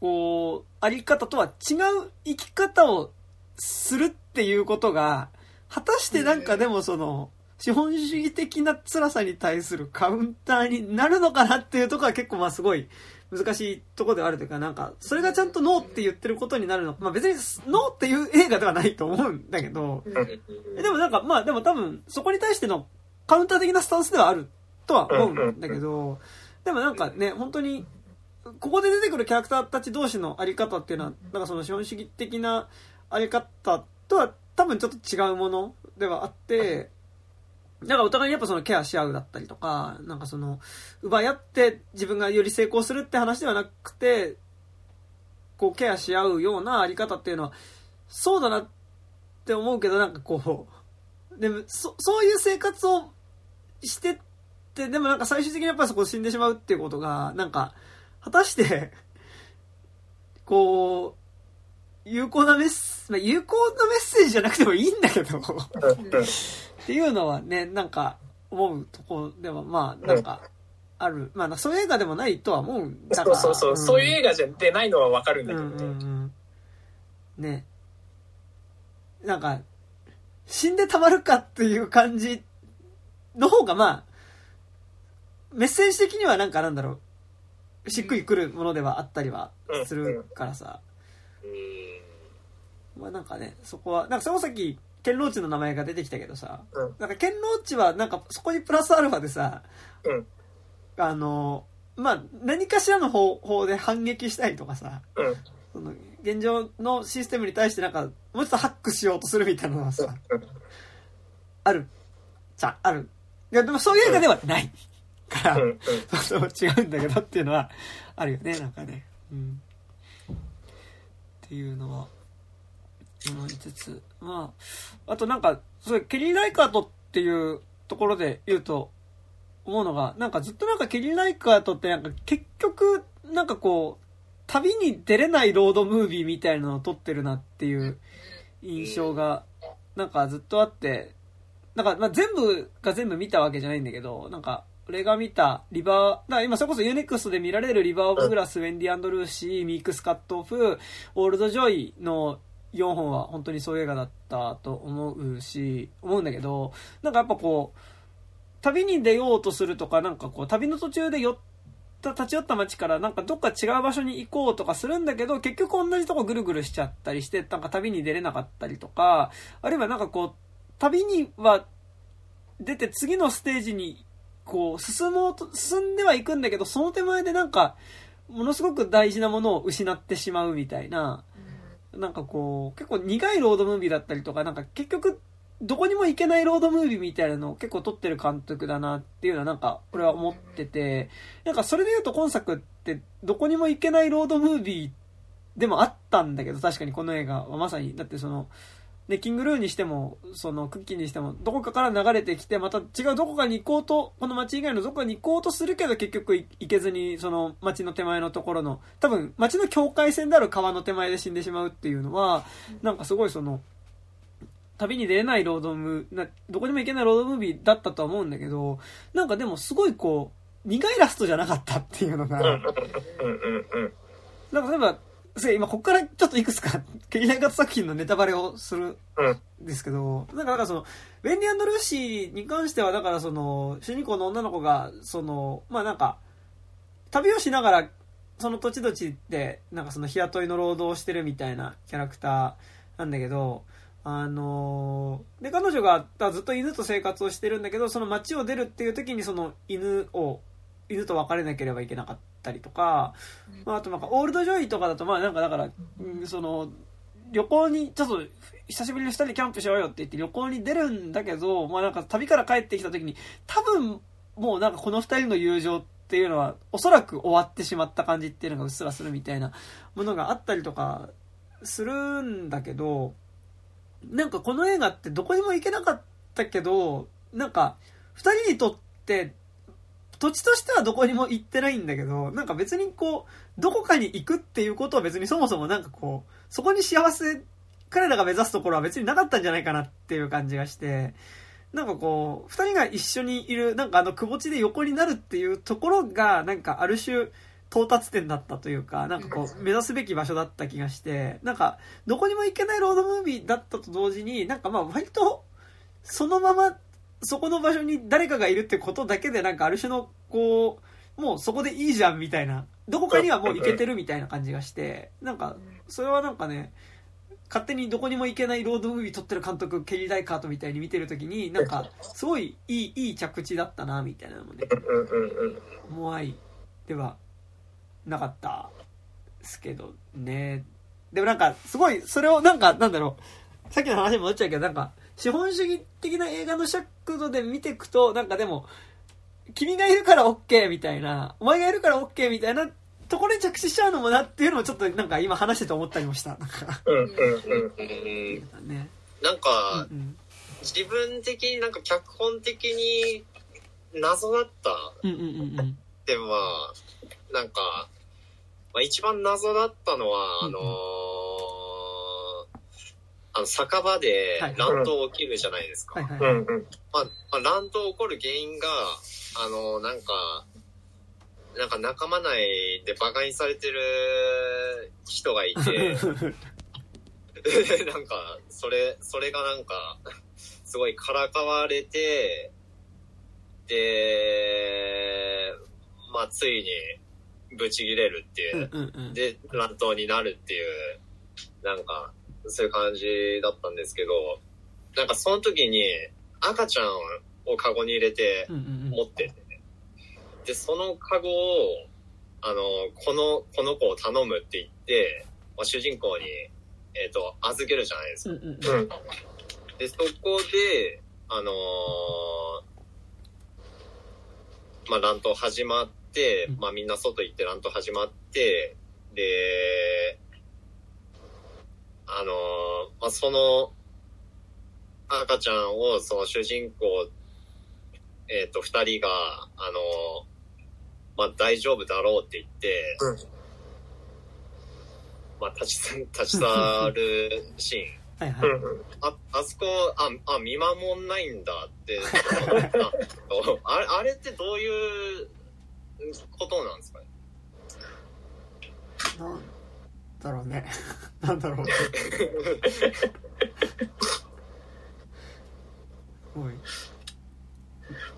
Speaker 1: こう、あり方とは違う生き方をするっていうことが、果たしてなんかでもその、資本主義的な辛さに対するカウンターになるのかなっていうところは結構まあすごい難しいところではあるというか、なんか、それがちゃんとノーって言ってることになるのまあ別にノーっていう映画ではないと思うんだけど、でもなんかまあでも多分そこに対してのカウンター的なスタンスではあるとは思うんだけど、でもなんかね、本当に、ここで出てくるキャラクターたち同士のあり方っていうのは、なんかその資本主義的なあり方とは多分ちょっと違うものではあって、なんかお互いにやっぱそのケアし合うだったりとか、なんかその、奪い合って自分がより成功するって話ではなくて、こうケアし合うようなあり方っていうのは、そうだなって思うけど、なんかこう、でも、そ、そういう生活をしてって、でもなんか最終的にやっぱりそこ死んでしまうっていうことが、なんか、果たして、こう、有効なメッセ、まあ、有効なメッセージじゃなくてもいいんだけど、っていうのはね、なんか思うとこでは、まあ、なんか、ある。まあ、そういう映画でもないとは思うんだ
Speaker 2: そうそうそう、
Speaker 1: ん
Speaker 2: そういう映画じゃでないのはわかるんだ
Speaker 1: うん
Speaker 2: けどね。
Speaker 1: うんうん。ね。なんか、死んでたまるかっていう感じの方が、まあ、メッセージ的にはなんかなんだろう、しっくりくるものではあったりはするからさ。
Speaker 4: うん。
Speaker 1: まあなんかね、そこは、なんかそのさっき、ケンローチの名前が出てきたけどさ、
Speaker 2: うん
Speaker 1: なんかケンローチはなんかそこにプラスアルファでさ、
Speaker 2: うん
Speaker 1: あの、まあ何かしらの方法で反撃したりとかさ、
Speaker 2: うん。
Speaker 1: その現状のシステムに対してなんか、もうちょっとハックしようとするみたいなのはさ、ある。じゃあ、ある。いや、でもそういう映画ではない。から、
Speaker 2: うん。
Speaker 1: そうそう違うんだけどっていうのはあるよね、なんかね。うん。っていうのは、思いつつ、まあ、あとなんか、そうケリー・ライカートっていうところで言うと、思うのが、なんかずっとなんかケリー・ライカートってなんか結局、なんかこう、旅に出れないロードムービーみたいなのを撮ってるなっていう印象が、なんかずっとあって、なんか、まあ、全部が全部見たわけじゃないんだけど、なんか、俺が見たリバー、だ今それこそ U-NEXT で見られるリバー・オブ・グラス、ウェンディ・アンド・ルーシー、ミークス・カットオフ、オールド・ジョイの4本は本当にそういう映画だったと思うし、思うんだけど、なんかやっぱこう、旅に出ようとするとか、なんかこう、旅の途中で寄った、立ち寄った街からなんかどっか違う場所に行こうとかするんだけど、結局同じとこぐるぐるしちゃったりして、なんか旅に出れなかったりとか、あるいはなんかこう、旅には出て次のステージにこう進もうと、進んではいくんだけど、その手前でなんか、ものすごく大事なものを失ってしまうみたいな、なんかこう、結構苦いロードムービーだったりとか、なんか結局、どこにも行けないロードムービーみたいなのを結構撮ってる監督だなっていうのはなんか俺は思ってて、なんかそれで言うと今作ってどこにも行けないロードムービーでもあったんだけど、確かにこの映画はまさに、だってその、ね、キングルーにしても、そのクッキーにしても、どこかから流れてきて、また違うどこかに行こうと、この街以外のどこかに行こうとするけど、結局い行けずに、その街の手前のところの、多分街の境界線である川の手前で死んでしまうっていうのは、なんかすごいその、旅に出れないロードムー、などこにも行けないロードムービーだったとは思うんだけど、なんかでもすごいこう、苦いラストじゃなかったっていうのが、
Speaker 2: うん。うん。うん。うん。
Speaker 1: なんか例えば、せ今ここからちょっといくつか、ケリー・ライカート作品のネタバレをする
Speaker 2: うん。
Speaker 1: んですけど、なんか、なんかその、ウェンディルーシーに関しては、だからその、主人公の女の子が、その、まあなんか、旅をしながら、その土地土地で、なんかその日雇いの労働をしてるみたいなキャラクターなんだけど、あのーで、彼女がだずっと犬と生活をしてるんだけど、その街を出るっていう時にその犬を、犬と別れなければいけなかったりとか、まあ、あとなんか、オールドジョイとかだと、まあなんかだから、うん。その、旅行に、ちょっと、久しぶりに二人でキャンプしようよって言って旅行に出るんだけど、まあなんか旅から帰ってきた時に、多分、もうなんかこの二人の友情っていうのは、おそらく終わってしまった感じっていうのがうっすらするみたいなものがあったりとか、するんだけど、なんかこの映画ってどこにも行けなかったけど、なんか、二人にとって、土地としてはどこにも行ってないんだけど、なんか別にこう、どこかに行くっていうことは別にそもそもなんかこう、そこに幸せ、彼らが目指すところは別になかったんじゃないかなっていう感じがして、なんかこう、二人が一緒にいる、なんかあの、くぼ地で横になるっていうところが、なんかある種、到達点だったというか、なんかこう、目指すべき場所だった気がして、なんか、どこにも行けないロードムービーだったと同時に、なんかまあ割と、そのまま、そこの場所に誰かがいるってことだけで、なんかある種の、こう、もうそこでいいじゃんみたいな、どこかにはもう行けてるみたいな感じがして、なんか、それはなんかね、勝手にどこにも行けないロードムービー撮ってる監督、ケリー・ダイカートみたいに見てるときに、なんか、すごいいい、いい着地だったな、みたいなのもね。思わいではなかったですけどね。でもなんか、すごい、それをなんか、なんだろう、さっきの話に戻っちゃうけど、なんか、資本主義的な映画の尺度で見ていくと、なんかでも、君がいるから OK みたいな、お前がいるから OK みたいなところに着地しちゃうのもなっていうのもちょっとなんか今話してて思ったりもした。なんか、
Speaker 2: うん。うん。うん。
Speaker 4: うん
Speaker 1: ね。
Speaker 4: なんか、
Speaker 1: うん
Speaker 4: 自分的になんか脚本的に謎だったっ
Speaker 1: うんうんうんうん。
Speaker 4: てまあ、なんか、まあ、一番謎だったのは、あのー
Speaker 1: うんうん
Speaker 4: あの酒場で
Speaker 1: はい
Speaker 4: 乱闘起きるじゃないですか。まあ、まあ、乱闘起こる原因が、あの、なんか、なんか仲間内で馬鹿にされてる人がいて、<laughs> なんか、それ、それがなんか、すごいからかわれて、で、まあ、ついに、ブチ切れるっていう。で、乱闘になるっていう、なんか、そういう感じだったんですけど、なんかその時に、赤ちゃんをカゴに入れて持ってて、で、そのカゴを、あの、この、この子を頼むって言って、まあ、主人公に、えっ、と、預けるじゃないですか。で、そこで、あのーまあ、乱闘始まって
Speaker 1: うん、
Speaker 4: まあ、みんな外行って乱闘始まって、で、あのーまあ、その、赤ちゃんを、その主人公、えっ、と、二人が、あのーまあ、大丈夫だろうって言って、
Speaker 2: うん
Speaker 4: まあ、立ち去、<laughs> 立ち去るシーン。
Speaker 1: はいはい。
Speaker 4: あ、あそこ、あ、あ、見守んないんだって、<laughs> ああれ、あれってどういうことなんですかね？
Speaker 1: だろうね。<laughs> なんだろう。すごい。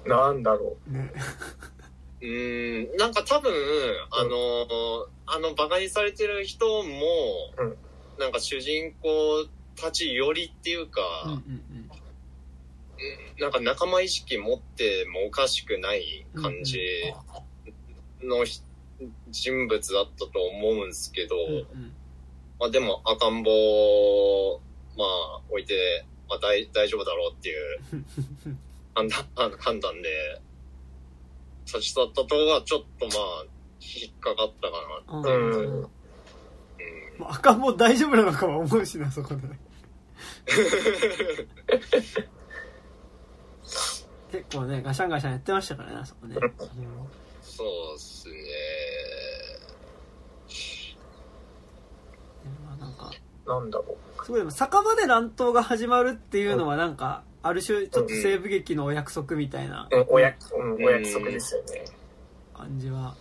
Speaker 2: なんだろ
Speaker 1: ね。
Speaker 4: うーん、なんか多分、あの、あの、馬鹿にされてる人も、
Speaker 2: うん
Speaker 4: なんか主人公たちよりっていうか、
Speaker 1: うんうん
Speaker 4: なんか仲間意識持ってもおかしくない感じのひ人物だったと思うんですけど、
Speaker 1: うん。うんうん
Speaker 4: まあでも赤ん坊を、まあ置いて、まあ大大丈夫だろうっていう <laughs> 判断、判断で、立ち去ったとはちょっとまあ、引っかかったかな。
Speaker 1: う
Speaker 2: う。うんん。
Speaker 4: うん。
Speaker 1: まあ赤ん坊大丈夫なのかは思うしな、そこでね。<laughs> 結構ね、ガシャンガシャンやってましたからね、あそこね。<laughs> うん
Speaker 4: そうっすね。
Speaker 1: まあなんか、
Speaker 2: なんだろ
Speaker 1: すごいでも酒場で乱闘が始まるっていうのはなんか、ある種ちょっと西部劇のお約束みたいな
Speaker 2: う。うん、おや、うん、お約束ですよね。
Speaker 1: 感じは、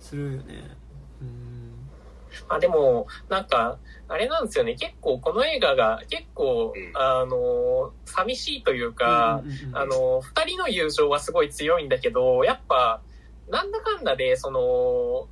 Speaker 1: するよね。うん。
Speaker 2: あ、でも、なんか、あれなんですよね。結構この映画が結構
Speaker 4: うん、
Speaker 2: あの、寂しいというか、
Speaker 1: うんうんうん
Speaker 2: あの、二人の友情はすごい強いんだけど、やっぱ、なんだかんだで、その、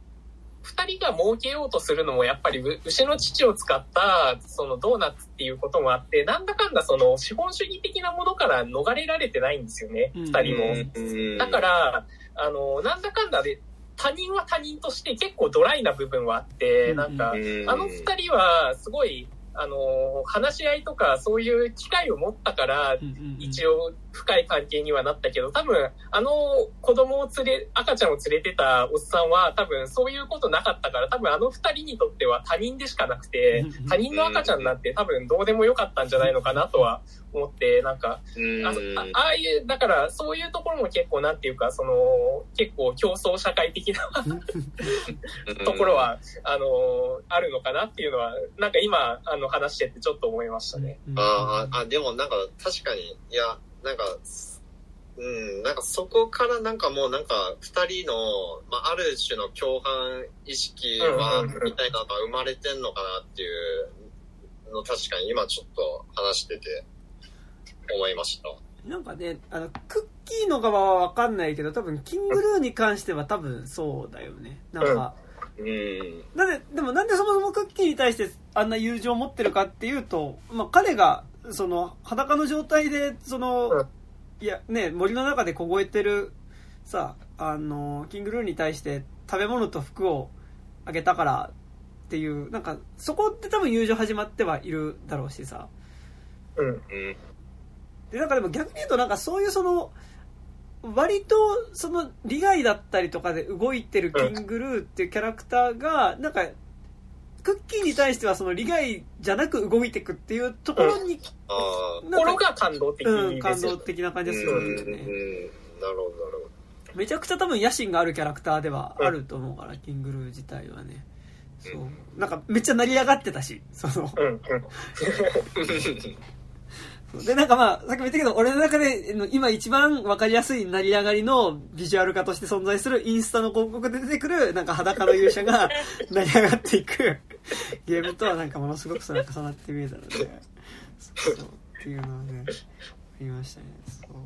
Speaker 2: 二人が儲けようとするのもやっぱりう牛の乳を使ったそのドーナツっていうこともあって、なんだかんだその資本主義的なものから逃れられてないんですよね、
Speaker 1: うん。
Speaker 2: 二人も。
Speaker 4: うん。
Speaker 2: だか、ら、あの、なんだかんだで他人は他人として結構ドライな部分はあって、
Speaker 1: うん。
Speaker 2: なんか、
Speaker 4: うん。
Speaker 2: あの二人はすごい、あの、話し合いとかそういう機会を持ったから、一応深い関係にはなったけど、多分、あの子供を連れ、赤ちゃんを連れてたおっさんは多分そういうことなかったから、多分あの二人にとっては他人でしかなくて
Speaker 1: うん、
Speaker 2: 他人の赤ちゃんなんて多分どうでもよかったんじゃないのかなとは思って、なんか、
Speaker 4: うん。
Speaker 2: ああああいう、だからそういうところも結構なんていうか、その、結構競争社会的なところは、あの、あるのかなっていうのは、なんか今、あの、話しててちょっと思いましたね。
Speaker 1: うん。
Speaker 4: あーあ、でもなんか確かに、いや、なんか、うん、なんかそこからなんかもうなんか二人の、まあ、ある種の共犯意識は、みたいなのが生まれてんのかなっていうの確かに今ちょっと話してて思いました。
Speaker 1: なんかね、あの、クッキーの側はわかんないけど、多分、キングルーに関しては多分そうだよね。なんか、
Speaker 4: うん。
Speaker 1: なんで、でもなんでそもそもクッキーに対してあんな友情を持ってるかっていうと、まあ彼が、その、裸の状態で、その、
Speaker 2: うん
Speaker 1: いや、ね、森の中で凍えてる、さ、あの、キングルーに対して食べ物と服をあげたからっていう、なんか、そこって多分友情始まってはいるだろうしさ。
Speaker 2: うん。
Speaker 4: うん。
Speaker 1: で、なんかでも逆に言うとなんかそういうその、割とその利害だったりとかで動いてるキングルーっていうキャラクターが、なんか、クッキーに対してはその利害じゃなく動いていくっていうところに、
Speaker 4: ああ。
Speaker 1: なんか、
Speaker 2: 心が感動的
Speaker 1: うん、感
Speaker 2: ですよ
Speaker 1: 動。的な感じ
Speaker 4: うん。
Speaker 1: がす
Speaker 4: うん。な
Speaker 1: るんだよね。
Speaker 4: るほど、なるほ
Speaker 1: めちゃくちゃ多分野心があるキャラクターではあると思うから、キングルー自体はね。そう
Speaker 4: うん。
Speaker 1: なんかめっちゃ成り上がってたし、その、
Speaker 2: うん、うん。<laughs>
Speaker 1: で、なんかまあ、さっきも言ったけど、俺の中での今一番わかりやすい成り上がりのビジュアル化として存在するインスタの広告で出てくる、なんか裸の勇者が <laughs> 成り上がっていくゲームとはなんかものすごくそれが重なって見えたので、そうそうっていうのはね、ありましたね。そう。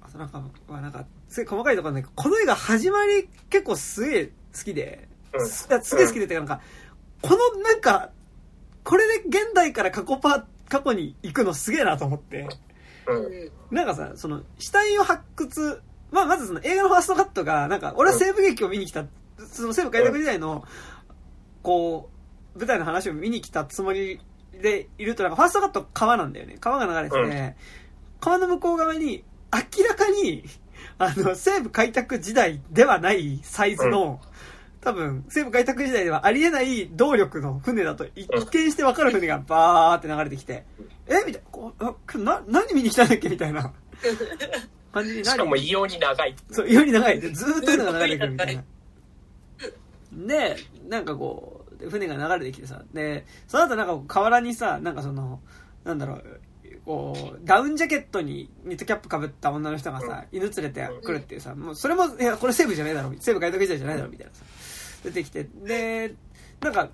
Speaker 1: あとなんか、はなんか、すごい細かいところなんだけど、この映画始まり結構すげえ好きで、
Speaker 2: うん
Speaker 1: すすげえ好きでっていうかなんか、このなんか、これで現代から過去パ、過去に行くのすげえなと思って、なんかさ、その、死体を発掘、まあ、まずその映画のファーストカットが、なんか、俺は西部劇を見に来た、その西部開拓時代の、こう、舞台の話を見に来たつもりでいると、なんか、ファーストカット川なんだよね。川が流れてて、
Speaker 2: うん。
Speaker 1: 川の向こう側に、明らかに、あの、西部開拓時代ではないサイズの、多分、西部開拓時代ではありえない動力の船だと一見してわかる船がバーって流れてきて、え？みたいな。こな、何見に来たんだっけ？みたいな。<laughs> 感じになる。
Speaker 2: しかも異様に長い。
Speaker 1: そう、より長い。でずーっと船が流れてくるみたいな。で、なんかこう、で船が流れてきてさ、で、その後なんか河原にさ、なんかその、なんだろう、こう、ダウンジャケットにニットキャップかぶった女の人がさ、犬連れてくるっていうさ、もうそれも、いや、これ西部じゃないだろ、西部開拓時代じゃないだろ、みたいなさ、出てきて、で、なんか、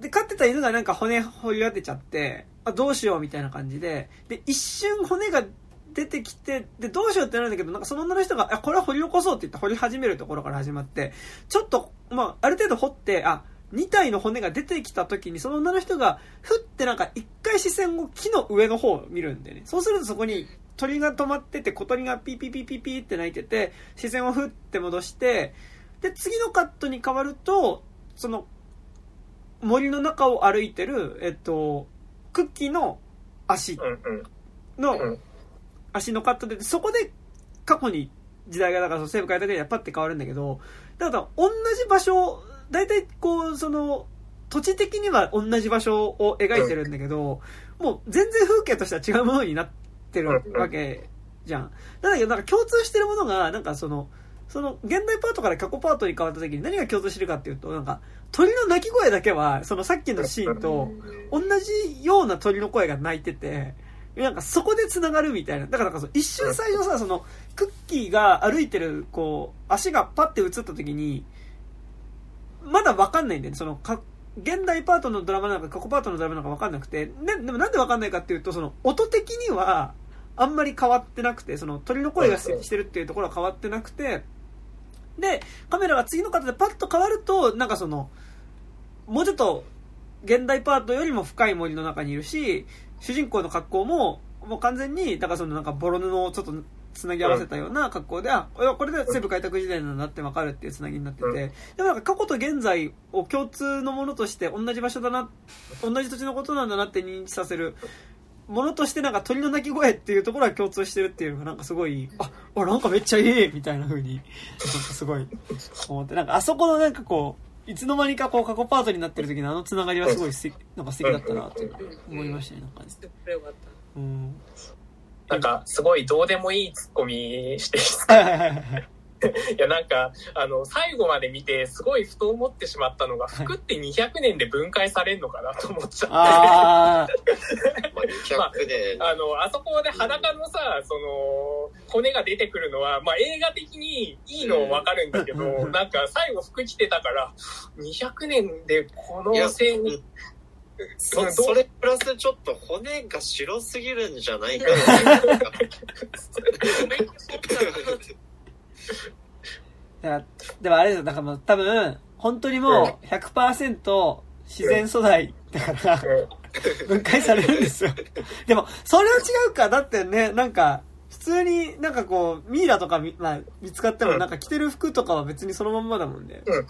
Speaker 1: で、飼ってた犬がなんか骨掘り当てちゃって、あ、どうしようみたいな感じで、で、一瞬骨が出てきて、で、どうしようってなるんだけど、なんかその女の人が、あ、これは掘り起こそうって言って掘り始めるところから始まって、ちょっと、まあ、ある程度掘って、あ、2体の骨が出てきた時に、その女の人が、ふってなんか一回視線を木の上の方を見るんでね。そうするとそこに鳥が止まってて、小鳥がピーピーピーピーピーって鳴いてて、視線をふって戻して、で、次のカットに変わると、その、森の中を歩いてる、えっと、クッキーの足。の、
Speaker 2: うん
Speaker 1: 足のカットで、そこで過去に時代が、だからその西部開拓でパッて変わるんだけど、だから同じ場所、大体こう、その、土地的には同じ場所を描いてるんだけど、もう全然風景としては違うものになってるわけじゃんだけど、なんか共通してるものが、なんかその、その、現代パートから過去パートに変わった時に何が共通してるかっていうと、なんか、鳥の鳴き声だけは、そのさっきのシーンと、同じような鳥の声が鳴いてて、なんかそこで繋がるみたいな。だからなんか一瞬最初さ、その、クッキーが歩いてる、こう、足がパッて映った時に、まだわかんないんだよね。その、か、現代パートのドラマなのか過去パートのドラマなのかわかんなくて、ね、でもなんでわかんないかっていうと、その、音的には、あんまり変わってなくて、その、鳥の声がししてるっていうところは変わってなくて、で、カメラが次の方でパッと変わると、なんかその、もうちょっと、現代パートよりも深い森の中にいるし、主人公の格好も、もう完全に、だからそのなんかボロ布をちょっとつなぎ合わせたような格好で、あ、これで西部開拓時代なんだってわかるっていうつなぎになってて、でもなんか過去と現在を共通のものとして同じ場所だな、同じ土地のことなんだなって認知させる、ものとしてなんか鳥の鳴き声っていうところは共通してるっていうのがなんかすごい、あ、あなんかめっちゃいいみたいな風に、なんかすごい思って、なんかあそこのなんかこう、いつの間にかこう過去パートになってる時のあのつながりはすごい素敵、なんか素敵だったなって思いましたね、なんかね。うん。
Speaker 2: なんか、すごいどうでもいいツッコミしていいですか？
Speaker 1: はいはいはいはい。<laughs>
Speaker 2: いや、なんか、あの、最後まで見て、すごいふと思ってしまったのが、服って200年で分解されんのかなと思っちゃって。
Speaker 1: ああ、
Speaker 4: まあ、200年。
Speaker 2: あの、あそこで裸のさ、その、骨が出てくるのは、まあ映画的にいいのはわかるんだけど、
Speaker 1: うん
Speaker 2: なんか最後服着てたから、200年でこの線に、
Speaker 4: そそれプラスちょっと骨が白すぎるんじゃないかな。<laughs> <laughs>
Speaker 1: だからでもあれですよ、だからもう多分、本当にもう100%自然素材だから、分解されるんですよ。でも、それは違うか。だってね、なんか、普通になんかこう、ミイラとかみ、まあ、見つかっても
Speaker 2: うん
Speaker 1: なんか着てる服とかは別にそのまんまだもんね。
Speaker 2: うん、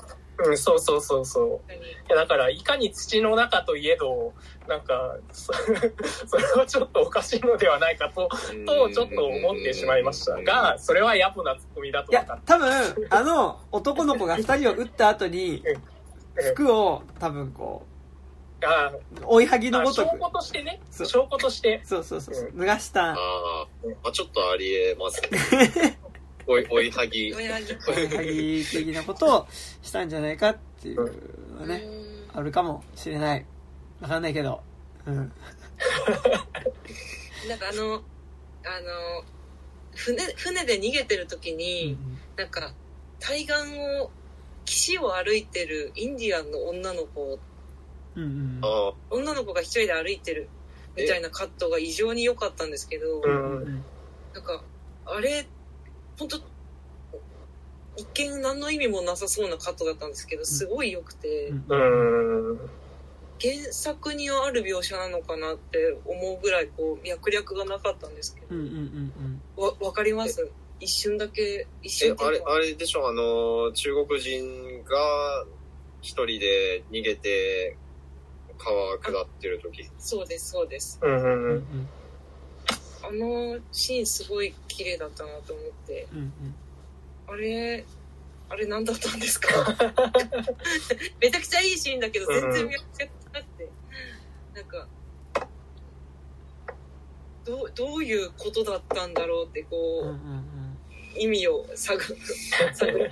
Speaker 2: そうそうそうそう。
Speaker 3: た。
Speaker 2: いやだから、いかに土の中といえど、なんか、そ <laughs> それはちょっとおかしいのではないかと、と、ちょっと思ってしまいましたが、それは野暮なツッコミだと
Speaker 1: いや多分、あの、男の子が二人を撃った後に、
Speaker 2: た。
Speaker 1: 服を多分こ
Speaker 2: あ
Speaker 1: う、追いはぎ
Speaker 2: あ
Speaker 1: のごとく
Speaker 2: 証拠、としてね、
Speaker 1: そう
Speaker 2: 証拠として。
Speaker 1: そうそうそうそう、脱がした
Speaker 4: あ。あ、まあ、ちょっとありえますね。<laughs> おい、追いはぎ。
Speaker 1: 追いはぎ的なことをしたんじゃないかっていうのはね、あるかもしれない。わかんないけど。うん。<laughs>
Speaker 3: なんかあの、あの、船、船で逃げてる時に、なんか、対岸を、岸を歩いてるインディアンの女の子、
Speaker 1: うんうん。
Speaker 4: あ
Speaker 3: 女の子が一人で歩いてるみたいなカットが異常に良かったんですけど、
Speaker 2: うん
Speaker 1: うん
Speaker 3: なんか、あれ、本当一見何の意味もなさそうなカットだったんですけど、すごい良くて。原作にはある描写なのかなって思うぐらい、こう、脈略がなかったんですけ
Speaker 1: うんうんうん
Speaker 3: ど、わ、わかります？一瞬だけ、一
Speaker 4: え
Speaker 3: 瞬、
Speaker 4: あれ、あれでしょ？あの、中国人が一人で逃げて川下ってる時。
Speaker 3: そうです、そうです。
Speaker 2: うん
Speaker 1: うんうん
Speaker 2: うん。
Speaker 3: あのシーンすごい綺麗だったなと思って、
Speaker 1: うんうん。
Speaker 3: あれ、あれ何だったんですか？<laughs> めちゃくちゃいいシーンだけど、全然脈絡なくて、なんか、どう、どういうことだったんだろうって、こう、
Speaker 1: うんうんうん
Speaker 3: 意味を探る、探る。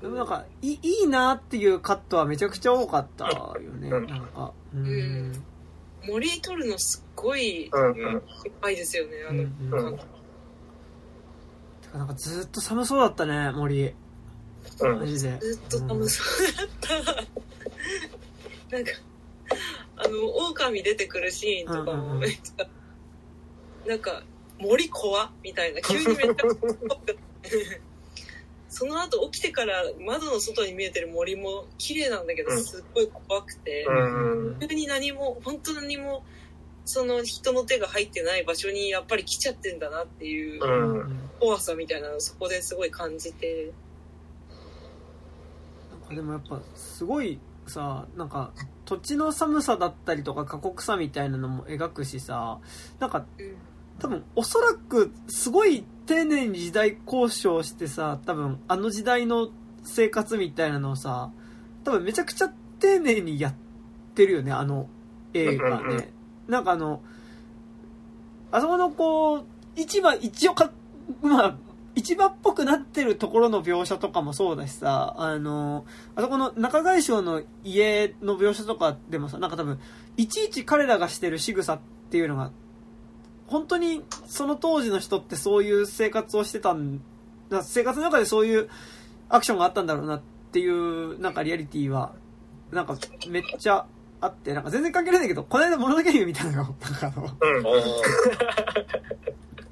Speaker 1: でもなんかいいいなっていうカットはめちゃくちゃ多かったよね。
Speaker 2: うん。
Speaker 1: なんか。うん。
Speaker 3: うん。森取るのすっごいいっ
Speaker 2: うん。う
Speaker 3: いですよね、あの、
Speaker 1: うんうん。なんかずっと寒そうだったね森。
Speaker 2: うん。
Speaker 1: マジで。
Speaker 3: ずっと寒そうだった。<laughs> なんか、あの、狼出てくるシーンとか
Speaker 1: うんうんうん。
Speaker 3: もめっちゃ、なんか、森怖っみたいな、急にめっちゃ怖くて。<laughs> その後起きてから窓の外に見えてる森も綺麗なんだけど、
Speaker 2: うん。
Speaker 3: すっごい怖くて、
Speaker 2: うん。
Speaker 3: 急に何も、本当何も、その人の手が入ってない場所にやっぱり来ちゃってんだなっていう怖さみたいなのをそこですごい感じて、
Speaker 1: かでもやっぱすごいさなんか土地の寒さだったりとか過酷さみたいなのも描くしさなんか
Speaker 3: うん
Speaker 1: 多分おそらくすごい丁寧に時代交渉してさ多分あの時代の生活みたいなのをさ多分めちゃくちゃ丁寧にやってるよねあの映画ねなんかあのあそこのこう市場一応かまあ市場っぽくなってるところの描写とかもそうだしさあのあそこの中外省の家の描写とかでもさなんか多分いちいち彼らがしてる仕草っていうのが本当にその当時の人ってそういう生活をしてたんだ生活の中でそういうアクションがあったんだろうなっていうなんかリアリティはなんかめっちゃあってなんか全然関係ないんだけどこの間物のけ姫見たのよ。なんかあの。
Speaker 2: うん。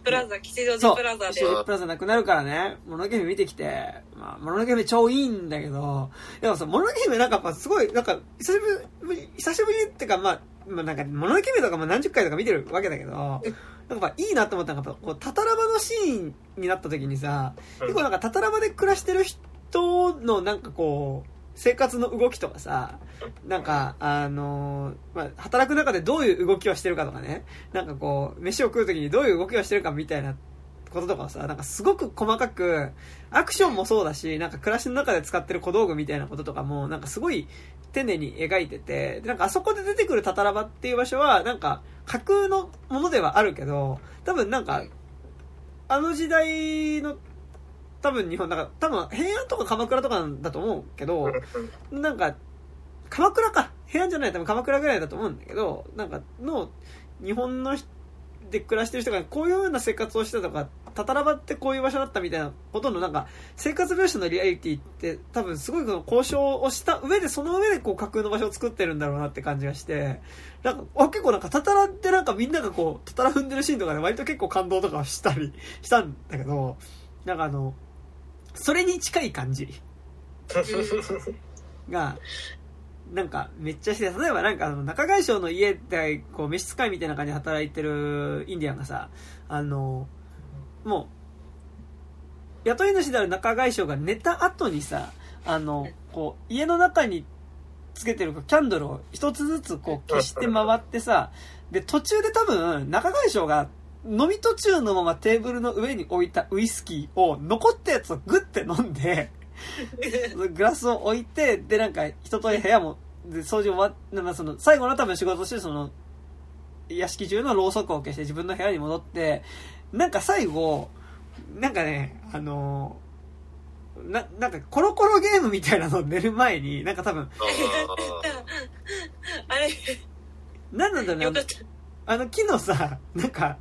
Speaker 3: プラザ、吉祥寺プラザで。
Speaker 1: シ、ープラザなくなるからね、もののけ姫見てきて、まあ、もののけ姫超いいんだけど、でもさ、もののけ姫なんかやっぱすごい、なんか、久しぶり、久しぶりってか、まあ、まあなんか、もののけ姫とかも何十回とか見てるわけだけど、なんかやっぱいいなと思ったのが、こう、タタラバのシーンになった時にさ、結構なんかタタラバで暮らしてる人のなんかこう、生活の動きとかさ、なんか、あのーまあ、働く中でどういう動きをしてるかとかね、なんかこう、飯を食う時にどういう動きをしてるかみたいなこととかをさ、なんかすごく細かく、アクションもそうだし、なんか暮らしの中で使ってる小道具みたいなこととかも、なんかすごい丁寧に描いてて、でなんかあそこで出てくるタタラバっていう場所は、なんか架空のものではあるけど、多分なんか、あの時代の多分日本、だから多分平安とか鎌倉とかだと思うけど、なんか、鎌倉か。平安じゃない、多分鎌倉ぐらいだと思うんだけど、なんかの、日本の人で暮らしてる人がこういうような生活をしてたとか、タタラバってこういう場所だったみたいなことのなんか、生活描写のリアリティって多分すごいこの交渉をした上で、その上でこう架空の場所を作ってるんだろうなって感じがして、なんか、あ結構なんかタタラってなんかみんながこう、タタラ踏んでるシーンとかで割と結構感動とかしたりしたんだけど、なんかあの、それに近い感じ。が、なんかめっちゃして、例えばなんかあの中外省の家でこう召使いみたいな感じで働いてるインディアンがさ、あの、もう、雇い主である中外省が寝た後にさ、あの、こう、家の中につけてるキャンドルを一つずつこう消して回ってさ、で、途中で多分中外省が飲み途中のままテーブルの上に置いたウイスキーを残ったやつをグッて飲んで、<laughs> グラスを置いて、で、なんか、一通り部屋も、で、掃除終わっ、なんかその、最後の多分仕事として、その、屋敷中のろうそくを消して自分の部屋に戻って、なんか最後、なんかね、あのーな、なんかコロコロゲームみたいなのを寝る前に、なんか多分、<laughs>
Speaker 3: あれ、
Speaker 1: なんなんだろうねあの木のさ、なんか、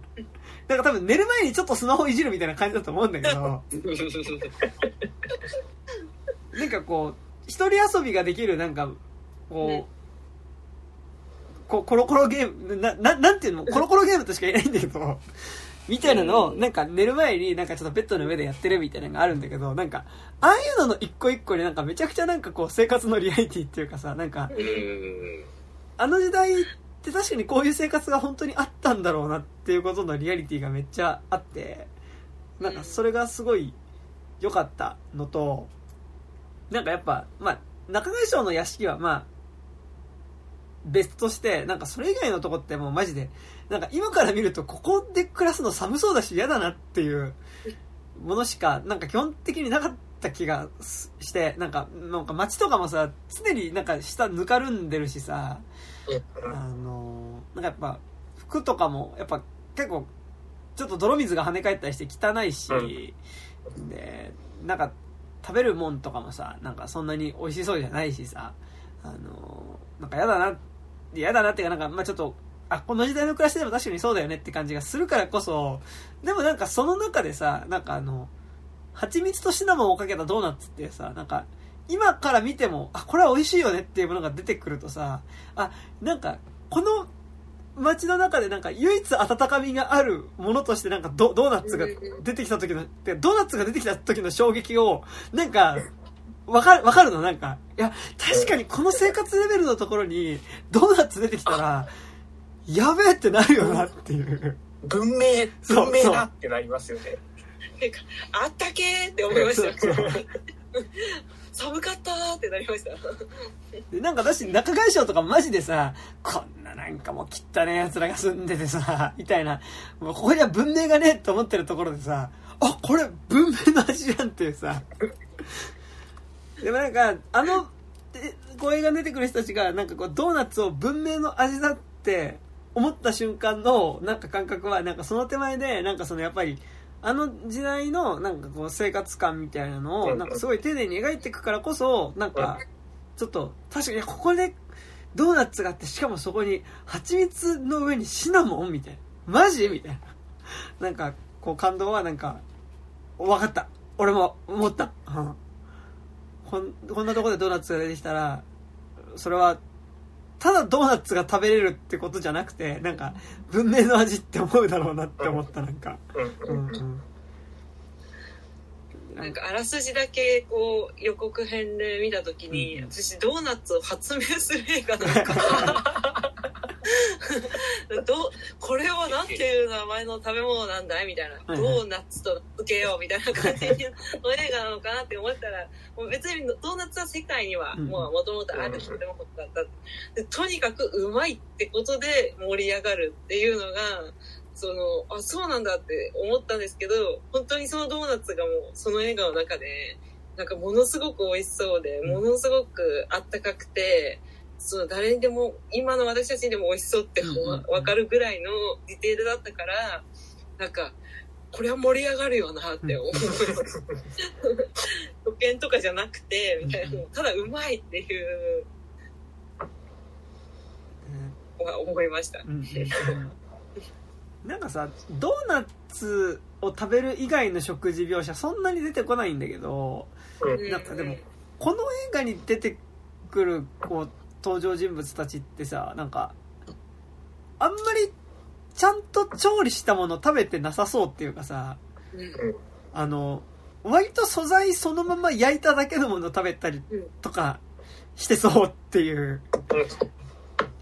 Speaker 1: なんか多分寝る前にちょっとスマホいじるみたいな感じだと思うんだけど、なんかこう、一人遊びができるなんか、こう、
Speaker 3: ね。
Speaker 1: こう、コロコロゲーム、な、な、なんていうのコロコロゲームとしか言えないんだけど、みたいなのを、なんか寝る前になんかちょっとベッドの上でやってるみたいなのがあるんだけど、なんか、ああいうのの一個一個になんかめちゃくちゃなんかこう生活のリアリティっていうかさ、なんか、
Speaker 4: うん。
Speaker 1: あの時代って確かにこういう生活が本当にあったんだろうなっていうことのリアリティがめっちゃあって、なんかそれがすごい良かったのと、なんかやっぱ、まあ、中川省の屋敷はまあ、別として、なんかそれ以外のとこってもうマジで、なんか今から見るとここで暮らすの寒そうだし嫌だなっていうものしか、なんか基本的になかった気がすして、なんか、なんか街とかもさ、常になんか下ぬかるんでるしさ、あのなんかやっぱ服とかもやっぱ結構ちょっと泥水が跳ね返ったりして汚いし、でなんか食べるもんとかもさなんかそんなに美味しそうじゃないしさあのなんか嫌だな嫌だなっていうかなんかまあちょっとあこの時代の暮らしでも確かにそうだよねって感じがするからこそでもなんかその中でさなんかあの蜂蜜とシナモンをかけたドーナツってさなんか今から見てもあこれは美味しいよねっていうものが出てくるとさあなんかこの街の中でなんか唯一温かみがあるものとしてなんかドドーナツが出てきた時のでドーナツが出てきた時の衝撃をなんかわかるわかるの？なんかいや確かにこの生活レベルのところにドーナツ出てきたらやべえってなるよなっていう。
Speaker 2: 文明、文明だってなりますよね。
Speaker 3: あったけーって思いました寒かったーってなりました。
Speaker 1: でなんか私中外省とかマジでさこんななんかもう汚ねえ奴らが住んでてさみたいなもうここには文明がねえって思ってるところでさあこれ文明の味じゃんってさ。でもなんかあの声が出てくる人たちがなんかこうドーナツを文明の味だって思った瞬間のなんか感覚はなんかその手前でなんかそのやっぱりあの時代のなんかこう生活感みたいなのをなんかすごい丁寧に描いていくからこそなんかちょっと確かにここでドーナツがあってしかもそこに蜂蜜の上にシナモンみたいな。マジみたいな。なんかこう感動はなんか分かった。俺も思った、うん。こんこんなとこでドーナツが出てきたらそれはただドーナツが食べれるってことじゃなくてなんか文明の味って思うだろうなって思ったなんか。
Speaker 2: うんうん
Speaker 3: なんかあらすじだけこう予告編で見た時に、
Speaker 1: うん。
Speaker 3: 私ドーナツを発明する映画なのか <laughs> <laughs> どこれをなんていう名前の食べ物なんだい？みたいな、
Speaker 1: はいはい。
Speaker 3: ドーナツと名付けようみたいな感じの映画なのかなって思ったらもう別にドーナツは世界には
Speaker 1: うん。
Speaker 3: もともとある食べ物だったでとにかくうまいってことで盛り上がるっていうのがそのあそうなんだって思ったんですけど本当にそのドーナツがもうその映画の中でなんかものすごく美味しそうで
Speaker 1: うん
Speaker 3: ものすごくあったかくてその誰にでも今の私たちにでも美味しそうって
Speaker 1: うんうんうん。
Speaker 3: わかるぐらいのディテールだったからなんかこれは盛り上がるよなって思う。保険とかじゃなくてみたいな。ただうまいっていうのは思いました。
Speaker 1: うんうん。なんかさドーナツを食べる以外の食事描写そんなに出てこないんだけど
Speaker 2: うん。
Speaker 1: なんかでもこの映画に出てくるこう登場人物たちってさなんかあんまりちゃんと調理したもの食べてなさそうっていうかさ
Speaker 3: うん
Speaker 1: あの割と素材そのまま焼いただけのもの食べたりとかしてそうっていう。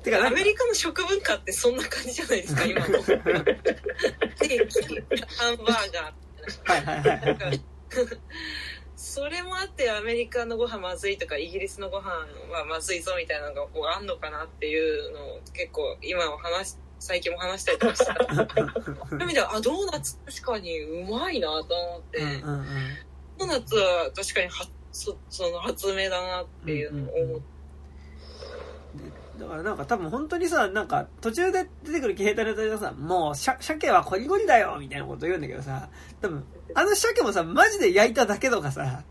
Speaker 1: てか
Speaker 3: アメリカの食文化ってそんな感じじゃないですか今の。<laughs> ステーキ、ハンバーガー。
Speaker 1: はいはいはいはい。
Speaker 3: それもあってアメリカのご飯まずいとかイギリスのご飯はまずいぞみたいなのがこうあんのかなっていうのを結構今も話し最近も話したりとかした。そういう意味ではあドーナツ確かにうまいなと思って、ドーナツは確かにはそその発明だなっていうのを思って。
Speaker 1: だからなんか多分本当にさ、なんか途中で出てくる騎兵隊の人がさ、もうしゃ鮭はコリコリだよみたいなこと言うんだけどさ、多分あの鮭もさ、マジで焼いただけとかさ、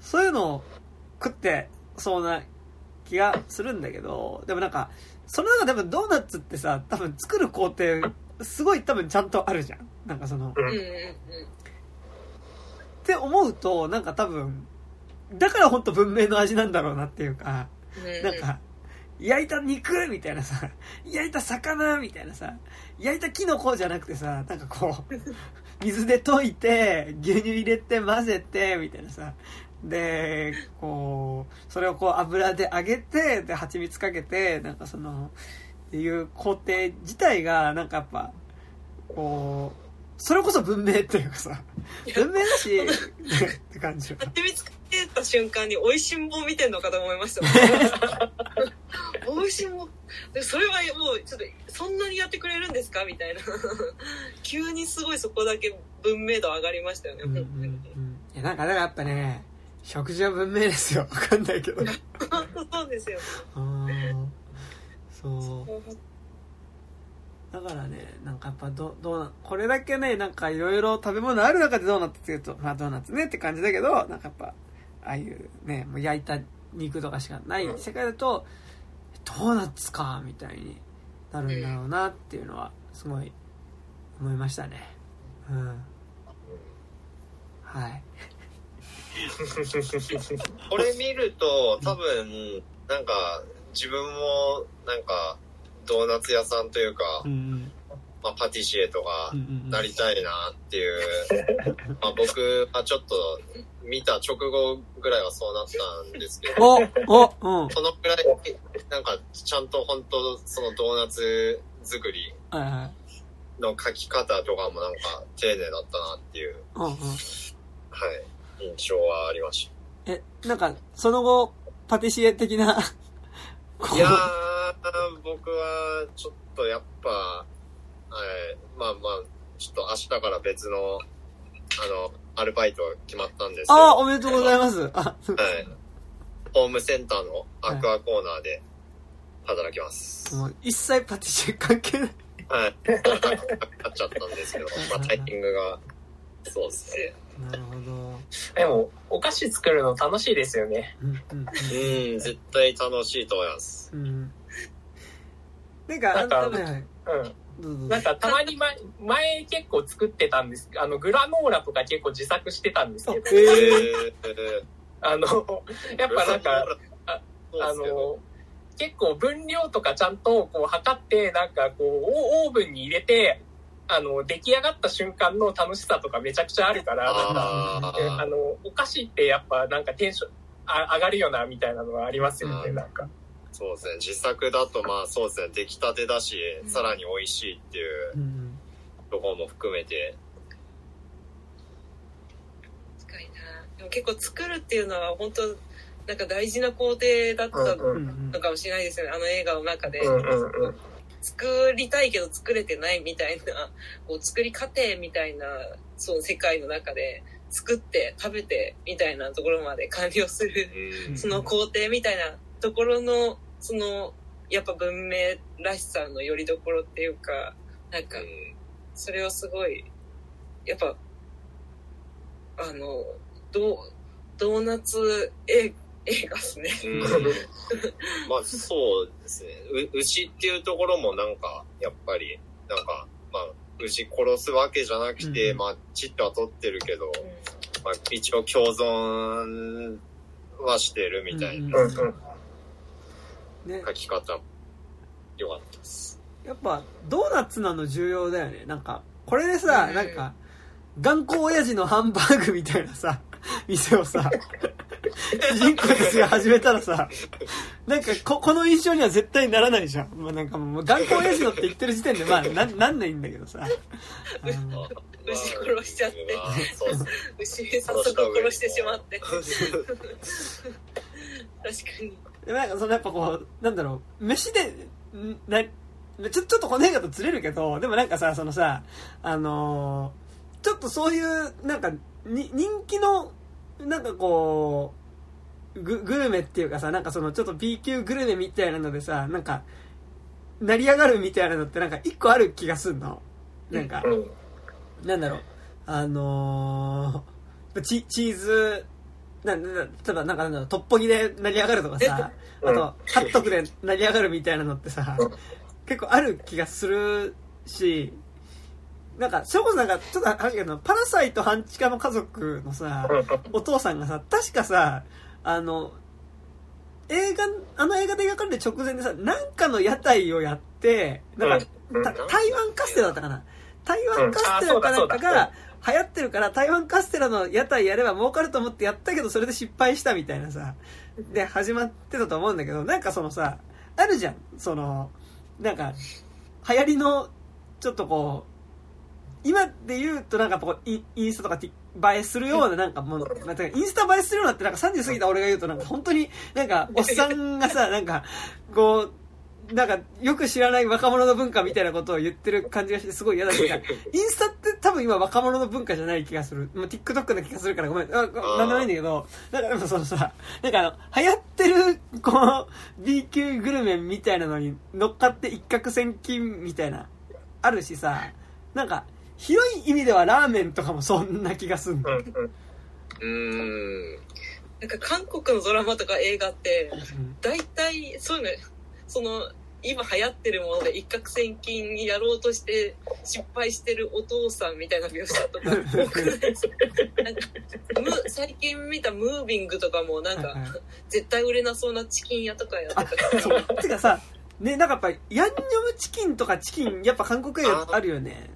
Speaker 1: そういうのを食ってそうな気がするんだけど、でもなんか、その中でもドーナツってさ、多分作る工程、すごい多分ちゃんとあるじゃん。なんかその、って思うと、なんか多分、だから本当文明の味なんだろうなっていうか、
Speaker 3: うん
Speaker 1: なんか、焼いた肉みたいなさ、焼いた魚みたいなさ、焼いたキノコじゃなくてさ、なんかこう、水で溶いて、牛乳入れて混ぜて、みたいなさ、で、こう、それをこう油で揚げて、で、蜂蜜かけて、なんかその、っていう工程自体が、なんかやっぱ、こう、それこそ文明っていうかさ、文明だし、って感じよ。
Speaker 3: 蜂蜜かけた瞬間に美味しんぼ見てんのかと思いましたもん <laughs> 美味しんぼでそれはもうちょっとそんなにやってくれるんですかみたいな急にすごいそこだけ文明度上がりましたよね、
Speaker 1: うんうんうん。いや、なんか、だからやっぱね、食事は文明ですよ。わかんないけど。<laughs>
Speaker 3: そうですよ
Speaker 1: うんそう。だからね、なんかやっぱど、どうな、これだけね、なんかいろいろ食べ物ある中でドーナツって言うと、まあドーナツねって感じだけど、なんかやっぱ、ああいうね、もう焼いた肉とかしかない世界だと、ドーナツか、みたいになるんだろうなっていうのは、すごい思いましたね。うん。はい。<laughs>
Speaker 4: これ見ると、多分、なんか、自分も、なんか、ドーナツ屋さんというか
Speaker 1: う、ん
Speaker 4: まあ、パティシエとか
Speaker 1: うん。うんうんうん。
Speaker 4: なりたいなっていう、<laughs> まあ、僕はちょっと見た直後ぐらいはそうなったんですけど、
Speaker 1: おおうん。
Speaker 4: そのくらい、なんか、ちゃんと本当そのドーナツ作り。の書き方とかもなんか丁寧だったなっていう、
Speaker 1: うんうん。
Speaker 4: はい、印象はありまし
Speaker 1: え、なんか、その後、パティシエ的な。
Speaker 4: いやー、僕はちょっとやっぱ、はい、まあまあ、ちょっと明日から別の、あの、アルバイトが決まったんですけど、
Speaker 1: ああ、
Speaker 4: は
Speaker 1: おめでとうございます。あ、
Speaker 4: い、ホームセンターのアクアコーナーで働きます。
Speaker 1: もう一切パティシエ関係ない。
Speaker 4: はい。買っちゃったんですけど、まあタイミングが、そうですね。
Speaker 1: なるほど。
Speaker 2: でも、お菓子作るの楽しいですよね。
Speaker 1: うん、うん、
Speaker 4: うん、絶対楽しいと思います。
Speaker 1: うん。うん。なんか、あ
Speaker 2: なんか
Speaker 1: はいはい。
Speaker 2: うん。なんかたまに前、前結構作ってたんです。あの、グラノーラとか結構自作してたんですけど、
Speaker 1: えー
Speaker 4: えー、
Speaker 2: あの、やっぱなんか、ああの、結構分量とかちゃんとこう測って、なんかこう、オオーブンに入れて、あの、出来上がった瞬間の楽しさとかめちゃくちゃあるから、なんか、
Speaker 4: あ
Speaker 2: の、お菓子ってやっぱなんかテンションあ上がるよな、みたいなのがありますよね、
Speaker 4: うん
Speaker 2: なんか。
Speaker 4: そうですね。自作だと、まあそうですね。出来たてだし、
Speaker 3: うん
Speaker 4: さらに美味しいっていう。ところも含めて、
Speaker 3: 確かになでも結構作るっていうのは本当なんか大事な工程だったのかもしれないですよねあの映画の中で。作りたいけど作れてないみたいなこう作り過程みたいなその世界の中で作って食べてみたいなところまで完了する
Speaker 4: うん。
Speaker 3: その工程みたいなところのそのやっぱ文明らしさのよりどころっていうかなんかそれをすごいやっぱあのドドーナツ映映画っすね。
Speaker 4: うん。まあそうですね。う牛っていうところもなんか、やっぱり、なんか、まあ、牛殺すわけじゃなくて、
Speaker 1: うん
Speaker 4: まあ、チッとは取ってるけど、まあ、一応共存はしてるみたいな
Speaker 1: うん
Speaker 2: うんうん。
Speaker 1: ね
Speaker 4: 書、き方、よかったです。
Speaker 1: やっぱ、ドーナツなの重要だよね。なんか、これでさ、
Speaker 3: うん
Speaker 1: なんか、頑固親父のハンバーグみたいなさ、<laughs> 店をさ、<laughs> 主人公たちが始めたらさ、なんかこ、この印象には絶対ならないじゃん。まあ、なんかもう、頑固親父のって言ってる時点で、まあ、な、なんないんだけどさ。
Speaker 3: 牛殺しちゃって。牛早速殺してしまって。<laughs> 確かに。
Speaker 1: でもなんかそのやっぱこう、なんだろう、飯で、んな、ちょ、ちょっとこの映画とずれるけど、でもなんかさ、そのさ、あのーちょっとそういう、なんか、に、人気の、なんかこう、グ、グルメっていうかさ、なんかそのちょっと B 級グルメみたいなのでさ、なんか、成り上がるみたいなのってなんか一個ある気がすんの。なんか、
Speaker 2: うん
Speaker 1: なんだろう、あのー、チチーズ、な、な、例えばなんかなんだろう、トッポギで成り上がるとかさ、あと、ハットクで成り上がるみたいなのってさ、結構ある気がするし、なんか、それこそなんか、ちょっと話だけど、パラサイト半地下の家族のさ、お父さんがさ、確かさ、あの、映画、あの映画で描かれる直前でさ、なんかの屋台をやって、なんか、台湾カステラだったかな。台湾カステラかなんかが流行ってるから台湾カステラの屋台やれば儲かると思ってやったけどそれで失敗したみたいなさ。で始まってたと思うんだけどなんかそのさあるじゃん。そのなんか流行りのちょっとこう今で言うとなんかこうインスタとか映えするようななんかもう、なんかインスタ映えするようなってなんか30過ぎた俺が言うとなんか本当になんかおっさんがさ、なんかこう、なんかよく知らない若者の文化みたいなことを言ってる感じがしてすごい嫌だけど、<laughs> インスタって多分今若者の文化じゃない気がする。まあ、TikTok な気がするからごめん。あなんでもないんだけど、なんかでもそのさ、なんかあの、流行ってる、こう、B 級グルメみたいなのに乗っかって一攫千金みたいな、あるしさ、なんか、広い意味ではラーメンとかもそんな気がすんの。
Speaker 2: うんうん
Speaker 4: うーん。
Speaker 3: なんか韓国のドラマとか映画って、
Speaker 1: うん
Speaker 3: 大体そういうの、その、今流行ってるもので一攫千金やろうとして失敗してるお父さんみたいな描写とか <laughs> 多くないですか最近見たムービングとかもなんか
Speaker 1: はいはい。
Speaker 3: 絶対売れなそうなチキン屋とかやってた。り
Speaker 1: そう。てかさ、ね、なんかやっぱり、ヤンニョムチキンとかチキン、やっぱ韓国映画あるよね。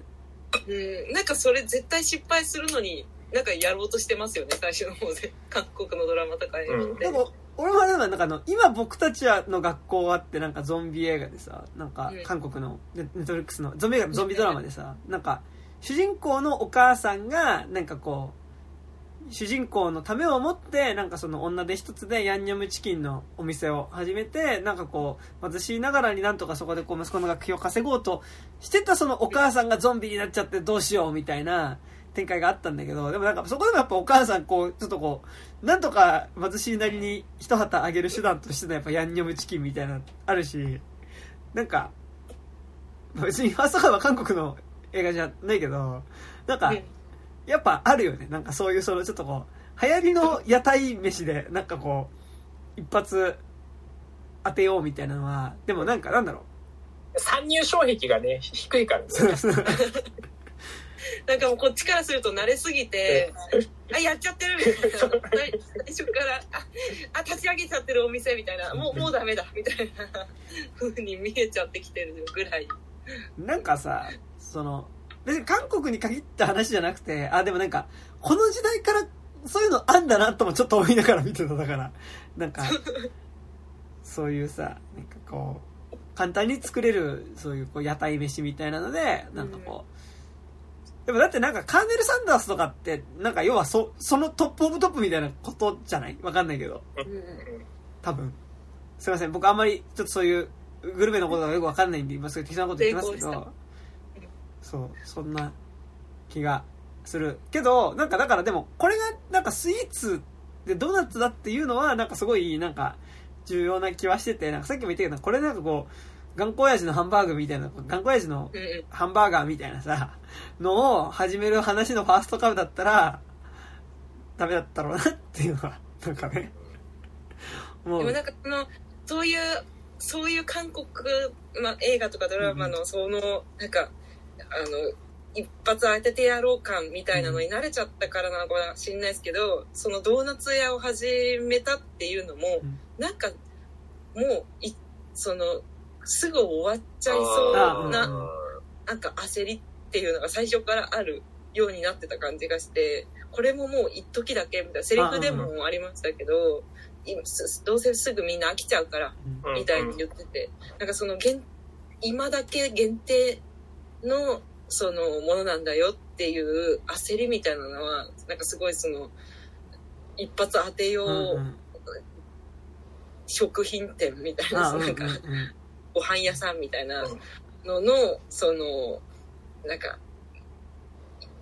Speaker 3: うん、なんかそれ絶対失敗するのになんかやろうとしてますよね最初の方で。韓国のドラマとか映画って、
Speaker 1: でも、俺もあれだな、なんかあの、今僕たちの学校あってなんかゾンビ映画でさ、なんか
Speaker 3: うん
Speaker 1: 韓国のネネットフリックスのゾンビ映画、ゾンビドラマでさ、なんか、主人公のお母さんが、なんかこう、主人公のためを思って、なんかその女手一つでヤンニョムチキンのお店を始めて、なんかこう、貧しいながらになんとかそこでこう息子の学費を稼ごうとしてたそのお母さんがゾンビになっちゃってどうしようみたいな展開があったんだけど、でもなんかそこでもやっぱお母さんこう、ちょっとこう、なんとか貧しいなりに一旗あげる手段としてのやっぱヤンニョムチキンみたいなのあるし、なんか、まあ別にファーストカーは韓国の映画じゃないけど、なんか、
Speaker 3: うん
Speaker 1: やっぱあるよね。なんかそういうそのちょっとこう、流行りの屋台飯で、なんかこう、一発当てようみたいなのは、でもなんかなんだろ
Speaker 2: 参入障壁がね、低いからね。<laughs>
Speaker 3: なんかもうこっちからすると慣れすぎて、あ、やっちゃってるみたいな。最最初から、あ、あ立ち上げちゃってるお店みたいな、もう、もうダメだみたいな。風に見えちゃってきてるぐらい。
Speaker 1: う、なんかさ、その、別に韓国に限った話じゃなくて、あ、でもなんか、この時代からそういうのあんだなともちょっと思いながら見てただから、なんか、<laughs> そういうさ、なんかこう、簡単に作れる、そういうこう屋台飯みたいなので、なんかこう、でもだってなんかカーネル・サンダースとかって、なんか要はそ、そのトップオブトップみたいなことじゃない？わかんないけど。多分。すいません。僕あんまりちょっとそういうグルメのことがよくわかんないんで、今すぐ適当なこと言ってますけど、そう、そんな気がする。けど、なんかだからでも、これがなんかスイーツでドーナツだっていうのは、なんかすごいなんか重要な気はしてて、なんかさっきも言ったけど、これなんかこう、頑固親父のハンバーグみたいな、頑固親父の。ハンバーガーみたいなさ、のを始める話のファーストカウだったら、ダメだったろうなっていうのは、なんかね。もう
Speaker 3: でも、なんかその、そういう、そういう韓国、まあ、映画とかドラマの、その、なんか、あの、一発当ててやろう感みたいなのに慣れちゃったからなのかもしれないですけど、そのドーナツ屋を始めたっていうのも、
Speaker 1: うん
Speaker 3: なんか、もう、い、その、すぐ終わっちゃいそう
Speaker 1: あ
Speaker 3: な、
Speaker 1: うん
Speaker 3: なんか焦りっていうのが最初からあるようになってた感じがして、これももう一時だけみたいな、セリフでもありましたけど、今すどうせすぐみんな飽きちゃうから、
Speaker 1: うん。
Speaker 3: みたいに言ってて、なんかその限、今だけ限定のそのものなんだよっていう焦りみたいなのは、なんかすごいその、一発当てよう、食品店みたいな、なんか、
Speaker 1: うん
Speaker 3: ご飯屋さんみたいなのの、その、なんか、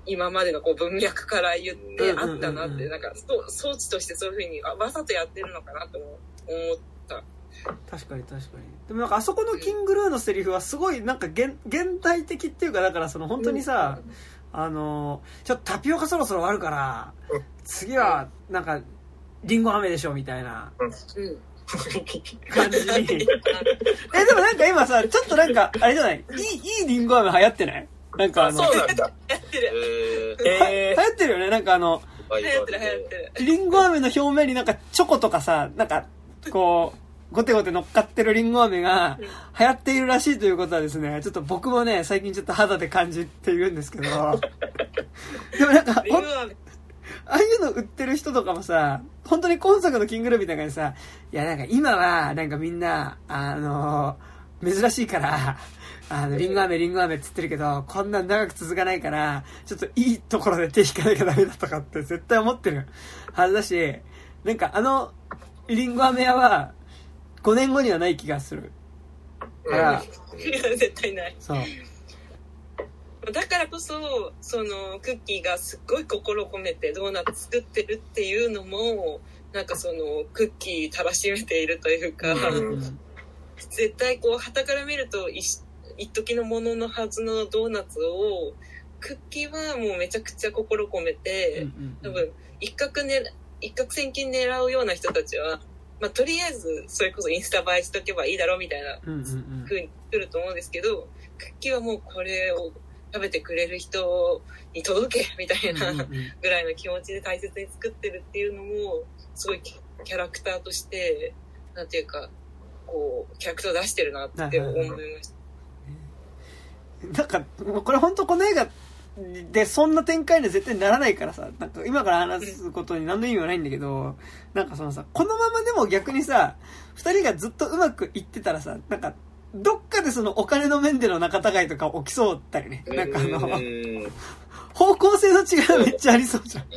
Speaker 3: 今までのこう文脈から言ってあったなって、
Speaker 1: うんうんうんうん
Speaker 3: なんか装置としてそういうふうにあわざとやってるのかなと思った。
Speaker 1: 確かに確かに。でもなんかあそこのキングルーのセリフはすごいなんか現現代的っていうか、だからその本当にさ、あの、ちょっとタピオカそろそろ終わるから
Speaker 2: うん、
Speaker 1: 次はなんか、リンゴ飴でしょみたいな
Speaker 3: うん。
Speaker 1: 感じに。え、でもなんか今さ、ちょっとなんか、あれじゃない？いい、いいリンゴ飴流行ってない？なんかあ
Speaker 2: あ、
Speaker 1: の、
Speaker 2: そうなんだ。
Speaker 3: やってる。
Speaker 1: 流
Speaker 2: え
Speaker 1: 行ってるよね？なんかあの、
Speaker 4: ー、
Speaker 3: 流行ってる流行ってる。
Speaker 1: リンゴ飴の表面になんかチョコとかさ、なんか、こう、ごてごて乗っかってるリンゴ飴が流行っているらしいということはですね、ちょっと僕もね、最近ちょっと肌で感じているんですけど、でもなんか、
Speaker 3: リンゴ飴
Speaker 1: ああいうの売ってる人とかもさ、本当に今作のキングルービーの中にさ、いやなんか今はなんかみんな、あの珍しいから、<laughs> あの、リンゴ飴リンゴ飴って言ってるけど、こんなん長く続かないから、ちょっといいところで手引かなきゃダメだとかって絶対思ってるはずだし、なんかあの、リンゴ飴屋は、5年後にはない気がする。から、
Speaker 3: いや絶対ない
Speaker 1: そう。
Speaker 3: だからこそそのクッキーがすっごい心込めてドーナツ作ってるっていうのもなんかそのクッキーたらしめているというか、
Speaker 2: うん。
Speaker 1: うん
Speaker 3: 絶対こう旗から見ると一一時のもののはずのドーナツをクッキーはもうめちゃくちゃ心込めて、多分一攫ね一攫千金狙うような人たちは、まあ、とりあえずそれこそインスタ映えしとけばいいだろうみたいな風に来ると思うんですけどクッキーはもうこれを食べてくれる人に届けみたいなぐらいの気持ちで大切に作ってるっていうのもすごいキキャラクターとしてなんていうかこうキャラクターを出してるなって思いました。
Speaker 1: なんか、これ本当この映画でそんな展開には絶対ならないからさ、なんか今から話すことに何の意味もないんだけど、なんかそのさ、このままでも逆にさ、二人がずっとうまくいってたらさ、なんか、どっかでそのお金の面での仲違いとか起きそうだよね。なんかあの、
Speaker 4: うん
Speaker 1: 方向性の違いがめっちゃありそうじゃん。<laughs>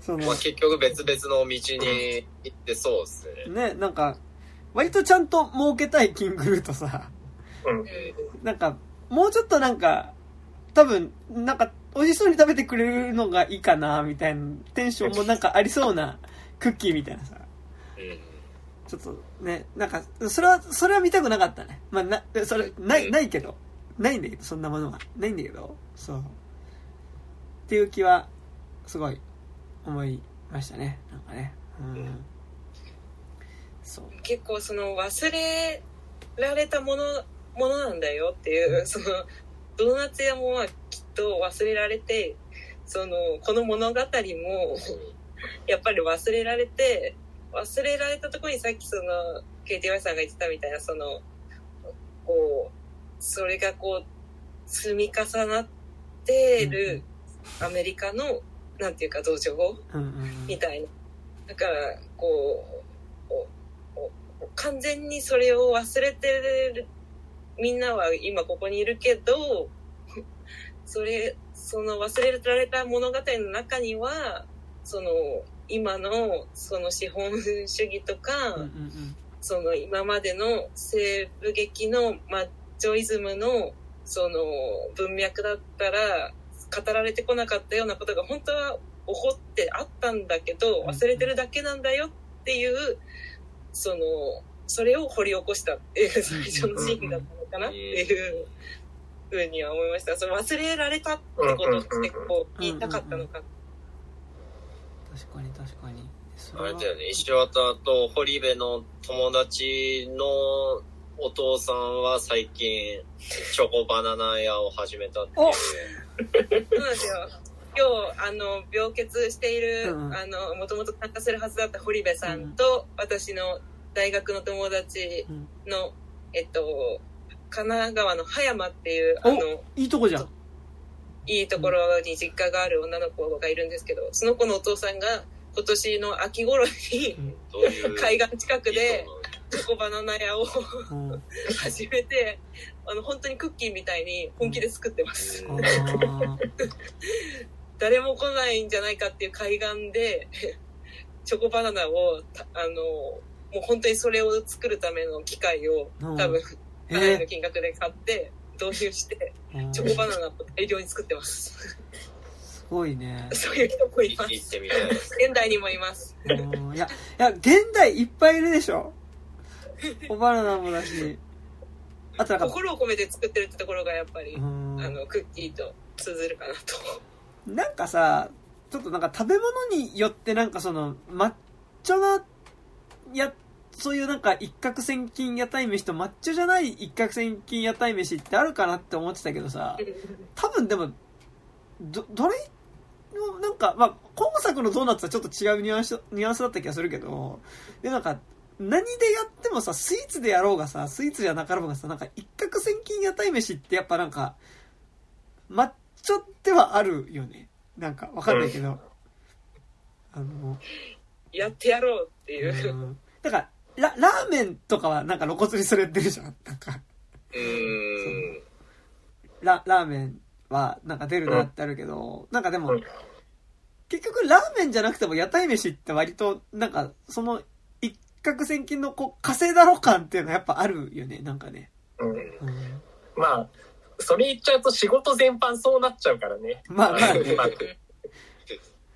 Speaker 1: その
Speaker 4: まあ、結局別々の道に行ってそうっすね。
Speaker 1: ね、なんか、割とちゃんと儲けたいキングルーとさ、
Speaker 2: うん
Speaker 1: なんか、もうちょっとなんか、多分、なんか、美味しそうに食べてくれるのがいいかな、みたいなテンションもなんかありそうなクッキーみたいなさ、
Speaker 4: うん
Speaker 1: ちょっとね、なんか、それは、それは見たくなかったね。まあ、な、それ、ない、ないけど、ないんだけど、そんなものは。ないんだけど、そう。っていう気は、すごい、思いましたね。なんかね。うん。そう。
Speaker 3: 結構その忘れられたものものなんだよっていうそのドーナツ屋もまあきっと忘れられてそのこの物語もやっぱり忘れられて忘れられたところにさっきその KTY さんが言ってたみたいなそのこうそれがこう積み重なってるアメリカのなんていうか道場
Speaker 1: うんうんうん。
Speaker 3: みたいな。だから、こう、完全にそれを忘れてる、みんなは今ここにいるけど、それ、その忘れられた物語の中には、その、今のその資本主義とか、
Speaker 1: うんうん
Speaker 3: その今までの西部劇のマッチョイズムのその文脈だったら語られてこなかったようなことが本当は起こってあったんだけど
Speaker 1: うん
Speaker 3: 忘れてるだけなんだよっていうそのそれを掘り起こしたっていう最初のシーンだったのかな？っていうふうには思いました。その忘れられたってことってこう言いたかったのか
Speaker 1: 確かに確かに。そ
Speaker 4: あ
Speaker 1: れ
Speaker 4: だよね、石渡と堀部の友達のお父さんは最近、チョコバナナ屋を始めたっていう。
Speaker 3: そうなんですよ。今日、あの、病欠している、もともと参加するはずだった堀部さんと、私の大学の友達の、えっと、神奈川の葉山っていう、あ
Speaker 1: お
Speaker 3: の、
Speaker 1: いいとこじゃん。
Speaker 3: いいところに実家がある女の子がいるんですけど、その子のお父さんが、今年の秋頃に。海岸近くで、チョコバナナ屋を
Speaker 1: うん。
Speaker 3: 始めて、あの、本当にクッキーみたいに本気で作ってます。<laughs> 誰も来ないんじゃないかっていう海岸で <laughs> チョコバナナをたあのもう本当にそれを作るための機械を
Speaker 1: うん
Speaker 3: 多分
Speaker 1: え
Speaker 3: かなりの金額で買って導入して
Speaker 1: ー
Speaker 3: チョコバナナを大量に作ってます
Speaker 1: すごいね。
Speaker 3: そういう人もいます。現代にもいます
Speaker 1: うんいや、いや、現代いっぱいいるでしょ？おバナナもだし。あとなんか、
Speaker 3: 心を込めて作ってるってところがやっぱり、
Speaker 1: うん
Speaker 3: あのクッキーと通ずるかなと
Speaker 1: なんかさ、ちょっとなんか食べ物によってなんかその、マッチョな、や、そういうなんか一攫千金屋台飯とマッチョじゃない一攫千金屋台飯ってあるかなって思ってたけどさ、<laughs> 多分でも、ど、どれもなんか、まあ、今作のドーナツはちょっと違うニュアンス、ニュアンスだった気がするけど、で、なんか、何でやってもさ、スイーツでやろうがさ、スイーツじゃなかろうがさ、なんか一攫千金屋台飯ってやっぱなんか、マッチョではあるよね。なんか、わかんないけど。あの、
Speaker 3: やってやろうっていう。
Speaker 1: うんだから、ラ、ラーメンとかはなんか露骨にそれ出るじゃん。なんか、
Speaker 4: うーん。
Speaker 1: ラ、ラーメンはなんか出るなってあるけど、なんかでも
Speaker 2: うん、
Speaker 1: 結局ラーメンじゃなくても屋台飯って割と、なんか、その一攫千金のこう、稼いだろ感っていうのはやっぱあるよね、なんかね。
Speaker 2: うん
Speaker 1: うん、
Speaker 2: まあ、それ言っちゃうと仕事全般そうなっちゃうからね。
Speaker 1: まあまあね <laughs>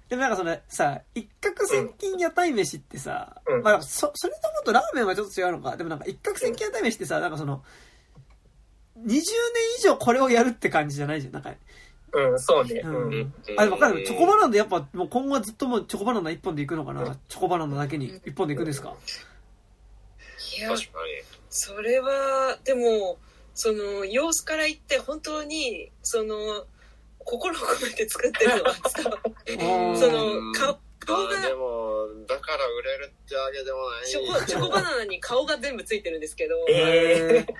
Speaker 1: でもなんかそのさ、一攫千金屋台飯ってさ、
Speaker 2: うん
Speaker 1: まあそ、それともっとラーメンはちょっと違うのか。でもなんか一攫千金屋台飯ってさ、なんかその、20年以上これをやるって感じじゃないじゃん。なんか、
Speaker 2: うん、そうね。
Speaker 1: う
Speaker 2: うんん。
Speaker 1: あ、でもわかんない。チョコバナナでやっぱもう今後はずっともうチョコバナナ一本でいくのかな？チョコバナナだけに一本でいくんですか？
Speaker 3: いや、
Speaker 4: 確か
Speaker 3: それは、でも、その、様子から言って本当に、その、心を込めて作ってるのはその、顔、顔が
Speaker 4: まあ、でも、だから売れるってわけでもない。
Speaker 3: チョコ、チョコバナナに顔が全部ついてるんですけど、
Speaker 2: ええ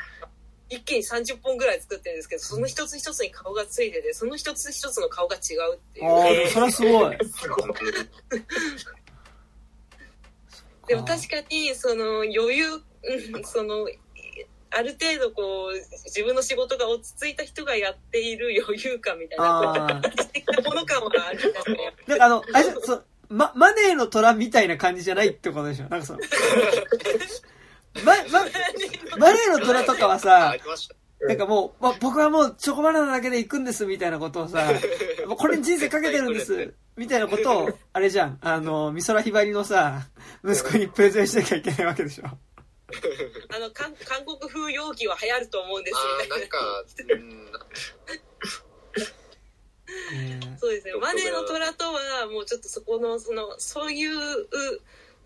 Speaker 3: 一気に30本ぐらい作ってるんですけど、その一つ一つに顔がついてて、その一つ一つの顔が違うっていう。
Speaker 1: ああ、でもそれはすごい。
Speaker 2: すごい。
Speaker 3: でも確かに、その余裕、うんその、ある程度こう、自分の仕事が落ち着いた人がやっている余裕感みたいな、もの感はある。んですね。
Speaker 1: なんかあの、あれそう、ま、マネーの虎みたいな感じじゃないってことでしょ？なんかその、ま、ま、マネーの虎とかは
Speaker 4: あ
Speaker 1: さ。なんかもう、ま、僕はもうチョコバナナだけで行くんですみたいなことをさ、<laughs> もうこれに人生かけてるんですみたいなことを、あれじゃん、あの、美空ひばりのさ、息子にプレゼンしなきゃいけないわけでしょ？<laughs>
Speaker 3: あの、韓韓国風容器は流行ると思うんですよ
Speaker 4: ああ、
Speaker 3: ね。
Speaker 4: なんか、うん、
Speaker 1: ね <laughs>
Speaker 3: そうですね。マネーの虎とは、もうちょっとそこの、その、そういう、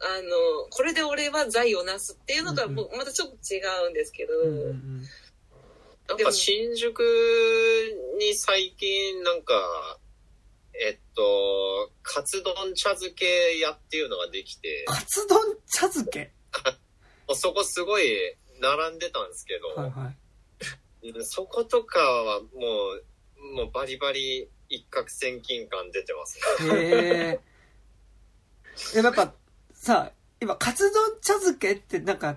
Speaker 3: あの、これで俺は財をなすっていうのとは、
Speaker 1: うん
Speaker 3: もうまたちょっと違うんですけど、
Speaker 1: うんうんうん。
Speaker 4: なんか新宿に最近なんか、えっと、カツ丼茶漬け屋っていうのができて、
Speaker 1: カツ丼茶漬け？<laughs>
Speaker 4: そこすごい並んでたんですけど、
Speaker 1: はいはい。
Speaker 4: うんそことかはもう、もうバリバリ一攫千金感出てますね。
Speaker 1: へえ。でもやっぱ、さ、今、カツ丼茶漬けってなんか、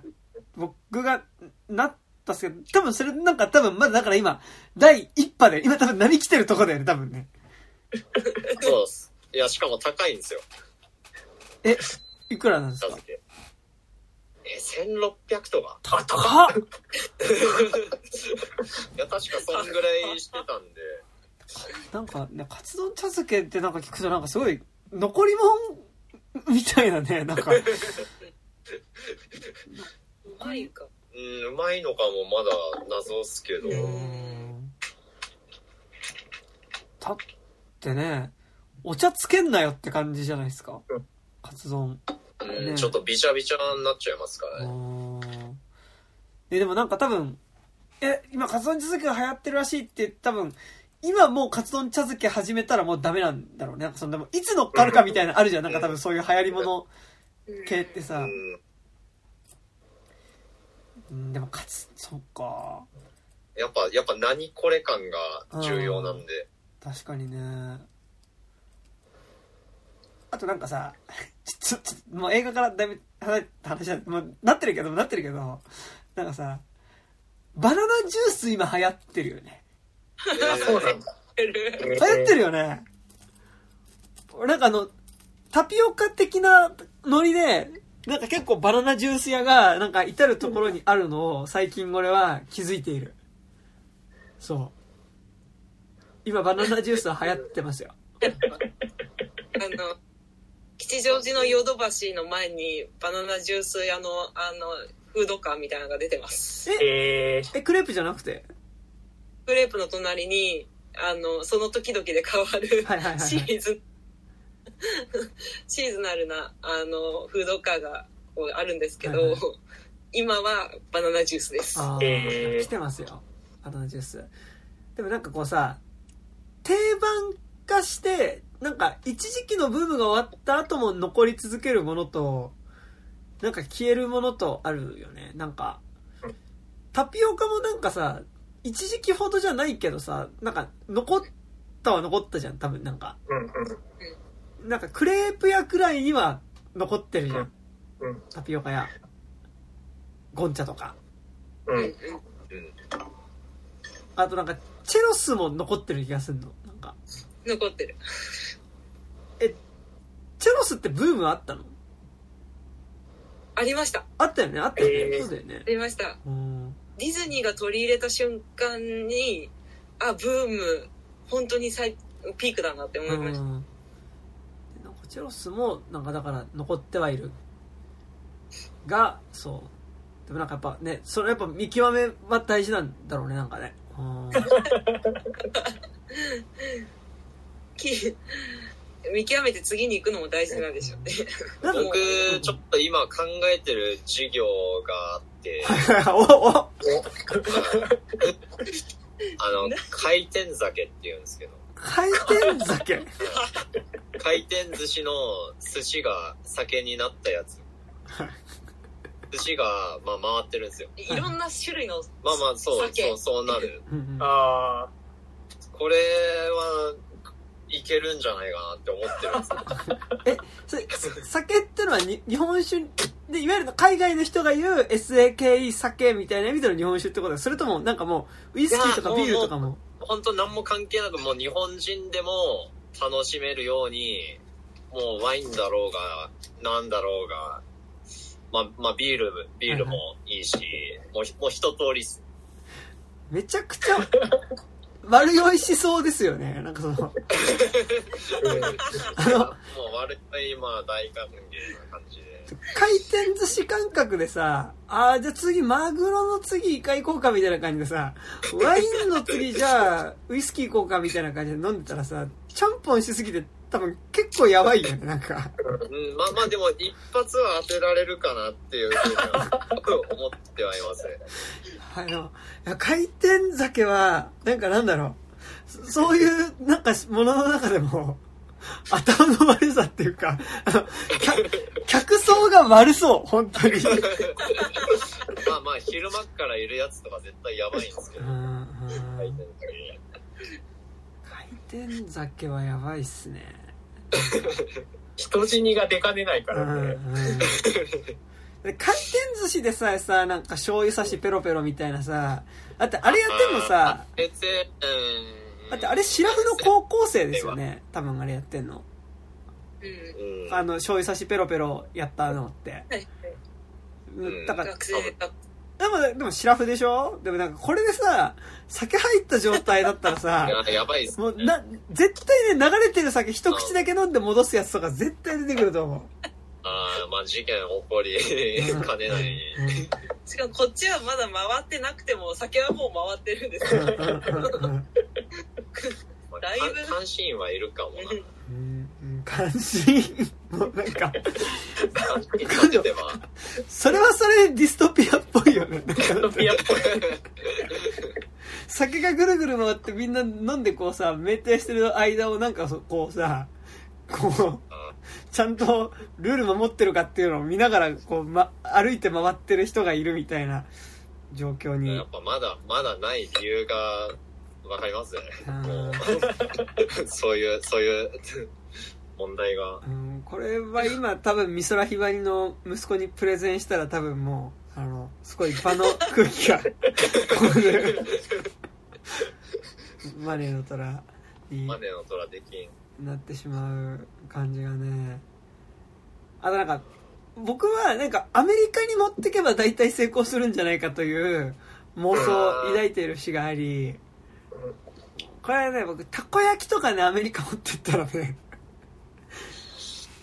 Speaker 1: 僕がなったんですけど、多分それなんか多分まだだから今、第一波で、今多分波来てるとこだよね、多分ね。
Speaker 4: そうです。いや、しかも高いんですよ、
Speaker 1: え、いくらなんですか？
Speaker 4: え、1600とか
Speaker 1: 高っ <laughs>
Speaker 4: いや、確かそんぐらいしてたんで、
Speaker 1: なんかね、カツ丼茶漬けってなんか聞くとなんかすごい、残り物みたいなね、なんか。
Speaker 3: うまいか。
Speaker 4: うん、うまいのかもまだ謎っすけど、
Speaker 1: だってね、お茶つけんなよって感じじゃないですか
Speaker 2: うん。
Speaker 1: カツ丼。
Speaker 4: うん
Speaker 1: ね
Speaker 4: ちょっとビチャビチャになっちゃいますからね。
Speaker 1: うんででもなんか多分、え、今カツ丼茶漬けが流行ってるらしいって多分、今もうカツ丼茶漬け始めたらもうダメなんだろうね。なんかその、でもいつ乗っかるかみたいなのあるじゃん。なんか多分そういう流行り物系ってさ
Speaker 4: う。ん、
Speaker 1: うん、でもカツ、そっか。
Speaker 4: やっぱ、やっぱ何これ感が重要なんで。
Speaker 1: 確かにね。あとなんかさ、ちょ、ちょ、もう映画からだいぶ離れた話だ、もうなってるけど、なってるけど、なんかさ、バナナジュース今流行ってるよね。
Speaker 2: あ、そうなんだ。
Speaker 1: 流行ってるよね。なんかあの、タピオカ的なノリで、なんか結構バナナジュース屋が、なんか至るところにあるのを最近俺は気づいている。そう。今バナナジュースは流行ってますよ。<laughs>
Speaker 3: あの、吉祥寺のヨドバシの前にバナナジュース屋の、あの、フードカーみたいなのが出てます。
Speaker 2: えー、
Speaker 1: え、クレープじゃなくて？
Speaker 3: クレープの隣に、あの、その時々で変わる
Speaker 1: はい
Speaker 3: シーズン、シーズナルな、あの、フードカーがこうあるんですけど、
Speaker 1: はいはい
Speaker 3: 今はバナナジュースです。
Speaker 1: あ
Speaker 2: えー
Speaker 1: 来てますよ。バナナジュース。でもなんかこうさ、定番化して、なんか一時期のブームが終わった後も残り続けるものと、なんか消えるものとあるよね。なんか、タピオカもなんかさ、一時期ほどじゃないけどさ、なんか残ったは残ったじゃん、多分なんか。なんかクレープ屋くらいには残ってるじゃん。
Speaker 2: うん
Speaker 1: タピオカ屋。ゴンチャとか。あとなんか、チェロスも残ってる気がするの。なんか、
Speaker 3: 残ってる。
Speaker 1: チェロスってブームあったの？
Speaker 3: ありました。
Speaker 1: あったよね、あったよね。
Speaker 2: えー
Speaker 1: そうだよね
Speaker 3: あ。りました。
Speaker 1: うん。
Speaker 3: ディズニーが取り入れた瞬間に、あ、ブーム、本当に最ピークだなって思いました。
Speaker 1: うんなんかチェロスもなんかだから残ってはいるがそうでもなんかやっぱねそれやっぱ見極めは大事なんだろうねなんかねうん <laughs>
Speaker 3: き見極めて次に行くのも大事なんでしょうね。
Speaker 4: 僕、ちょっと今考えてる授業があって、
Speaker 1: おお
Speaker 4: あの、回転酒って言うんですけど、
Speaker 1: 回転酒？
Speaker 4: 回転寿司の寿司が酒になったやつ。寿司が、まあ、回ってるんですよ。
Speaker 3: いろんな種類の、
Speaker 4: まあまあ、そう、
Speaker 3: 酒
Speaker 4: そう、そうなる。
Speaker 1: うんうん
Speaker 2: あ
Speaker 4: これは、いけるんじゃないかなって思ってるんですよ。<laughs>
Speaker 1: それ酒ってのはに日本酒でいわゆる海外の人が言う SAKE 酒みたいな意味での日本酒ってことそれともなんかもうウイスキーとかビールとかも
Speaker 4: 本当何も関係なく、もう日本人でも楽しめるように、もうワインだろうが、なんだろうが、まあ、まあ、ビール、ビールもいいし、もうひ、もう一通りっす。
Speaker 1: めちゃくちゃ悪酔いしそうですよねなんかその
Speaker 2: あ。
Speaker 1: あの
Speaker 4: もう悪い、まあ、大歓迎な感じで。
Speaker 1: 回転寿司感覚でさ、ああ、じゃあ次、マグロの次イカ行こうかみたいな感じでさ、ワインの次じゃあ、ウイスキー行こうかみたいな感じで飲んでたらさ、ちゃんぽんしすぎて多分結構やばいよね、なんか。
Speaker 4: うん、まあまあ、でも一発は当てられるかなっていうふうには思ってはいますね。<laughs>
Speaker 1: あの、いや回転酒は、なんかなんだろう、そそういう、なんかものの中でも、頭の悪さっていうか、<laughs> あの、客客層が悪そう、本当に。<laughs>
Speaker 4: まあまあ、昼間っからいるやつとか絶対やばいんですけど。
Speaker 1: うんうん
Speaker 4: 回転寿
Speaker 1: 回転酒はやばいっすね。<laughs>
Speaker 2: 人死にが出かねないから
Speaker 1: うん
Speaker 2: ね。
Speaker 1: うんで回転寿司でさえさ、なんか醤油差しペロペロみたいなさ、だってあれやってんのさ、
Speaker 4: 別うん。
Speaker 1: だってあれシラフの高校生ですよね。多分あれやってんの。あの、醤油差しペロペロやったのって。だから、
Speaker 3: 学生が、
Speaker 1: でも、でもシラフでしょ？でもなんかこれでさ、酒入った状態だったらさ、<laughs>
Speaker 4: いややばいっす。
Speaker 1: もうな、絶対ね、流れてる酒一口だけ飲んで戻すやつとか絶対出てくると思う。
Speaker 4: ああ、まあ事件起こりかねない。
Speaker 3: しかもこっちはまだ回ってなくても、酒はもう回ってるんですよ。だいぶ
Speaker 4: か関心はいるかもな。
Speaker 1: 関心もうなんか、
Speaker 4: 関心立ててば。
Speaker 1: それはそれでディストピアっぽいよね。なんか
Speaker 2: トピアっぽい。
Speaker 1: 酒がぐるぐる回ってみんな飲んでこうさ、酩酊してる間をなんかそこうさ、こう、ちゃんとルール守ってるかっていうのを見ながら、こう、ま、歩いて回ってる人がいるみたいな状況に
Speaker 4: やっ。ぱまだ、まだない理由がわかりますね。<laughs> そういう、そういう問題が。
Speaker 1: うん、これは今 <laughs> 多分美空ひばりの息子にプレゼンしたら多分もう、あの、すごい場の空気が、これ、マネーの虎に
Speaker 4: マネの虎できん。
Speaker 1: なってしまう感じがね。あとなんか、僕はなんかアメリカに持ってけば大体成功するんじゃないかという妄想を抱いている節があり、これね、僕、たこ焼きとかね、アメリカ持ってったらね、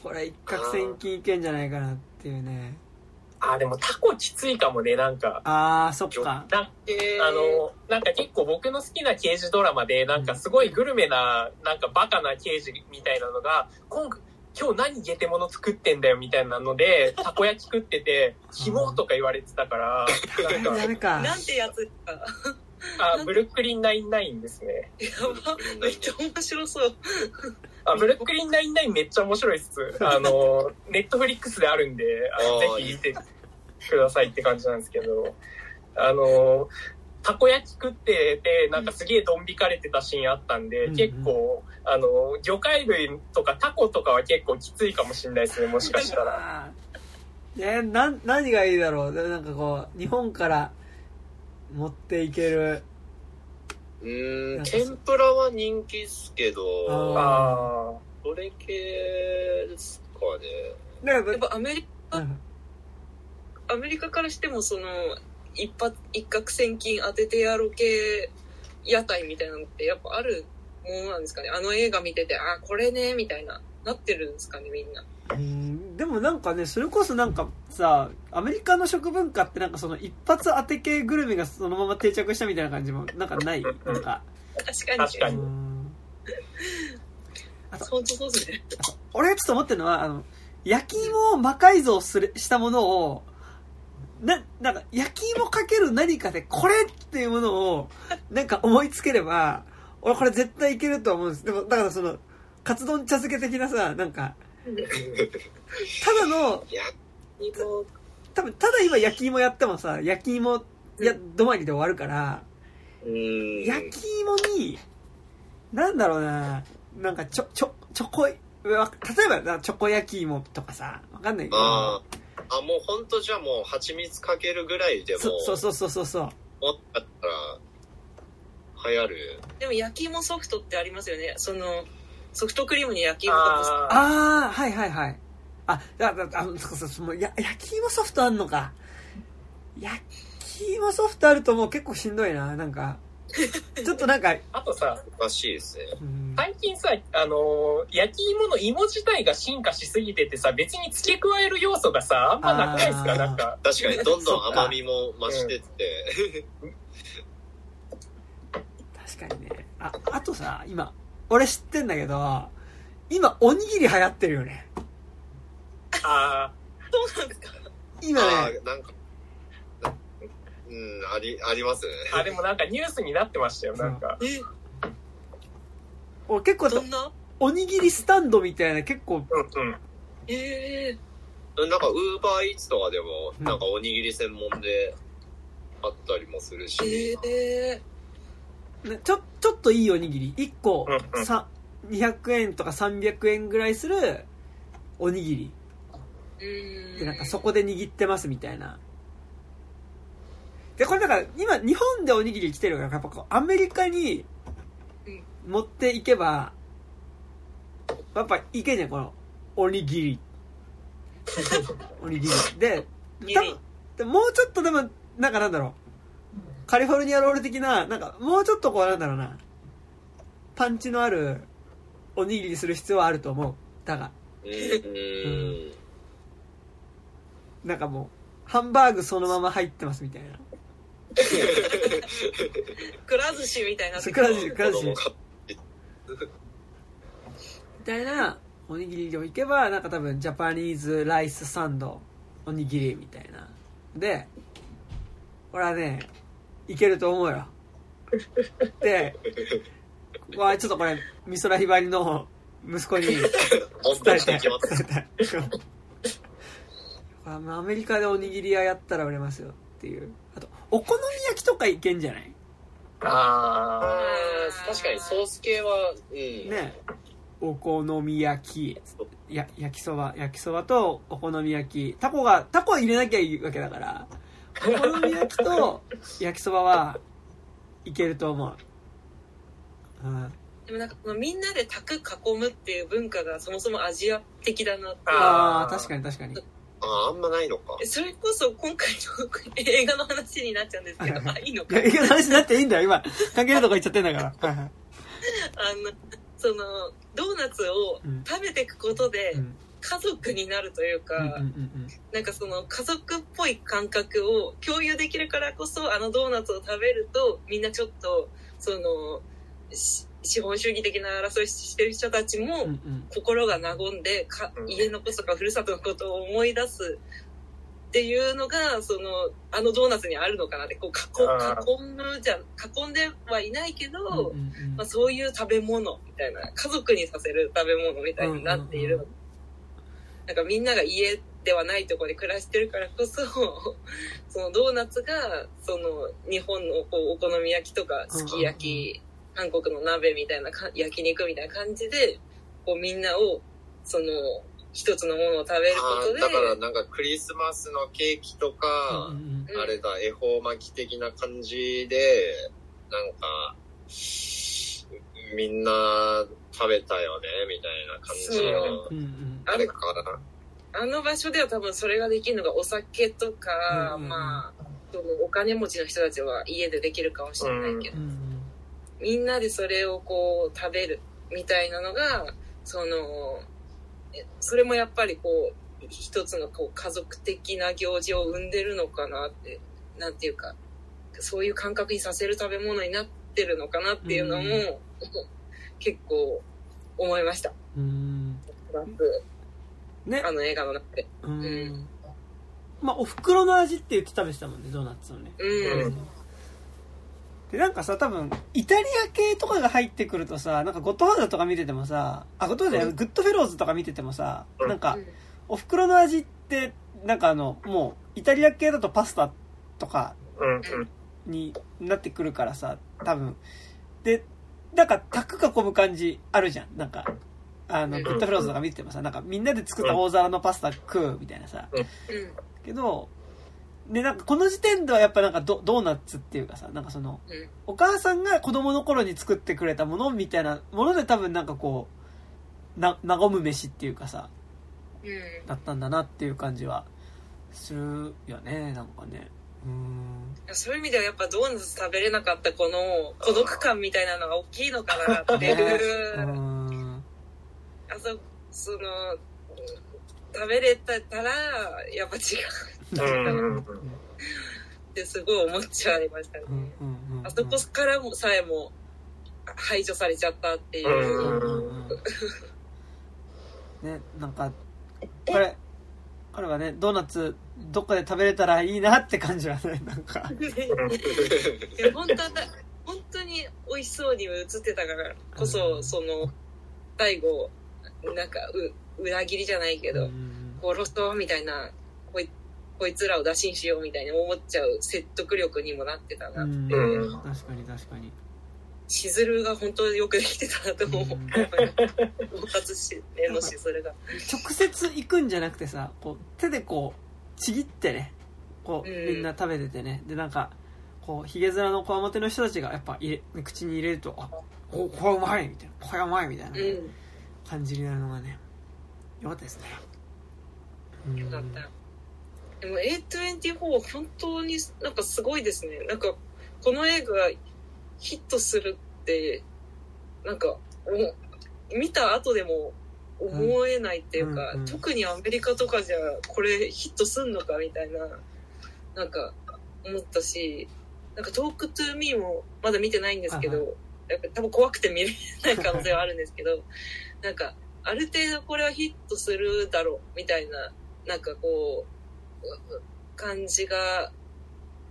Speaker 1: これ一攫千金いけんじゃないかなっていうね。
Speaker 2: あ、でもタコきついかもね、なんか。
Speaker 1: あー、そっか。
Speaker 2: なあの、なんか結構僕の好きな刑事ドラマで、なんかすごいグルメな、なんかバカな刑事みたいなのが、今今日何ゲテモノ作ってんだよみたいなので、<laughs> たこ焼き食ってて、紐とか言われてたから、なんか。<laughs>
Speaker 3: なんてやつか。
Speaker 2: あ、ブルックリンナインナインですね。
Speaker 3: やば。めっちゃ面白そう。
Speaker 2: ああ、ブルックリン99めっちゃ面白いっす。<laughs> あの、ネットフリックスであるんで、あのぜひ見てくださいって感じなんですけど、あの、たこ焼き食ってて、なんかすげえドン引かれてたシーンあったんで、
Speaker 1: うん
Speaker 2: 結構、あの、魚介類とかタコとかは結構きついかもしれないですね、もしかしたら。<laughs>
Speaker 1: えーなん何がいいだろう？でなんかこう日本から持っていける
Speaker 4: うーん、天ぷらは人気っすけど、
Speaker 1: あ
Speaker 2: あ
Speaker 4: それ系ですかね。
Speaker 3: やっぱアメリカ、
Speaker 1: うん。
Speaker 3: アメリカからしてもその、一発、一攫千金当ててやろう系屋台みたいなのってやっぱあるものなんですかね。あの映画見てて、あ、これね、みたいな、なってるんですかね、みんな。
Speaker 1: うんでもなんかねそれこそなんかさアメリカの食文化ってなんかその一発当て系グルメがそのまま定着したみたいな感じもなんかない？なんか。
Speaker 3: 確かに。
Speaker 1: う
Speaker 2: 確かに。
Speaker 1: ん。
Speaker 3: 本当そうですね。
Speaker 1: 俺がちょっと思ってるのはあの焼き芋を魔改造するしたものをななんか焼き芋かける何かでこれっていうものをなんか思いつければ俺これ絶対いけると思うんです。でもだからそのカツ丼茶漬け的なさなんかただの多分ただ今焼き芋やってもさ焼き芋や止まりで終わるから。焼き芋になんだろうななんかちょちょチョコ例えばなチョコ焼き芋とかさわかんないけど
Speaker 4: ああ。あ、もうほんとじゃあもう蜂蜜かけるぐらいでも、
Speaker 1: そそうそうそうそうそう
Speaker 4: もっとったら、流行る。
Speaker 3: でも焼き芋ソフトってありますよね。その、ソフトクリームに焼き
Speaker 2: あ。
Speaker 3: 芋
Speaker 2: あ
Speaker 1: ああはいはいはい。あだだあのそうそうそうもうや焼き芋ソフトあんのか。焼き芋ソフトあるともう結構しんどいななんか。<laughs> ちょっとなんか、
Speaker 2: あとさ、
Speaker 4: おかしいですね。
Speaker 1: うん。
Speaker 2: 最近さ、あのー焼き芋の芋自体が進化しすぎててさ、別に付け加える要素がさ、あんまなくないですか？なんか。
Speaker 4: 確かにどんどん甘みも増してって。<laughs>
Speaker 1: 確かにね。ああとさ今俺知ってんだけど今おにぎり流行ってるよね。
Speaker 2: あ
Speaker 3: そうなんですか？
Speaker 1: 今ね。
Speaker 4: ああ、なんか、うん、あり、ありますね。
Speaker 2: ーあ、でもなんかニュースになってましたよ、なんか。
Speaker 3: え、
Speaker 1: 俺結構
Speaker 3: どんな？
Speaker 1: おにぎりスタンドみたいな結構
Speaker 2: うんうん。
Speaker 3: ええ
Speaker 4: なんか、ウーバーイーツとかでも、
Speaker 1: うん。
Speaker 4: なんかおにぎり専門であったりもするし。
Speaker 3: ええ
Speaker 1: ねちょちょっといいおにぎり。1個
Speaker 2: うんうん。
Speaker 1: さ200円とか300円ぐらいするおにぎり。でなんかそこで握ってますみたいな。でこれだから今日本でおにぎり来てるからやっぱこうアメリカに持っていけばやっぱいけんじゃんこのおにぎり。おにぎり。<laughs> で多分でもうちょっとでもなんかなんだろうカリフォルニアロール的ななんかもうちょっとこうなんだろうなパンチのあるおにぎりにする必要はあると思うだが
Speaker 4: うん。うん。
Speaker 1: なんかもうハンバーグそのまま入ってますみたいな <laughs>
Speaker 3: くら寿司みたいな。
Speaker 1: くら寿司くら寿司みたいなおにぎりをいけばなんか多分ジャパニーズライスサンドおにぎりみたいなで俺はねいけると思うよ。でわちょっとこれ美空ひばりの息子に伝えて
Speaker 4: 行きます。
Speaker 1: 伝えて。アメリカでおにぎり屋やったら売れますよっていう。あとお好み焼きとかいけんじゃない？
Speaker 2: あ
Speaker 4: あー確かにソース系は、うん。
Speaker 1: ね。お好み焼き。や焼きそば焼きそばとお好み焼き。タコがタコは入れなきゃいいわけだからお好み焼きと焼きそばはいけると思う、うん、
Speaker 3: でもなんかこのみんなで炊く囲むっていう文化がそもそもアジア的だなって。
Speaker 1: ああ確かに確かに。
Speaker 4: ああ、あんまないのか。
Speaker 3: それこそ今回の <laughs> 映画の話になっちゃうんですけど、あ、いいのか。
Speaker 1: いやいや話になっていいんだよ今。関係ないとこ行っちゃってんだから。はいはい。
Speaker 3: あの、その、ドーナツを
Speaker 1: うん。
Speaker 3: 食べていくことで
Speaker 1: うん
Speaker 3: 家族になるというか、
Speaker 1: うんうんうん
Speaker 3: なんかその家族っぽい感覚を共有できるからこそ、あのドーナツを食べると、みんなちょっと、その、し資本主義的な争いしてる人たちも、心が和んでか
Speaker 2: うん。
Speaker 3: 家のこととかふるさとのことを思い出すっていうのが、その、あのドーナツにあるのかなって、こう、囲むじゃん、囲んではいないけど、
Speaker 1: うんうんうん
Speaker 3: まあ、そういう食べ物みたいな、家族にさせる食べ物みたいになっている。
Speaker 1: うんうん
Speaker 3: なんかみんなが家ではないところで暮らしてるからこそ、<laughs> そのドーナツが、その日本のこうお好み焼きとかすき焼き、韓国の鍋みたいなか焼肉みたいな感じで、こうみんなを、その、一つのものを食べる
Speaker 4: あ
Speaker 3: ことで、
Speaker 4: ーだからなんかクリスマスのケーキとか、
Speaker 1: うんうん
Speaker 3: うん。
Speaker 4: あれだ、恵方巻き的な感じで、なんか、みんな食べたよね、みたいな感じの、
Speaker 1: う。んうん。
Speaker 4: あれかな。
Speaker 3: あの場所では多分それができるのがお酒とか、
Speaker 1: うんうんうん。
Speaker 3: まあ、お金持ちの人たちは家でできるかもしれないけど、
Speaker 1: うんうん。
Speaker 3: みんなでそれをこう食べるみたいなのが、その、えそれもやっぱりこう、一つのこう家族的な行事を生んでるのかなって、なんていうか、そういう感覚にさせる食べ物になってるのかなっていうのも、
Speaker 1: うん。<laughs>
Speaker 3: 結構思いました。
Speaker 1: うん。ね。
Speaker 3: あの映画の中で。
Speaker 1: うん。
Speaker 3: うん。
Speaker 1: まあお袋の味って言って食べてたもんねドーナツをね。
Speaker 3: うん。
Speaker 2: うん。
Speaker 1: でなんかさ多分イタリア系とかが入ってくるとさなんかゴッドファーザーとか見ててもさあゴッドファーザーグッドフェローズとか見ててもさ
Speaker 2: うん。
Speaker 1: なんかお袋の味ってなんかあのもうイタリア系だとパスタとかになってくるからさ多分。でなんかタクが込む感じあるじゃんなんかあの
Speaker 3: うん
Speaker 1: グッドフェローズとか見ててもさなんかみんなで作った大皿のパスタ食うみたいなさ
Speaker 3: うん。
Speaker 1: けどでなんかこの時点ではやっぱなんかドドーナツっていうかさなんかその
Speaker 3: うん。
Speaker 1: お母さんが子供の頃に作ってくれたものみたいなもので多分なんかこうな和む飯っていうかさ
Speaker 3: うん。
Speaker 1: だったんだなっていう感じはするよねなんかねうん
Speaker 3: そういう意味ではやっぱドーナツ食べれなかったこの孤独感みたいなのが大きいのかなっていう。
Speaker 1: うん。
Speaker 3: あそ、その、食べれたら、やっぱ違う。ってすごい思っちゃいましたね。あそこからもさえも排除されちゃったっていう。
Speaker 1: ねなんかこれ彼はねドーナツどっかで食べれたらいいなって感じはねなんか。
Speaker 3: いや本当だ本当に美味しそうに映ってたからこそ、その、最後、なんか、う、裏切りじゃないけど、
Speaker 1: うん。
Speaker 3: 殺そうみたいな、こいこいつらを打診しようみたいに思っちゃう説得力にもなってたなって、
Speaker 1: 確かに確かに。
Speaker 3: しずるが本当によくできてたなと思う。
Speaker 1: うん。<laughs>
Speaker 3: 復活し、ねのしずるが。
Speaker 1: 直接行くんじゃなくてさこう手でこうちぎってねこう
Speaker 3: うん
Speaker 1: みんな食べててねでなんかこうヒゲ面のこわもての人たちがやっぱ入れ口に入れるとあおこれうまいみたいなこれうまいみたいな。感じになるのがねよかったですねうん
Speaker 3: よかった。でも A24 本当になんかすごいですね。なんかこの映画がヒットするって、なんかお見た後でも思えないっていうか、
Speaker 1: うんうん。
Speaker 3: 特にアメリカとかじゃこれヒットすんのかみたいな、なんか思ったし、なんかトークトゥーミーもまだ見てないんですけ
Speaker 1: はい
Speaker 3: ど、やっぱ多分怖くて見れない <laughs> 可能性はあるんですけど、なんかある程度これはヒットするだろうみたいな、なんかこう、う感じが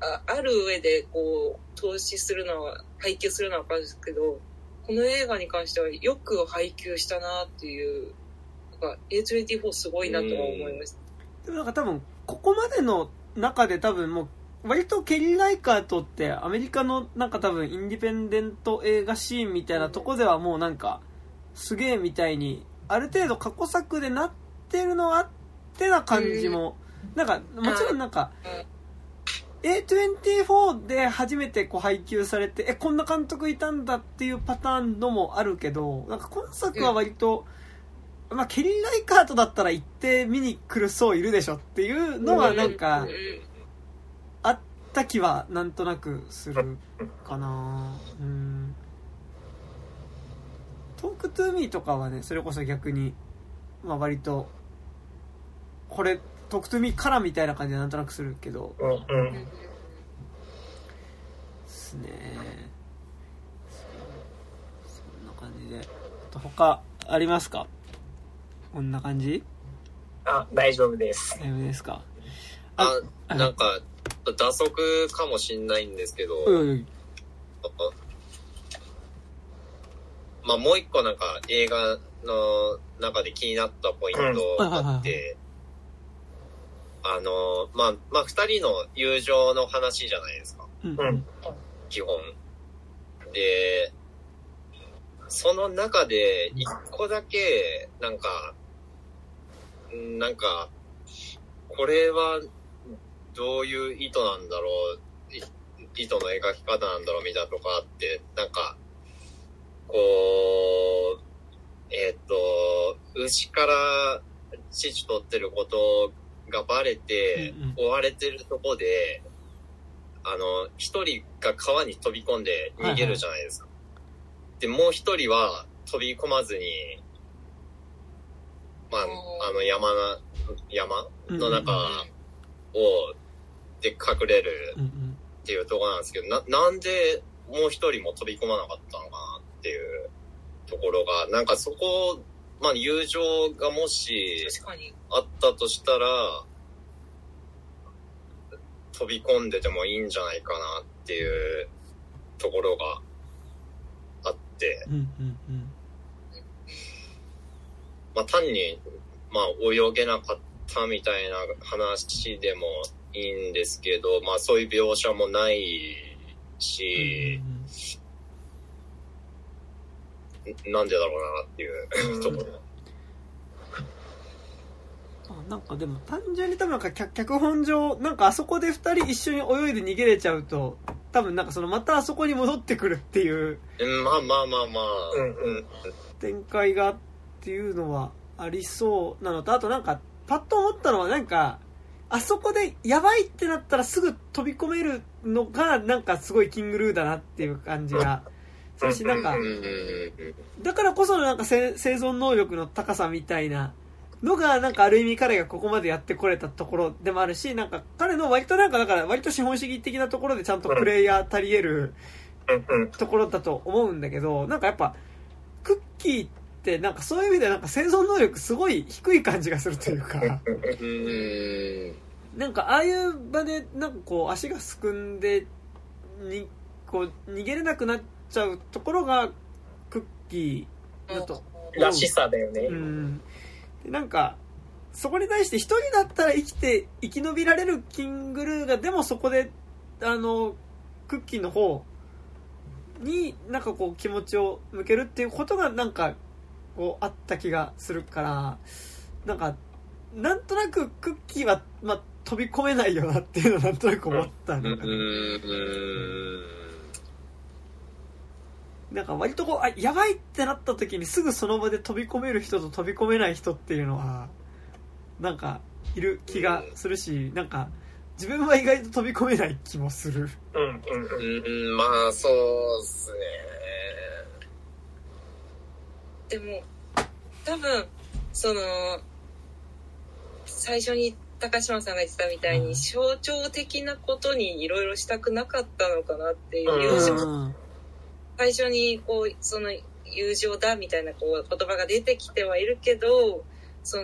Speaker 3: あある上でこう投資するのは配給するのは分かるんですけどこの映画に関してはよく配給したなっていうか A24 すごいなとは思いました。
Speaker 1: でもなんか多分ここまでの中で多分もう割とケリー・ライカートってアメリカのなんか多分インディペンデント映画シーンみたいなとこではもうなんかすげえみたいにある程度過去作でなってるのあってな感じも、なんかもちろんなんか、A24 で初めてこう配給されてえこんな監督いたんだっていうパターンのもあるけどなんか今作は割と、まあ、ケリー・ライカートだったら行って見に来る層いるでしょっていうのはなんか
Speaker 3: うん。
Speaker 1: あった気はなんとなくするかな。うん。トーク・トゥ・ミーとかはねそれこそ逆にまあ割とこれトーク・トゥ・ミーからみたいな感じでなんとなくするけど。
Speaker 2: うんうん
Speaker 1: ですね。そんな感じで。他ありますか？こんな感じ？
Speaker 2: あ大丈夫です。
Speaker 1: 大丈夫ですか？
Speaker 4: あ、
Speaker 1: あ
Speaker 4: なんか、打足かもしんないんですけど、
Speaker 1: うんうん
Speaker 4: まあもう一個なんか映画の中で気になったポイントがあって、あの、まあ、まあ二人の友情の話じゃないですか、
Speaker 1: うん。
Speaker 2: うん。
Speaker 4: 基本。で、その中で一個だけ、なんか、んなんか、これはどういう意図なんだろう、い意図の描き方なんだろうみたいなとかあって、なんか、こう、えっ、と、牛から父取ってることがバレて追われてるとこで、あの、一人が川に飛び込んで逃げるじゃないですか。で、もう一人は飛び込まずに、まあ、あの山な、山の中を、で隠れるっていうところなんですけど、な、なんでもう一人も飛び込まなかったのかなっていうところが、なんかそこ、まあ友情がもし
Speaker 3: 確かに。
Speaker 4: あったとしたら、飛び込んでてもいいんじゃないかなっていうところがあって、
Speaker 1: うんうんうん
Speaker 4: まあ単に、まあ泳げなかったみたいな話でもいいんですけど、まあそういう描写もないし、なんでだろうなっていうところ。<laughs>
Speaker 1: あなんかでも単純に多分なんか脚脚本上なんかあそこで二人一緒に泳いで逃げれちゃうと多分なんかそのまたあそこに戻ってくるっていう
Speaker 4: うんまあまあまあまあ。
Speaker 2: うんうん
Speaker 1: 展開がっていうのはありそうなのとあとなんかパッと思ったのはなんかあそこでやばいってなったらすぐ飛び込めるのがなんかすごいキングルーだなっていう感じがするしなんかだからこそのなんか生生存能力の高さみたいなのがなんかある意味彼がここまでやってこれたところでもあるしなんか彼の割となんかだから割と資本主義的なところでちゃんとプレイヤー足り得るところだと思うんだけどなんかやっぱクッキーってなんかそういう意味でなんか生存能力すごい低い感じがするというか。<laughs>
Speaker 4: うん。
Speaker 1: なんかああいう場でなんかこう足がすくんでにこう逃げれなくなっちゃうところがクッキーだと
Speaker 2: らしさだよね。
Speaker 1: うん、でなんかそこに対して一人だったら生きて生き延びられるキングルーがでもそこであのクッキーの方になんかこう気持ちを向けるっていうことがなんかこうあった気がするからなんかなんとなくクッキーは、まあ、飛び込めないよなっていうのをなんとなく思った
Speaker 4: うん
Speaker 1: のかな、
Speaker 4: うん。
Speaker 1: なんか割とこうあやばいってなった時にすぐその場で飛び込める人と飛び込めない人っていうのはなんかいる気がするしなんか自分は意外と飛び込めない気もする。
Speaker 2: うんうんうん。
Speaker 4: うんまあそうっすね
Speaker 3: でも、多分、その、最初に高島さんが言ってたみたいに、
Speaker 1: うん。
Speaker 3: 象徴的なことにいろいろしたくなかったのかなっていう、
Speaker 2: うん。
Speaker 3: 最初にこう、その友情だみたいなこう言葉が出てきてはいるけど、その、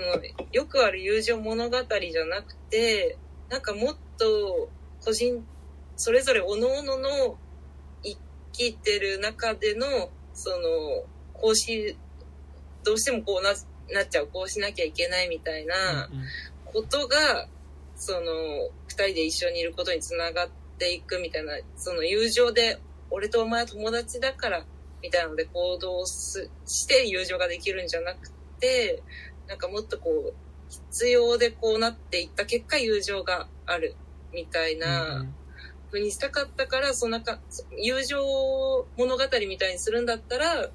Speaker 3: よくある友情物語じゃなくて、なんかもっと個人、それぞれ各々の生きてる中での、その、こうし、どうしてもこうな、なっちゃう、こうしなきゃいけないみたいなことが、その、二人で一緒にいることにつながっていくみたいな、その友情で、俺とお前は友達だから、みたいなので行動すして友情ができるんじゃなくて、なんかもっとこう、必要でこうなっていった結果友情がある、みたいな、風にしたかったから、その中、友情物語みたいにするんだったら、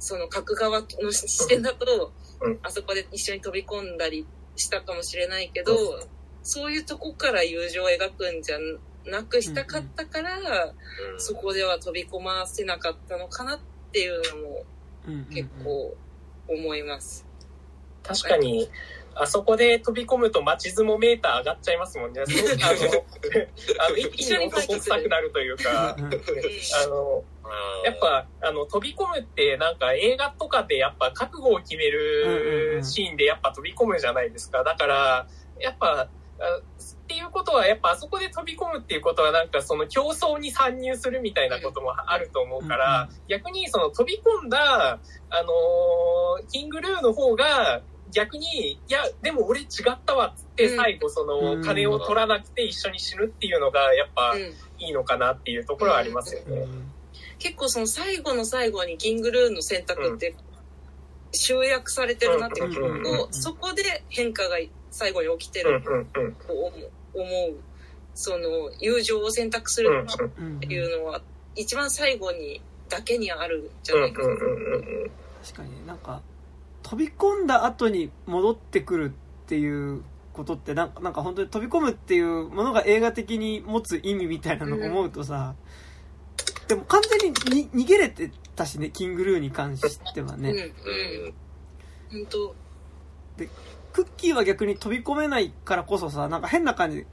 Speaker 3: その書く側の視点だと
Speaker 2: うん、
Speaker 3: あそこで一緒に飛び込んだりしたかもしれないけど、そういうとこから友情を描くんじゃなくしたかったから、
Speaker 4: うん。
Speaker 3: そこでは飛び込ませなかったのかなっていうのも結構思います。
Speaker 2: 確かに、あそこで飛び込むと街相撲メーター上がっちゃいますもんね。<laughs> あの、あの一気に男臭くなるというか、
Speaker 1: うん
Speaker 2: あの、やっぱ、あの、飛び込むって、なんか映画とかでやっぱ覚悟を決めるシーンでやっぱ飛び込むじゃないですか。だから、やっぱ、あいうことは、やっぱあそこで飛び込むっていうことは、なんかその競争に参入するみたいなこともあると思うから、逆にその飛び込んだ、あのーキングルーの方が、逆に、いや、でも俺違ったわっつって、
Speaker 3: うん。
Speaker 2: 最後そ
Speaker 1: うん。
Speaker 2: の、金を取らなくて一緒に死ぬっていうのが、やっぱ
Speaker 3: うん。
Speaker 2: いいのかなっていうところはありますよね。
Speaker 1: うん。
Speaker 3: 結構その最後の最後にキングルーンの選択って集約されてるなっていうそこで変化が最後に起きて
Speaker 2: うん。
Speaker 3: る
Speaker 2: うんうん。
Speaker 3: と思う思う。その友情を選択す
Speaker 2: うん
Speaker 3: るっ
Speaker 1: うん
Speaker 3: ていうのは一番最後にだけにあるんじゃ
Speaker 2: うん
Speaker 3: ないか。な
Speaker 2: うんうんうん。
Speaker 1: 確かにねなんか飛び込んだ後に戻ってくるっていうことってなんかなんか本当に飛び込むっていうものが映画的に持つ意味みたいなのを思うとさ、でも完全にに逃げれてたしねキングルーに関してはね、
Speaker 3: うんうん。本当
Speaker 1: クッキーは逆に飛び込めないからこそさなんか変な感じ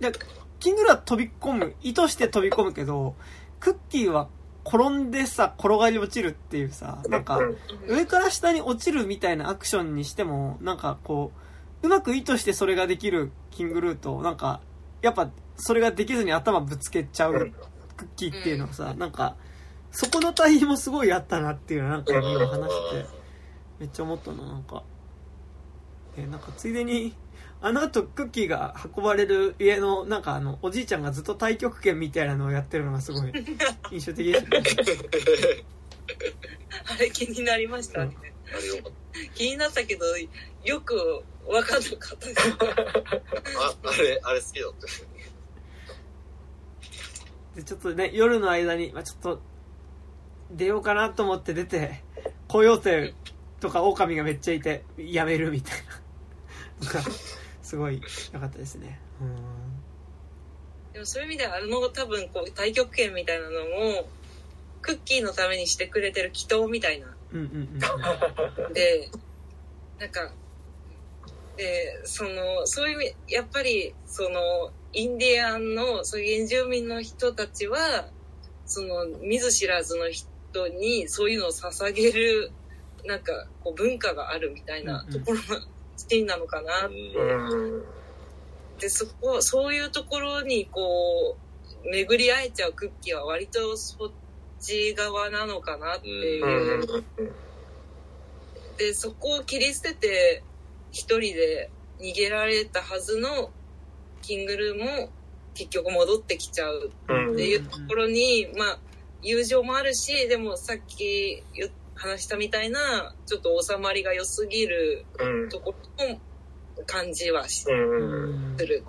Speaker 1: でキングルーは飛び込む意図して飛び込むけどクッキーは転んでさ転がり落ちるっていうさなんか、
Speaker 2: うん。
Speaker 1: 上から下に落ちるみたいなアクションにしても、なんかこう、うまく意図してそれができるキングルーと、なんか、やっぱそれができずに頭ぶつけちゃうクッキーっていうのはさ、なんか、そこの対比もすごいあったなっていうのはなんか今話して、めっちゃ思ったな、なんか。え、なんかついでに、あの後クッキーが運ばれる家の、なんかあの、おじいちゃんがずっと太極拳みたいなのをやってるのがすごい <laughs> 印象的でしたね。
Speaker 3: あれ気になりましたね気になったけどよく分かんなかったです
Speaker 4: た。<laughs> あ、あれ、あれ好きだった。<laughs>
Speaker 1: で、ちょっとね、夜の間に、まあ、ちょっと、出ようかなと思って出て、コヨーテとか狼がめっちゃいて、やめるみたいな。なんか、すごい良かったですね。うん。
Speaker 3: でもそういう意味ではあの多分こう太極拳みたいなのもクッキーのためにしてくれてる祈祷みたいな
Speaker 1: うんうん
Speaker 3: でなんかでそのそういう意味やっぱりそのインディアンのそういう原住民の人たちはその見ず知らずの人にそういうのを捧げるなんかこう文化があるみたいなところがシーンなのかな。
Speaker 2: うん。
Speaker 3: でそこそういうところにこう巡り会えちゃうクッキーは割とそっち側なのかなっていう。
Speaker 2: うん。
Speaker 3: でそこを切り捨てて一人で逃げられたはずのキングルーも結局戻ってきちゃう
Speaker 2: うん
Speaker 3: っていうところに、まあ友情もあるしでもさっき言話したみたいなちょっと収まりが良すぎる
Speaker 2: うん
Speaker 3: ところも感じはし
Speaker 2: うん。
Speaker 3: する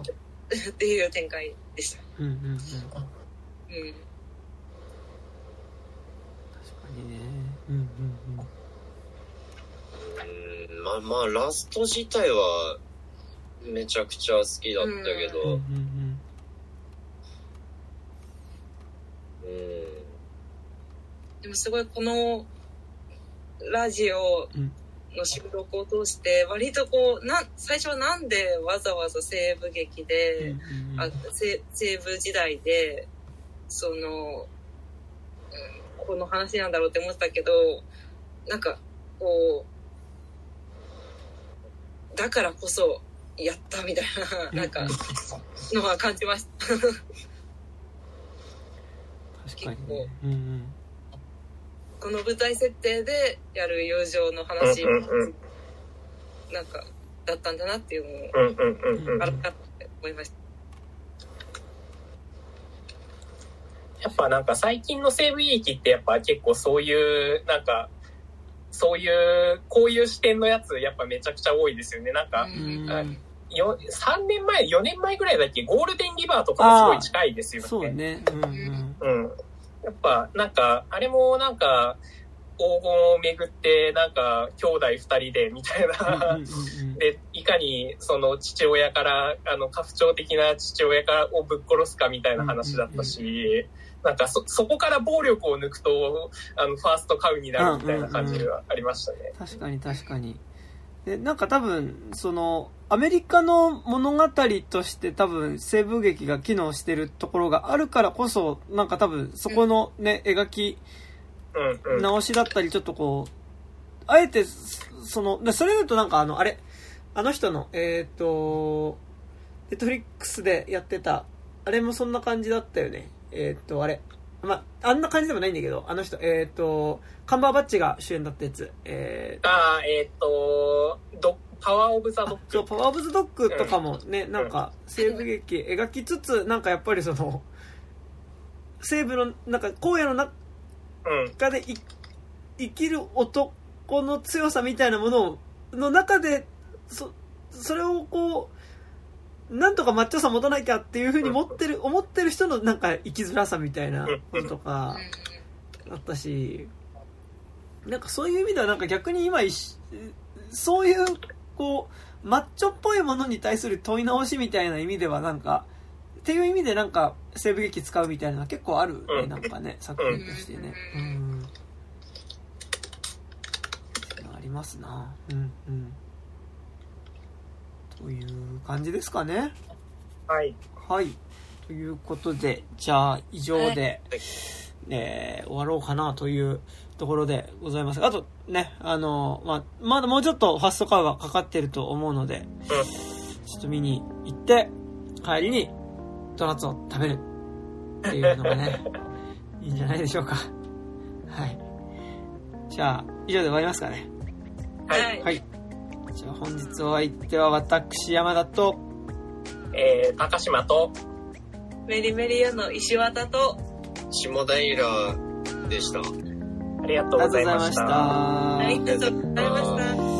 Speaker 3: っていう展開でした。
Speaker 1: うんうんうん。
Speaker 3: うん
Speaker 1: 確かにね。うんうん
Speaker 4: うん、まあまあ、ラスト自体は、めちゃくちゃ好きだったけ
Speaker 1: うん。うんう
Speaker 4: ど、
Speaker 1: ん
Speaker 4: うん。
Speaker 3: でもすごいこのラジオの収録を通して割とこうな最初はなんでわざわざ西部劇
Speaker 1: うん。
Speaker 3: で、あ西西部時代でその、うんこの話なんだろうって思ってたけどなんかこうだからこそやったみたいななんかのは感じました。
Speaker 1: 確かにね。うんうん。
Speaker 3: この舞台設定でやる友情の話
Speaker 2: うんうんうん
Speaker 3: なんかだったんだなっていうのを改めて思いました。
Speaker 2: やっぱなんか最近の西部劇ってやっぱ結構そういう、なんか、そういう、こういう視点のやつやっぱめちゃくちゃ多いですよね。なんか、
Speaker 1: うん
Speaker 2: あよ3年前、4年前ぐらいだっけ？ゴールデンリバーとかもすごい近いですよね。
Speaker 1: そうね。うんうん。
Speaker 2: うん。やっぱ、なんか、あれもなんか、黄金をめぐって、なんか、兄弟二人で、みたい
Speaker 1: うん
Speaker 2: な <laughs> で、いかに、その父親から、あの、家父長的な父親からをぶっ殺すかみたいな話だったし、なんかそ、そこから暴力を抜くと、あの、ファーストカウになるみたいな感じがありましたね。
Speaker 1: 確かに確かに。で、なんか多分、その、アメリカの物語として多分西部劇が機能してるところがあるからこそ、なんか多分そこのね、描き。直しだったりちょっとこう、あえて、その、でそれだとなんかあの、あれ、あの人の、えっ、と、ネットフリックスでやってた、あれもそんな感じだったよね。えーっと、あれ。まあ、あんな感じでもないんだけど、あの人、えーっと、カンバーバッチが主演だったやつ。えー
Speaker 2: ああ、えっ、と、ドパワーオブザドッ
Speaker 1: あそう、
Speaker 2: グ。
Speaker 1: パワーオブズドッグとかもね、なんか、西部劇描きつつ、なんかやっぱりその、西部の、なんか、荒野の中
Speaker 2: うん。
Speaker 1: でい生きる男の強さみたいなものをの中でそそれをこうなんとかマッチョさ持たなきゃっていうふうに持ってる思ってる人のなんか生きづらさみたいなこととかあったしなんかそういう意味ではなんか逆に今そういうこうマッチョっぽいものに対する問い直しみたいな意味ではなんかっていう意味でなんか西部劇使うみたいなのは結構あるね、
Speaker 2: うん。
Speaker 1: なんかね作品としてね。
Speaker 3: う
Speaker 1: うん。ありますな。うん。うん。という感じですかね。
Speaker 2: はい。
Speaker 1: はい。ということでじゃあ以上で、
Speaker 4: はい。
Speaker 1: えー終わろうかなというところでございます。あとねあの、まあ、まだもうちょっとファストカーがかかってると思うのでちょっと見に行って帰りにドーナツを食べる。っていうのがね <laughs> いいんじゃないでしょうか。はい。じゃあ以上で終わりますかね。
Speaker 3: はい。
Speaker 1: はい。じゃあ本日お相手は私山田と
Speaker 2: えー、高島と、
Speaker 3: メリメリ屋の石渡と、
Speaker 4: 下平でした。
Speaker 2: ありがとうございました。
Speaker 1: ありがとうございました
Speaker 3: はい、ありがとうございました。